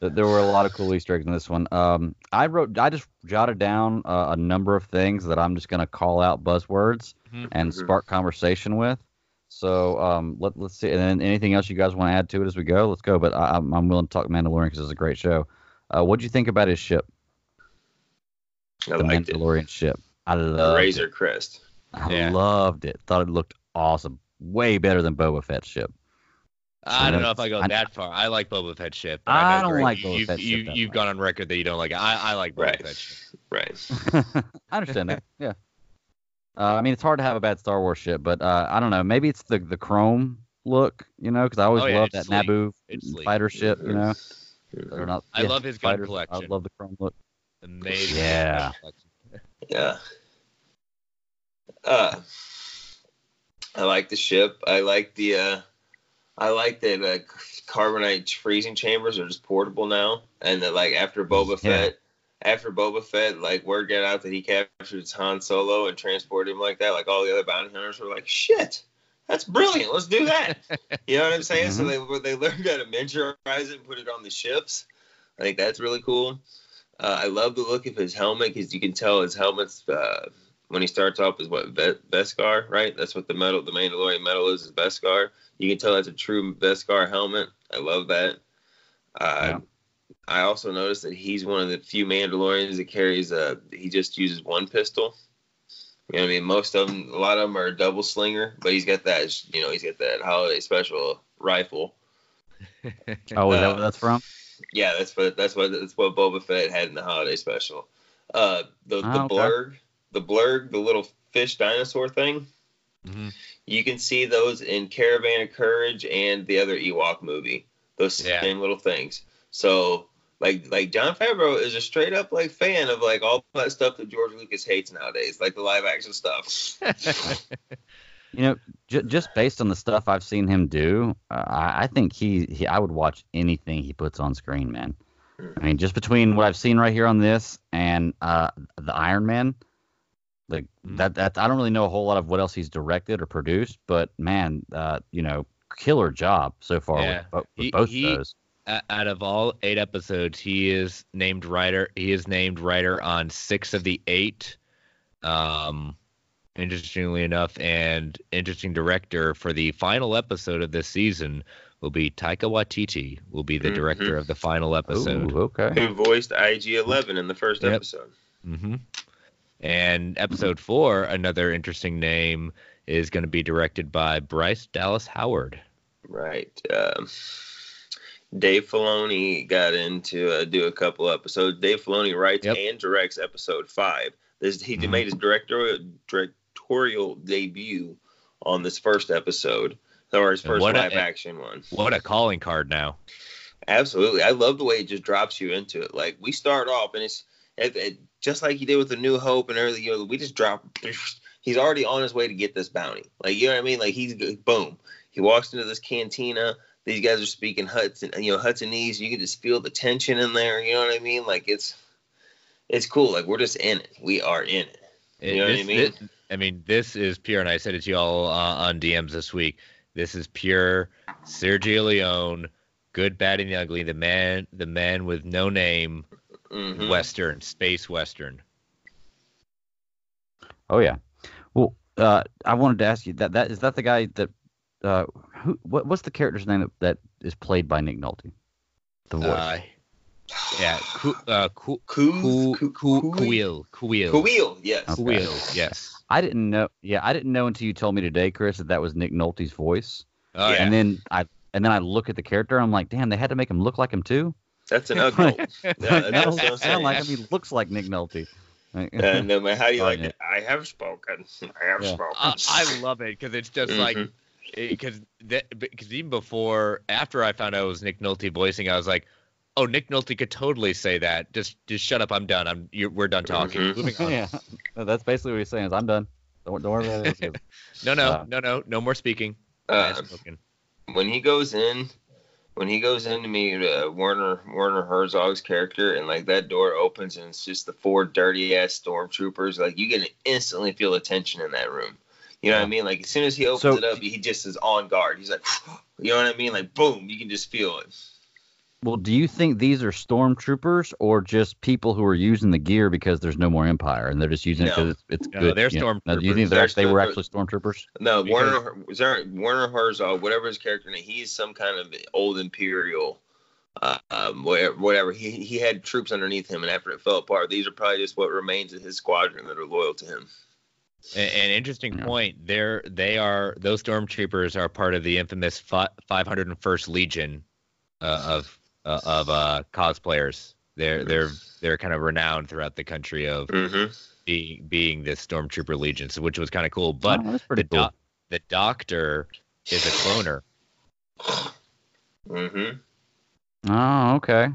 Th- There were a lot of cool Easter eggs in this one. Um, I wrote, I just jotted down uh, a number of things that I'm just going to call out buzzwords Mhm. and Mhm. spark conversation with. So um, let, let's see. And then anything else you guys want to add to it as we go, let's go. But I, I'm, I'm willing to talk Mandalorian because it's a great show. Uh, what do you think about his ship, I the liked it. Mandalorian ship? I The loved Razor it. Crest. I Yeah. loved it. Thought it looked awesome. Way better than Boba Fett's ship. I don't know if I go I- that far. I like Boba Fett ship. but I know don't Greg, like Boba you've, Fett ship You, that you've much. gone on record that you don't like it. I, I like Boba Right. Fett ship. Right. I understand that. Yeah. Uh, I mean, it's hard to have a bad Star Wars ship, but uh, I don't know. Maybe it's the the chrome look, you know, because I always Oh, yeah, loved that it's sleek. Naboo It's sleek. fighter ship, you know. Not, I yeah, love his gun fighters. collection. I love the chrome look. Amazing. Yeah. Yeah. Uh, I like the ship. I like the. Uh, I like that uh, carbonite freezing chambers are just portable now, and that like after Boba Yeah. Fett, after Boba Fett, like word got out that he captured Han Solo and transported him like that. Like all the other bounty hunters were like, "Shit, that's brilliant. Let's do that." you know what I'm saying? So they they learned how to miniaturize it and put it on the ships. I think that's really cool. Uh, I love the look of his helmet because you can tell his helmet's uh, when he starts off is what Ve- Beskar, right? That's what the metal, the Mandalorian metal is, is Beskar. You can tell that's a true Beskar helmet. I love that. Uh, Yeah. I also noticed that he's one of the few Mandalorians that carries a. He just uses one pistol. You know what I mean? Most of them, a lot of them are a double slinger, but he's got that. You know, he's got that holiday special rifle. Oh, is that Uh, what that's from? Yeah, that's what that's what that's what Boba Fett had in the holiday special. Uh, the the Oh, okay. blurrg, the blurrg, the little fish dinosaur thing. Mhm. You can see those in Caravan of Courage and the other Ewok movie. Those Yeah. same little things. So like like Jon Favreau is a straight up like fan of like all that stuff that George Lucas hates nowadays, like the live action stuff. You know, j- just based on the stuff I've seen him do, uh, I, I think he, he I would watch anything he puts on screen, man. I mean, just between what I've seen right here on this and uh, the Iron Man, like Mhm. that that I don't really know a whole lot of what else he's directed or produced, but man, uh, you know, killer job so far Yeah. with, with He- both he- those. O- Out of all eight episodes, he is named writer. He is named writer on six of the eight. Um, interestingly enough, and interesting director for the final episode of this season will be Taika Waititi. Will be the Mhm. director of the final episode. Ooh, okay. Who voiced IG Eleven in the first Yep. episode. hmm And episode four, another interesting name, is going to be directed by Bryce Dallas Howard. Right. Um, Dave Filoni got into uh, do a couple episodes. Dave Filoni writes Yep. and directs episode five. This he Mhm. made his directorial directorial debut on this first episode, or his first what a- live action one. What a calling card now. Absolutely, I love the way it just drops you into it. Like we start off and it's it, it, just like he did with the New Hope and early. You know, we just drop. He's already on his way to get this bounty. Like you know what I mean? Like he's boom. He walks into this cantina. These guys are speaking Hudson, you know, Hudsonese. You can just feel the tension in there. You know what I mean? Like it's it's cool. Like we're just in it. We are in it. You know what I mean? this- I mean, this is pure, and I said it to y'all uh, on DMs this week. This is pure Sergio Leone, good, bad, and the ugly. The man, the man with no name, Mhm. Western, space Western. Oh yeah. Well, uh, I wanted to ask you that that is that the guy that uh, who what, what's the character's name that, that is played by Nick Nolte? The voice. Uh, yeah, Ku, uh, Kuil, yes. Okay. Kuil, yes. I didn't know. Yeah, I didn't know until you told me today, Chris, that that was Nick Nolte's voice. Oh, Yeah. yeah. And then I and then I look at the character. I'm like, damn, they had to make him look like him too. That's an ugly. Yeah, that's I don't what I'm sound like him. He looks like Nick Nolte. And no matter how do you Sorry, like Nick. it? I have spoken. I have Yeah. spoken. I, I love it because it's just like Because because even before after I found out it was Nick Nolte voicing, I was like, oh, Nick Nolte could totally say that. Just just shut up. I'm done. I'm you're, we're done talking. Mhm. Moving on. yeah, No, that's basically what he's saying. Is I'm done. Don't, don't worry about it. No, no, Uh, no, no, no more speaking. Uh, when he goes in when he goes into me uh, Werner Werner Herzog's character and like that door opens and it's just the four dirty ass stormtroopers like you can instantly feel the tension in that room. You know what I mean? Like as soon as he opens So- it up, he just is on guard. He's like, you know what I mean? Like boom, you can just feel it. Well, do you think these are stormtroopers or just people who are using the gear because there's no more Empire and they're just using it because it's, it's No, good? they're you know? Do you think they're They're actually, they were actually stormtroopers? No, Because- Werner was there, Werner Herzog, whatever his character name, he's some kind of old Imperial, uh, um, whatever. whatever. He he had troops underneath him, and after it fell apart, these are probably just what remains of his squadron that are loyal to him. An, an interesting Yeah. point. They're they are those stormtroopers are part of the infamous 501st Legion uh, of uh, of uh, cosplayers. They're they're they're kind of renowned throughout the country of Mm-hmm. being being this stormtrooper legion, so which was kind of cool. But oh, the cool. doc the doctor is a cloner. Mm-hmm. Oh, okay.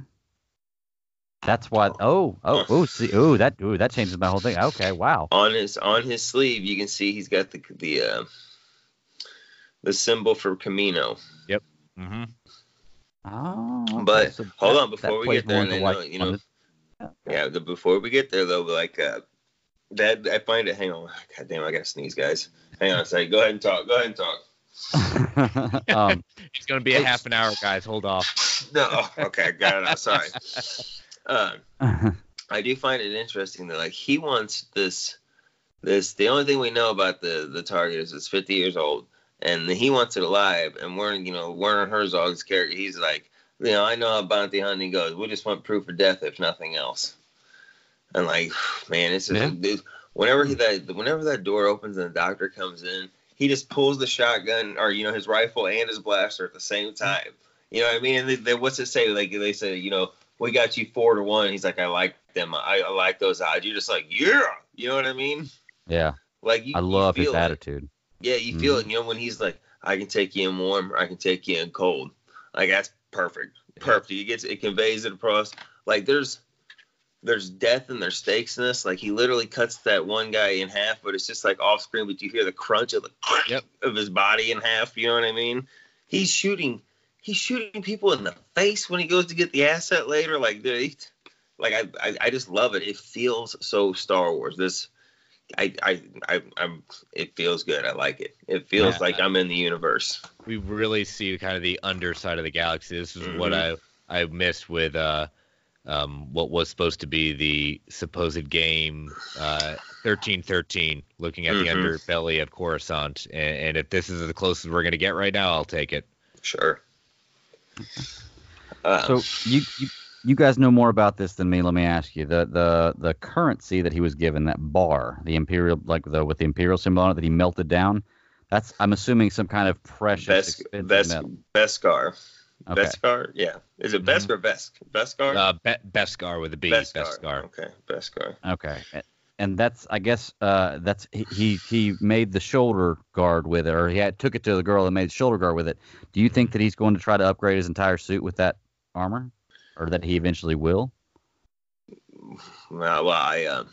That's why. Oh, oh, oh, see, oh, that, oh, that changes my whole thing. Okay, wow. On his on his sleeve, you can see he's got the the uh, the symbol for Kamino. Yep. Mm-hmm. Oh, okay, But so hold that- on, before we get there, and why then, uh, you know, wanted- Yeah. Yeah, the, before we get there though, like uh, that I find it. Hang on, God damn, I gotta sneeze, guys. Hang on a second. Go ahead and talk. Go ahead and talk. um, It's gonna be a half an hour, guys. Hold off. No, okay, I got it. now, Sorry. Uh, I do find it interesting that like he wants this this the only thing we know about the the target is it's 50 years old and he wants it alive and Werner you know Werner Herzog's character he's like you know I know how bounty hunting goes. We just want proof of death if nothing else. And like man it's just, Yeah. dude, whenever he that whenever that door opens and the doctor comes in he just pulls the shotgun or you know his rifle and his blaster at the same time. You know what I mean? And they, they, what's it say? Like they say you know we got you four to one. He's like, I like them. I, I like those odds. You're just like, yeah. You know what I mean? yeah, Like you, I you love his it. attitude. Yeah, you feel it. You know when he's like, I can take you in warm, or I can take you in cold. Like that's perfect. Perfect. He gets it conveys it across. Like there's there's death and there's stakes in this. Like he literally cuts that one guy in half, but it's just like off screen, but you hear the crunch of the Yep. of his body in half. You know what I mean? He's shooting he's shooting people in the face when he goes to get the asset later. Like dude, like I, I I just love it. It feels so Star Wars. This I I I I'm it feels good. I like it. It feels Yeah. like I'm in the universe. we really see kind of the underside of the galaxy. This is what I I missed with uh um what was supposed to be the supposed game uh 1313 looking at the Mhm. underbelly of Coruscant and, and if this is the closest we're going to get right now I'll take it. Sure. Uh, So you, you you guys know more about this than me. Let me ask you the the the currency that he was given, that bar, the imperial like the with the imperial symbol on it that he melted down. That's I'm assuming some kind of precious Best expensive Best metal. Beskar. Okay. Beskar? Yeah. Is it Besk or Vesk? Beskar? Uh Be- Beskar with a B, Beskar. Okay, Beskar. Okay. And that's I guess uh that's he he he made the shoulder guard with it, or he had took it to the girl and made the shoulder guard with it. Do you think that he's going to try to upgrade his entire suit with that armor, or that he eventually will? Well, well I uh,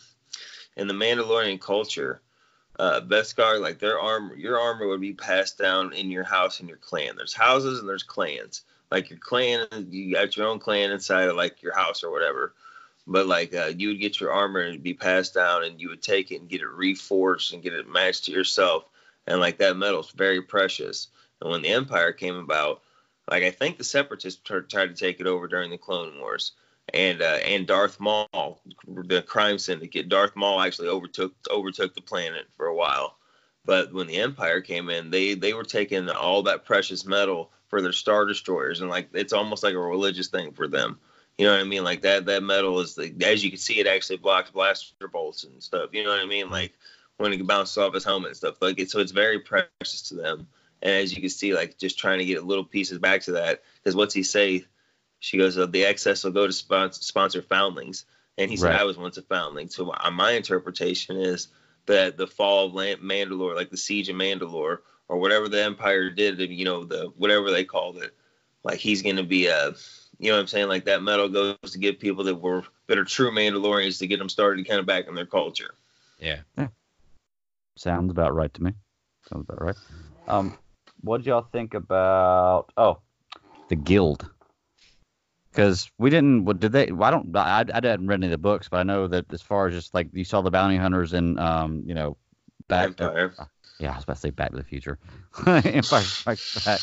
in the Mandalorian culture, uh, Beskar like their armor, your armor would be passed down in your house and your clan. There's houses and there's clans. Like your clan, you got your own clan inside of like your house or whatever. But like uh, you would get your armor and be passed down, and you would take it and get it reforged and get it matched to yourself. And like that metal's very precious. And when the Empire came about, like I think the Separatists tr- tried to take it over during the Clone Wars and uh, and Darth Maul, the crime syndicate. Darth Maul actually overtook overtook the planet for a while, but when the Empire came in, they they were taking all that precious metal for their star destroyers, and like it's almost like a religious thing for them. You know what I mean? Like that that metal is the as you can see, it actually blocks blaster bolts and stuff. You know what I mean? Like when it bounces off his helmet and stuff. Like it, so it's very precious to them. And as you can see, like just trying to get little pieces back to that. Because what's he say? She goes, uh, the excess will go to sponsor, sponsor foundlings. And he said, Right. I was once a foundling. So my, my interpretation is that the fall of Mandalore, like the siege of Mandalore, or whatever the Empire did, you know, the whatever they called it, like he's going to be a, you know what I'm saying? Like that medal goes to get people that were that are true Mandalorians to get them started kind of back in their culture. Yeah. Sounds about right to me. Sounds about right. Um, what did y'all think about? Oh, the the guild? Because we didn't. What did they? I don't. I, I hadn't read any of the books, but I know that as far as just like you saw the bounty hunters and um, you know, back. Empire. yeah, I was about to say Back to the Future. Empire Strikes Back.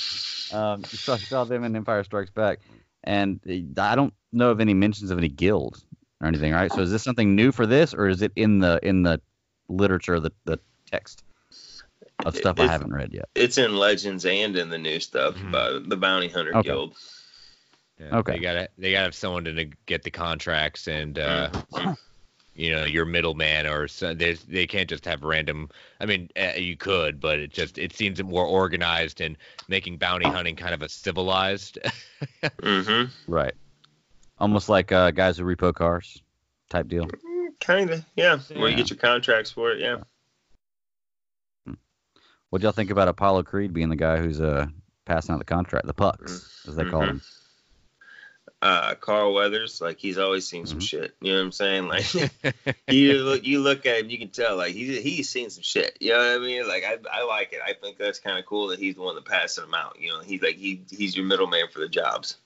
Um, you saw, you saw them in Empire Strikes Back, and I don't know of any mentions of any guild or anything. Right? So is this something new for this, or is it in the in the literature, the the text of stuff I haven't read yet? It's in Legends and in the new stuff about the Bounty Hunter Okay. Guild. Yeah, Okay. They gotta they gotta have someone to get the contracts and uh, Mhm. You know your middleman or so, there's they can't just have random. I mean, uh, you could, but it just it seems more organized and making bounty hunting kind of a civilized. hmm Right. Almost like uh, guys who repo cars type deal. Kind of, yeah. Where you get your contracts for it, yeah. What do y'all think about Apollo Creed being the guy who's uh passing out the contract, the pucks, as they call Mhm. them? Uh, Carl Weathers, like he's always seen some Mhm. shit. You know what I'm saying? Like you look, you look at him, you can tell like he's he's seen some shit. You know what I mean? Like I, I like it. I think that's kind of cool that he's the one that passing them out. You know, he's like he he's your middleman for the jobs.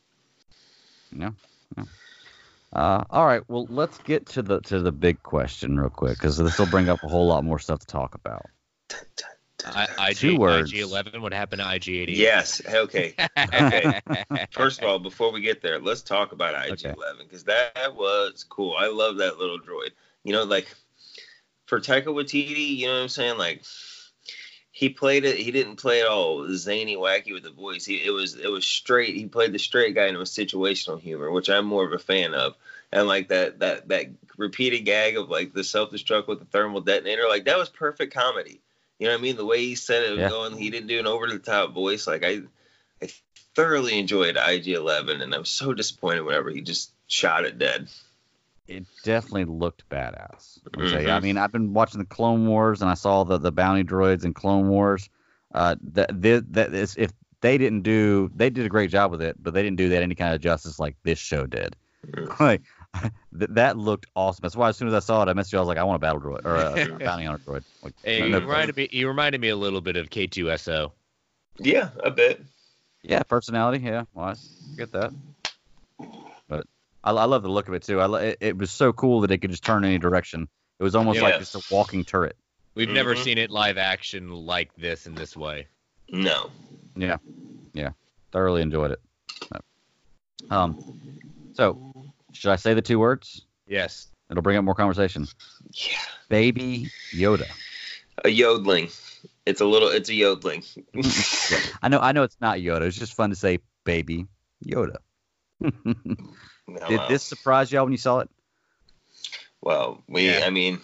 Uh, all right. Well, let's get to the to the big question real quick because this will bring up a whole lot more stuff to talk about. I, IG, Two words. IG eleven. What happened to IG eighty? Yes. Okay. Okay. First of all, before we get there, let's talk about IG11 because that was cool. I love that little droid. You know, like for Taika Waititi, you know what I'm saying? Like he played it. He didn't play it all zany, wacky with the voice. He it was it was straight. He played the straight guy and it was situational humor, which I'm more of a fan of. And like that that that repeated gag of like the self destruct with the thermal detonator, like that was perfect comedy. You know what I mean? The way he said it was Yeah. going, he didn't do an over the top voice. Like I, I thoroughly enjoyed IG11, and I was so disappointed whenever he just shot it dead. It definitely looked badass. Say. I mean, I've been watching the Clone Wars and I saw the the bounty droids in Clone Wars. Uh, that that is if they didn't do they did a great job with it, but they didn't do that any kind of justice like this show did. Mhm. like th- that looked awesome. That's why as soon as I saw it, I messaged you. I was like, I want a battle droid or a bounty hunter droid. Like, Hey, no- you no- reminded me. You reminded me a little bit of K2SO. Yeah, a bit. yeah, personality. Yeah, well, get that. But I, I love the look of it too. I lo- it, it was so cool that it could just turn any direction. It was almost like just a walking turret. We've never Mhm. seen it live action like this in this way. No. Yeah, yeah, thoroughly enjoyed it. Um, so should I say the two words? Yes. It'll bring up more conversation. Yeah. Baby Yoda. A yodeling. It's a little. It's a yodeling. I know, I know it's not Yoda. It's just fun to say Baby Yoda. No, Did well, this surprise y'all when you saw it? Well, we. Yeah. I mean,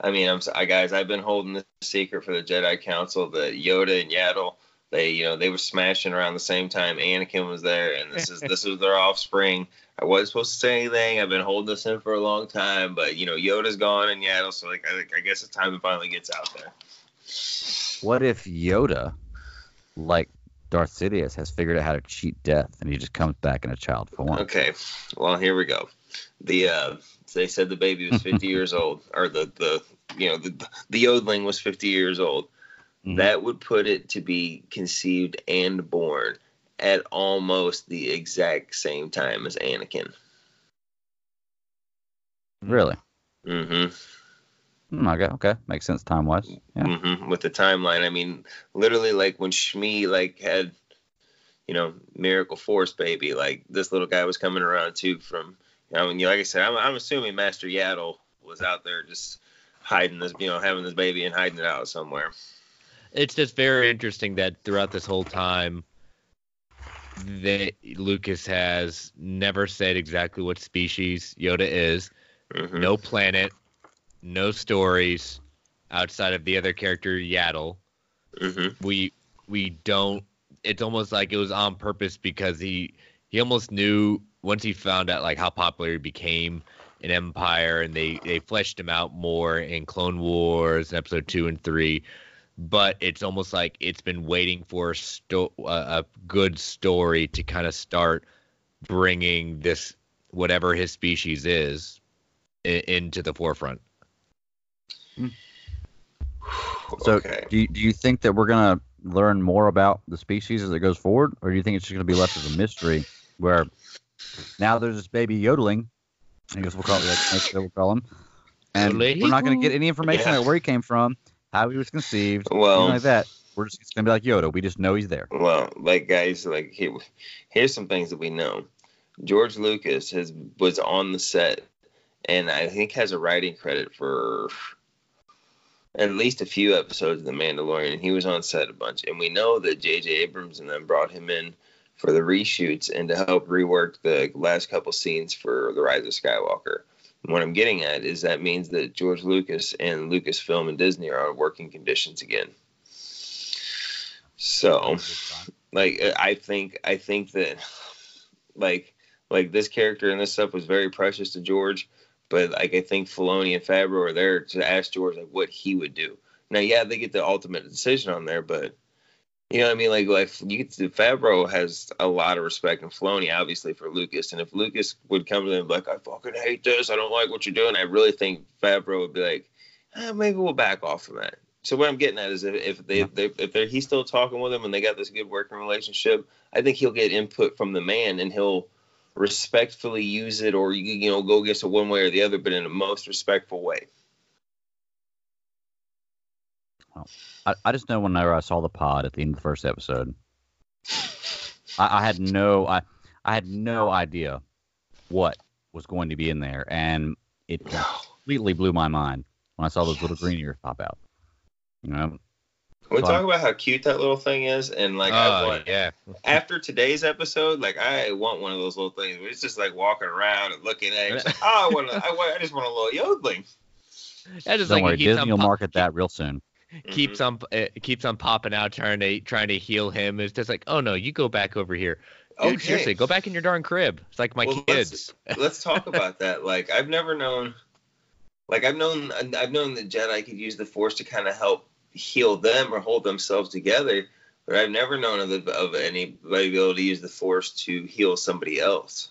I mean, I'm sorry, guys. I've been holding this secret for the Jedi Council that Yoda and Yaddle, they, you know, they were smashing around the same time. Anakin was there, and this is this was their offspring. I wasn't supposed to say anything. I've been holding this in for a long time, but you know, Yoda's gone and Yaddle, so like, I, I guess it's time it finally gets out there. What if Yoda, like Darth Sidious, has figured out how to cheat death and he just comes back in a child form? Okay, well here we go. The uh, they said the baby was 50 years old, or the the you know the the yodeling was 50 years old. Mhm. That would put it to be conceived and born at almost the exact same time as Anakin. Really? hmm Hmm, okay, okay, makes sense time wise. Yeah. hmm With the timeline, I mean, literally, like when Shmi like had, you know, Miracle Force baby, like this little guy was coming around too. From, you know, I mean, like I said, I'm, I'm assuming Master Yaddle was out there just hiding this, you know, having this baby and hiding it out somewhere. It's just very interesting that throughout this whole time, that Lucas has never said exactly what species Yoda is. Mhm. No planet, no stories outside of the other character Yaddle. hmm we we don't it's almost like it was on purpose because he he almost knew once he found out like how popular he became in empire and they they fleshed him out more in clone wars in episode two and three but it's almost like it's been waiting for a, sto- a, a good story to kind of start bringing this whatever his species is i- into the forefront hmm. So okay. do you, do you think that we're gonna learn more about the species as it goes forward, or do you think it's just going to be left as a mystery where now there's this baby yodeling? I guess we'll call it that's what we'll call him, and we're not going to get any information Yeah. about where he came from, how he was conceived, Well- like that. We're just to be like Yoda. We just know he's there. Well, like guys, like here, here's some things that we know. George Lucas has was on the set, and I think has a writing credit for at least a few episodes of The Mandalorian. He was on set a bunch, and we know that J.J. Abrams and them brought him in for the reshoots and to help rework the last couple scenes for The Rise of Skywalker. And what I'm getting at is that means that George Lucas and Lucasfilm and Disney are on working conditions again. So, like uh, I think I think that like like this character and this stuff was very precious to George, but like I think Filoni and Favreau are there to ask George like what he would do. Now, yeah, they get the ultimate decision on there, but you know what I mean? Like like you get to, Favreau has a lot of respect and Filoni obviously for Lucas, and if Lucas would come to them like I fucking hate this, I don't like what you're doing, I really think Favreau would be like, eh, maybe we'll back off from that. So what I'm getting at is if, if they, they if they're, he's still talking with him and they got this good working relationship, I think he'll get input from the man and he'll respectfully use it or you you know go against it one way or the other, but in the most respectful way. I, I just know whenever I saw the pod at the end of the first episode, I, I had no I I had no idea what was going to be in there, and it completely blew my mind when I saw those little green ears pop out. You know, We talk about how cute that little thing is, and like I Oh, want yeah. after today's episode, like I want one of those little things. Where it's just like walking around and looking at. It. Like, oh, I want, I want, I just want a little yodeling. That just don't like worry, Disney on will pop- market that real soon. Keeps mm-hmm. on it keeps on popping out trying to trying to heal him it's just like oh no you go back over here Dude, Okay. seriously go back in your darn crib it's like my Well, let's- kids let's talk about that. Like I've never known, like I've known, I've known that Jedi could use the Force to kind of help heal them or hold themselves together, but I've never known of, the, of anybody be able to use the Force to heal somebody else.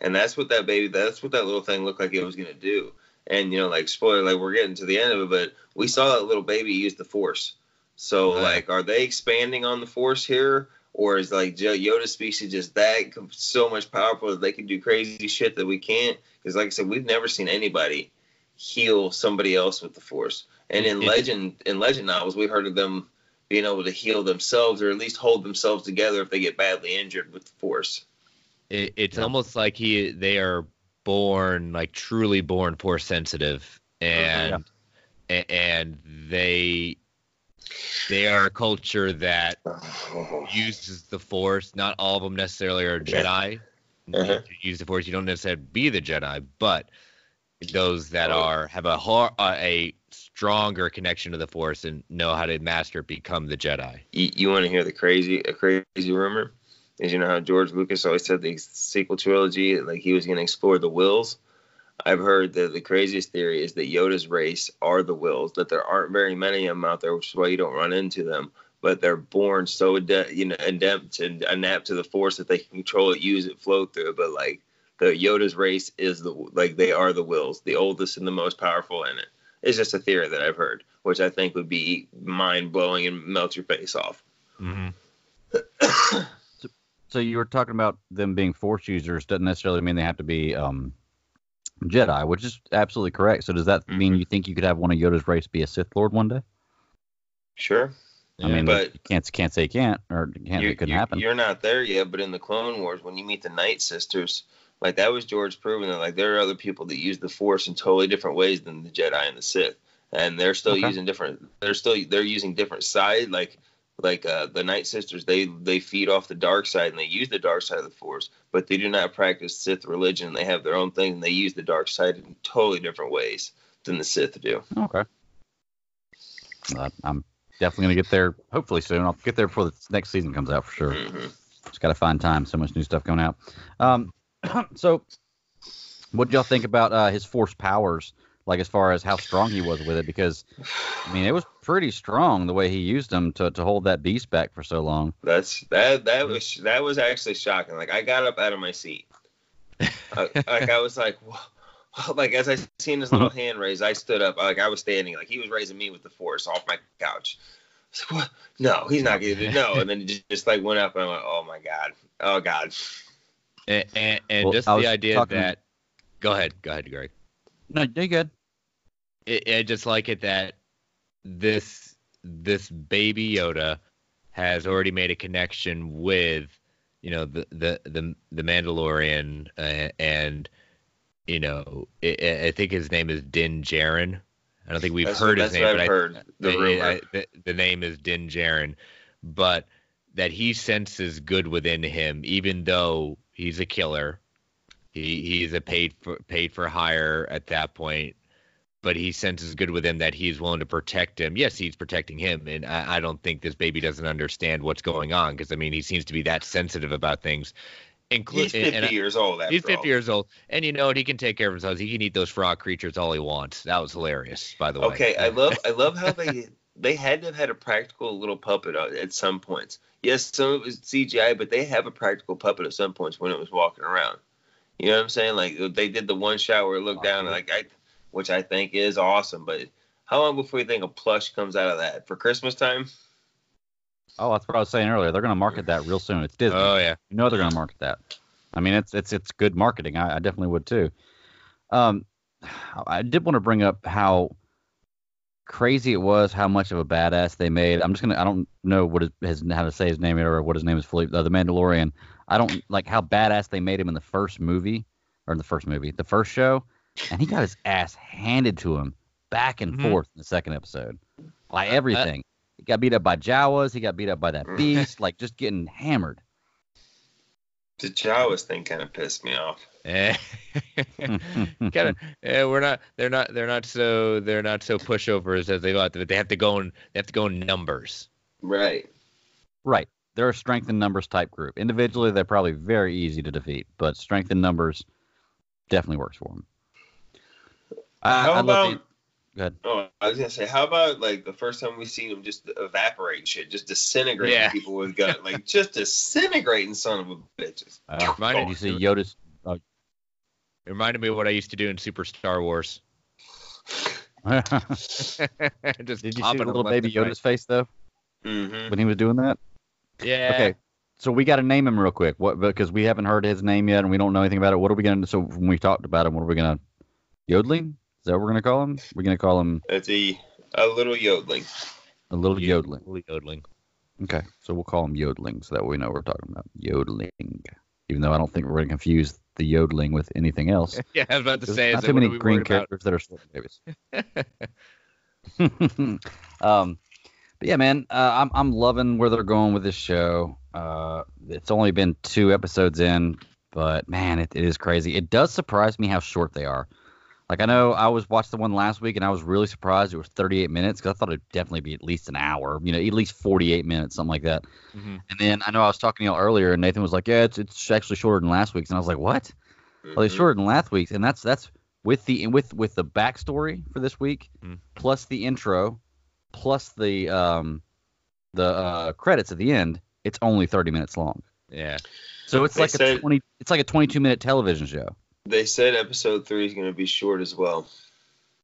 And that's what that baby, that's what that little thing looked like it was gonna do. And you know, like spoiler, like we're getting to the end of it, but we saw that little baby use the Force. So Right. like, are they expanding on the Force here? or is like Yoda species just that so much powerful that they can do crazy shit that we can't? Because like I said, we've never seen anybody heal somebody else with the Force. And in legend, in legend novels, we heard of them being able to heal themselves or at least hold themselves together if they get badly injured with the Force. it, it's almost like he they are born like truly born force sensitive and a- and they they are a culture that uses the force. Not all of them necessarily are jedi. Uh-huh. use the force. You don't necessarily be the jedi but those that are have a har- uh, a stronger connection to the force and know how to master become the jedi. You, you want to hear the crazy, a crazy rumor? Is you know how George Lucas always said the sequel trilogy, like he was going to explore the Whills. I've heard that the craziest theory is that Yoda's race are the Whills. That there aren't very many of them out there, which is why you don't run into them. But they're born so adept, you know, adept and adapt to the Force that they can control it, use it, flow through it. But like the Yoda's race is the like they are the Whills, the oldest and the most powerful in it. It's just a theory that I've heard, which I think would be mind blowing and melt your face off. mm-hmm. So you were talking about them being force users doesn't necessarily mean they have to be um, Jedi, which is absolutely correct. So does that Mm-hmm. mean you think you could have one of Yoda's race be a Sith Lord one day? Sure. I mean, but you can't can't say you can't or can't it couldn't happen. You're not there yet, but in the Clone Wars, when you meet the Night Sisters, like that was George proving that like there are other people that use the Force in totally different ways than the Jedi and the Sith, and they're still Okay. using different. They're still they're using different side like. Like uh, the Night Sisters, they they feed off the dark side and they use the dark side of the Force, but they do not practice Sith religion. They have their own thing and they use the dark side in totally different ways than the Sith do. Okay. Uh, I'm definitely gonna get there hopefully soon. I'll get there before the next season comes out for sure. Mhm. Just gotta find time. So much new stuff coming out. Um, so what y'all think about uh, his force powers? Like as far as how strong he was with it, because I mean it was pretty strong the way he used them to, to hold that beast back for so long. That's that that was that was actually shocking. Like I got up out of my seat. I, like I was like, Whoa. like as I seen his little hand raise, I stood up. Like I was standing. Like he was raising me with the force off my couch. So, what? No, he's not gonna do no. And then it just, just like went up, and I'm like, oh my god, oh god. And, and, and Well, just I the idea talking- that. Go ahead. Go ahead, Greg. No, you're good. it, I just like it that this this baby Yoda has already made a connection with you know the the the, the Mandalorian uh, and you know I, I think his name is Din Djarin. I don't think we've That's heard what, his name, what but I've I, heard. The I- rumor. I- the, the name is Din Djarin, but that he senses good within him, even though he's a killer. He he's a paid for paid for hire at that point, but he senses good with him that he's willing to protect him. Yes, he's protecting him, and I, I don't think this baby doesn't understand what's going on because I mean he seems to be that sensitive about things. he's Including 50 years old. He's 50 all. years old, and you know what? He can take care of himself. He can eat those frog creatures all he wants. That was hilarious, by the way. Okay, I love I love how they they had to have had a practical little puppet uh, at some points. Yes, some of it was CGI, but they have a practical puppet at some points when it was walking around. You know what I'm saying? Like they did the one shot where it looked down, like I, which I think is awesome. But how long before you think a plush comes out of that for Christmas time? Oh, that's what I was saying earlier. They're going to market that real soon. It's Disney. Oh yeah. You know they're going to market that. I mean, it's it's it's good marketing. I, I definitely would too. Um, I did want to bring up how crazy it was, how much of a badass they made. I'm just gonna. I don't know what his, his how to say his name or what his name is fully. Uh, the Mandalorian. I don't like how badass they made him in the first movie or in the first movie, the first show, and he got his ass handed to him back and Mhm. forth in the second episode by everything. he got beat up by Jawas. He got beat up by that beast. like just getting hammered. The Jawas thing kind of pissed me off. Eh. kind of. Eh, we're not. They're not. They're not so. They're not so pushovers as they thought. But they have to go in. They have to go in numbers. Right. Right. They're a strength in numbers type group. Individually, they're probably very easy to defeat, but strength in numbers definitely works for them. I, how I love about? the- Go ahead. Oh, I was gonna say, how about like the first time we seen him just evaporate shit, just disintegrating Yeah. people with gun, like just disintegrating son of a bitches. Uh, Mine- did you see Yoda's? It reminded me of what I used to do in Super Star Wars. did you see popping the little baby and right. Yoda's face though Mm-hmm. when he was doing that? Yeah. Okay. So we got to name him real quick. What? Because we haven't heard his name yet, and we don't know anything about it. What are we gonna? So when we talked about him, what are we gonna? Yodeling? Is that what we're gonna call him? We're gonna call him It's a a little yodeling. a little yodeling. Yodeling. Okay, so we'll call him yodeling so that we know what we're talking about. Yodeling. Even though I don't think we're going to confuse the yodeling with anything else. Yeah, I was about to There's say. not is too many green worried about? characters that are short babies. um, but yeah, man, uh, I'm I'm loving where they're going with this show. Uh, it's only been two episodes in, but man, it, it is crazy. It does surprise me how short they are. Like I know I was watched the one last week and I was really surprised it was 38 minutes because I thought it'd definitely be at least an hour, you know, at least 48 minutes, something like that. Mhm. And then I know I was talking to y'all earlier, and Nathan was like, "Yeah, it's it's actually shorter than last week's," and I was like, "What?" Well, they shorter than last week's, and that's that's with the with with the backstory for this week, Mm. plus the intro, plus the um the uh, credits at the end. It's only 30 minutes long, Yeah. so it's They like a 20 it's like a 22 minute television show. They said episode three is going to be short as well.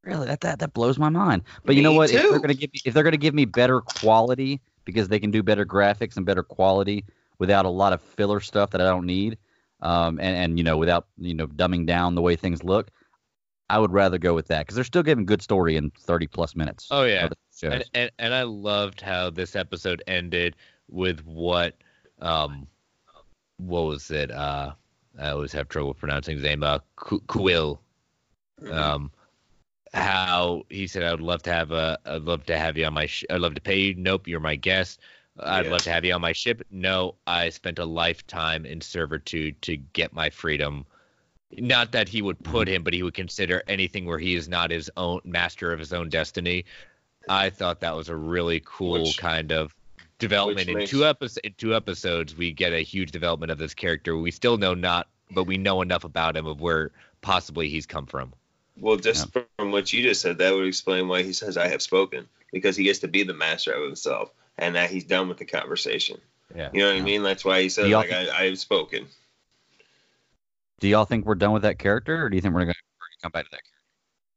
Really, that that that blows my mind. But you know Me what? If they're gonna give me, if they're gonna give me better quality because they can do better graphics and better quality without a lot of filler stuff that I don't need, um, and and you know without you know dumbing down the way things look, I would rather go with that because they're still giving good story in 30 plus minutes. Oh, yeah. of the shows. And, and and I loved how this episode ended with what um what was it? Uh I always have trouble pronouncing his name. Uh Kuiil. Um how he said I would love to have a I'd love to have you on my sh- I'd love to pay you. Nope, you're my guest. I'd Yeah. love to have you on my ship. No, I spent a lifetime in servitude to get my freedom. Not that he would put him, but he would consider anything where he is not his own master of his own destiny. I thought that was a really cool Which- kind of development. In makes- two episodes, in two episodes, we get a huge development of this character. We still know not, but we know enough about him of where possibly he's come from. Well, just from what you just said, that would explain why he says "I have spoken" because he gets to be the master of himself, and that he's done with the conversation. Yeah. You know what Yeah. I mean? That's why he says Do y'all like I, I have spoken. Do y'all think we're done with that character, or do you think we're gonna, we're gonna come back to that? character?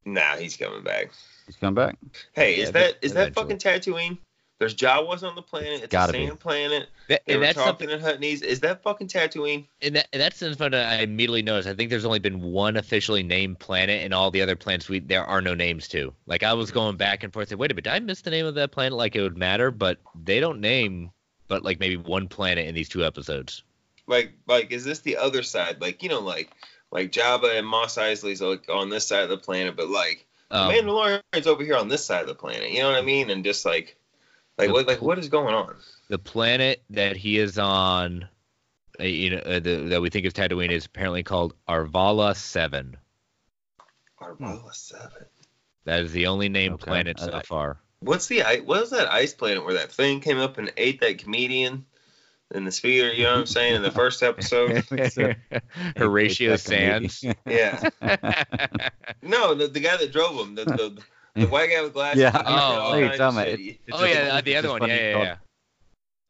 Nah, he's coming back. He's coming back. Hey, Yeah, is that is that fucking Tatooine? There's Jawas on the planet. It's Gotta a be. sand planet. That- They and were that's something. talking in Hutneys. Is that fucking Tatooine? And, that, and that's something that I immediately noticed. I think there's only been one officially named planet, and all the other planets we there are no names to. Like I was hmm. going back and forth, saying, "Wait a minute, did I miss the name of that planet? Like it would matter?" But they don't name, but like maybe one planet in these two episodes. Like, like, is this the other side? Like, you know, like, like Jabba and Mos Eisley's like on this side of the planet, but like Um, the Mandalorian's over here on this side of the planet. You know what I mean? And just like, like The what, like what is going on? the planet that he is on, uh, you know, uh, the, that we think is Tatooine is apparently called Arvala Seven. Arvala Seven. That is the only named Okay. planet so Uh, far. What's the i- what was that ice planet where that thing came up and ate that comedian in the sphere? You know what I'm saying in the first episode? Horatio Sanz. Yeah. No, the, the guy that drove him, the the, the white guy with glasses. Yeah. he did Oh, all what are you kinds talking about? shit. oh yeah, uh, the other one. Yeah, yeah, yeah.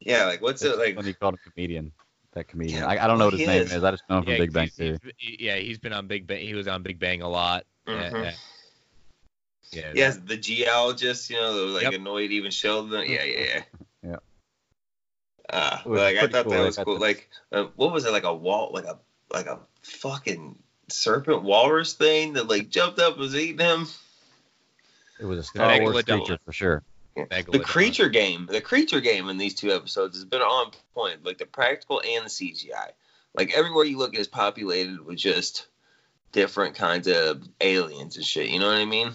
Yeah, like what's it like? When he called a comedian, that comedian. Yeah, I, I don't know what his he name is. is. I just know him from Yeah, Big Bang Theory. Yeah, he's been on Big Bang. He was on Big Bang a lot. Mhm. Uh, uh, yeah. Yes, the geologist, you know, that like Yep. annoyed even Sheldon. Yeah yeah, yeah, yeah. Yeah. Uh, like I thought cool. that was cool. the- Like, uh, what was it? Like a wall, like a like a fucking serpent walrus thing that like jumped up and was eating him. It was a Star Wars Megalodon. creature for sure. The creature game, the creature game in these two episodes has been on point, like the practical and the CGI. Like everywhere you look is populated with just different kinds of aliens and shit. You know what I mean?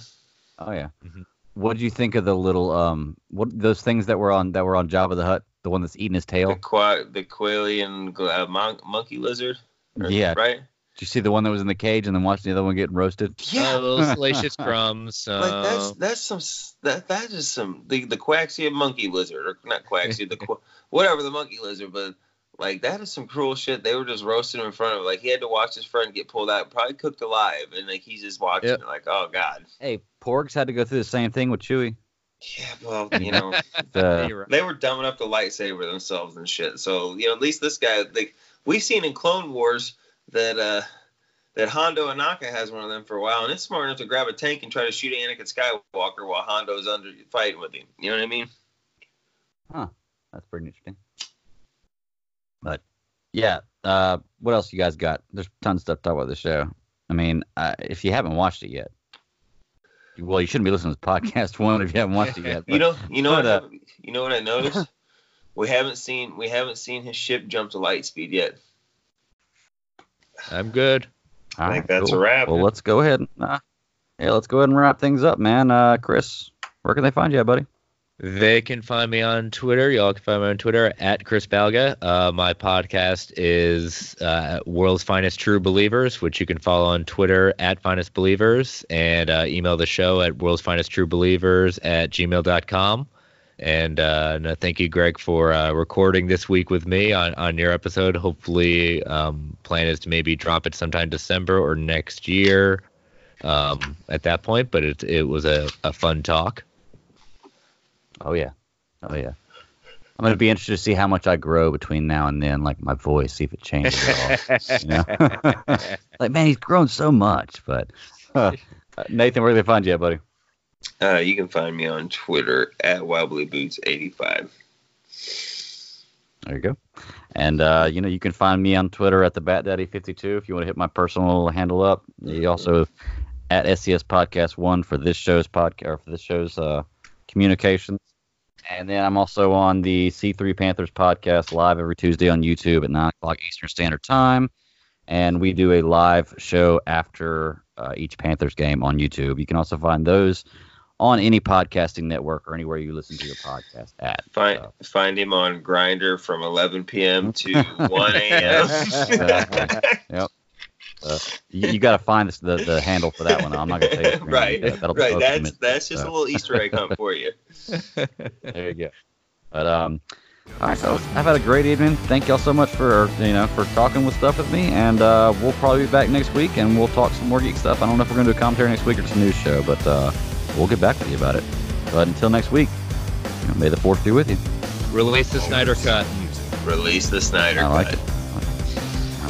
Oh yeah. Mhm. What did you think of the little um what those things that were on that were on Jabba the Hutt? The one that's eating his The tail. qua- the Quailian uh, mon- monkey lizard. Or- Yeah. Right. Did you see the one that was in the cage and then watch the other one getting roasted? Yeah. Oh, little salacious crumbs. Uh, like that's that's some s- that that is some the the quaxia monkey lizard or not quaxia the qu- whatever the monkey lizard but like that is some cruel shit they were just roasting him in front of him like he had to watch his friend get pulled out probably cooked alive and like he's just watching Yep. like oh god Hey, Porgs had to go through the same thing with Chewie. Yeah well you know The, they were dumb enough to lightsaber themselves and shit so you know at least this guy like we've seen in Clone Wars that uh that Hondo Ohnaka has one of them for a while, and it's smart enough to grab a tank and try to shoot Anakin Skywalker while Hondo's under fighting with him. You know what I mean? Huh. That's pretty interesting. But yeah, uh, what else you guys got? There's tons of stuff to talk about the show. I mean, uh, if you haven't watched it yet, well, you shouldn't be listening to this podcast one if you haven't watched it yet. You know, you know what, but, uh, I, you know what I noticed? we haven't seen we haven't seen his ship jump to light speed yet. I'm good. All I think right, that's cool. a wrap. Well, let's go ahead. Uh, yeah, let's go ahead and wrap things up, man. Uh, Chris, where can they find you, buddy? They can find me on Twitter. Y'all can find me on Twitter at Chris Balga. Uh, my podcast is uh, World's Finest True Believers, which you can follow on Twitter at Finest Believers and uh, email the show at World's Finest True Believers at gmail.com. And uh, thank you, Greg, for uh, recording this week with me on, on your episode. Hopefully, um, plan is to maybe drop it sometime December or next year um, at that point. But it, it was a, a fun talk. Oh yeah, oh yeah. I'm gonna be interested to see how much I grow between now and then, like my voice, see if it changes at all. you know? like man, he's grown so much. But uh, Nathan, where do they find you, at, buddy? Uh, you can find me on Twitter at wobblyboots85. There you go. And uh, you know, you can find me on Twitter at the Bat Daddy 52 if you want to hit my personal handle up. You also at SCS Podcast One for this show's podcast or for this show's uh, communications. And then I'm also on the C3 Panthers podcast live every Tuesday on YouTube at 9 o'clock Eastern Standard Time. And we do a live show after uh, each Panthers game on YouTube. You can also find those on any podcasting network or anywhere you listen to your podcast at. Find So- find him on Grindr from 11 p.m. to 1 a.m. Exactly. Uh, you, you got to find this, the the handle for that one. I'm not gonna tell you. screen. right, That- that'll be right. posted That's a that's just a little Easter egg hunt for you. There you go. But um, all right, fellas, I've had a great evening. Thank y'all so much for you know for talking with stuff with me, and uh, we'll probably be back next week and we'll talk some more geek stuff. I don't know if we're gonna do a commentary next week or just a news show, but uh, we'll get back with you about it. But until next week, you know, may the force be with you. Release the Snyder Cut. Release the Snyder I like Cut. it.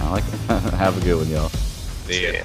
I like it. Have a good one, y'all. See ya.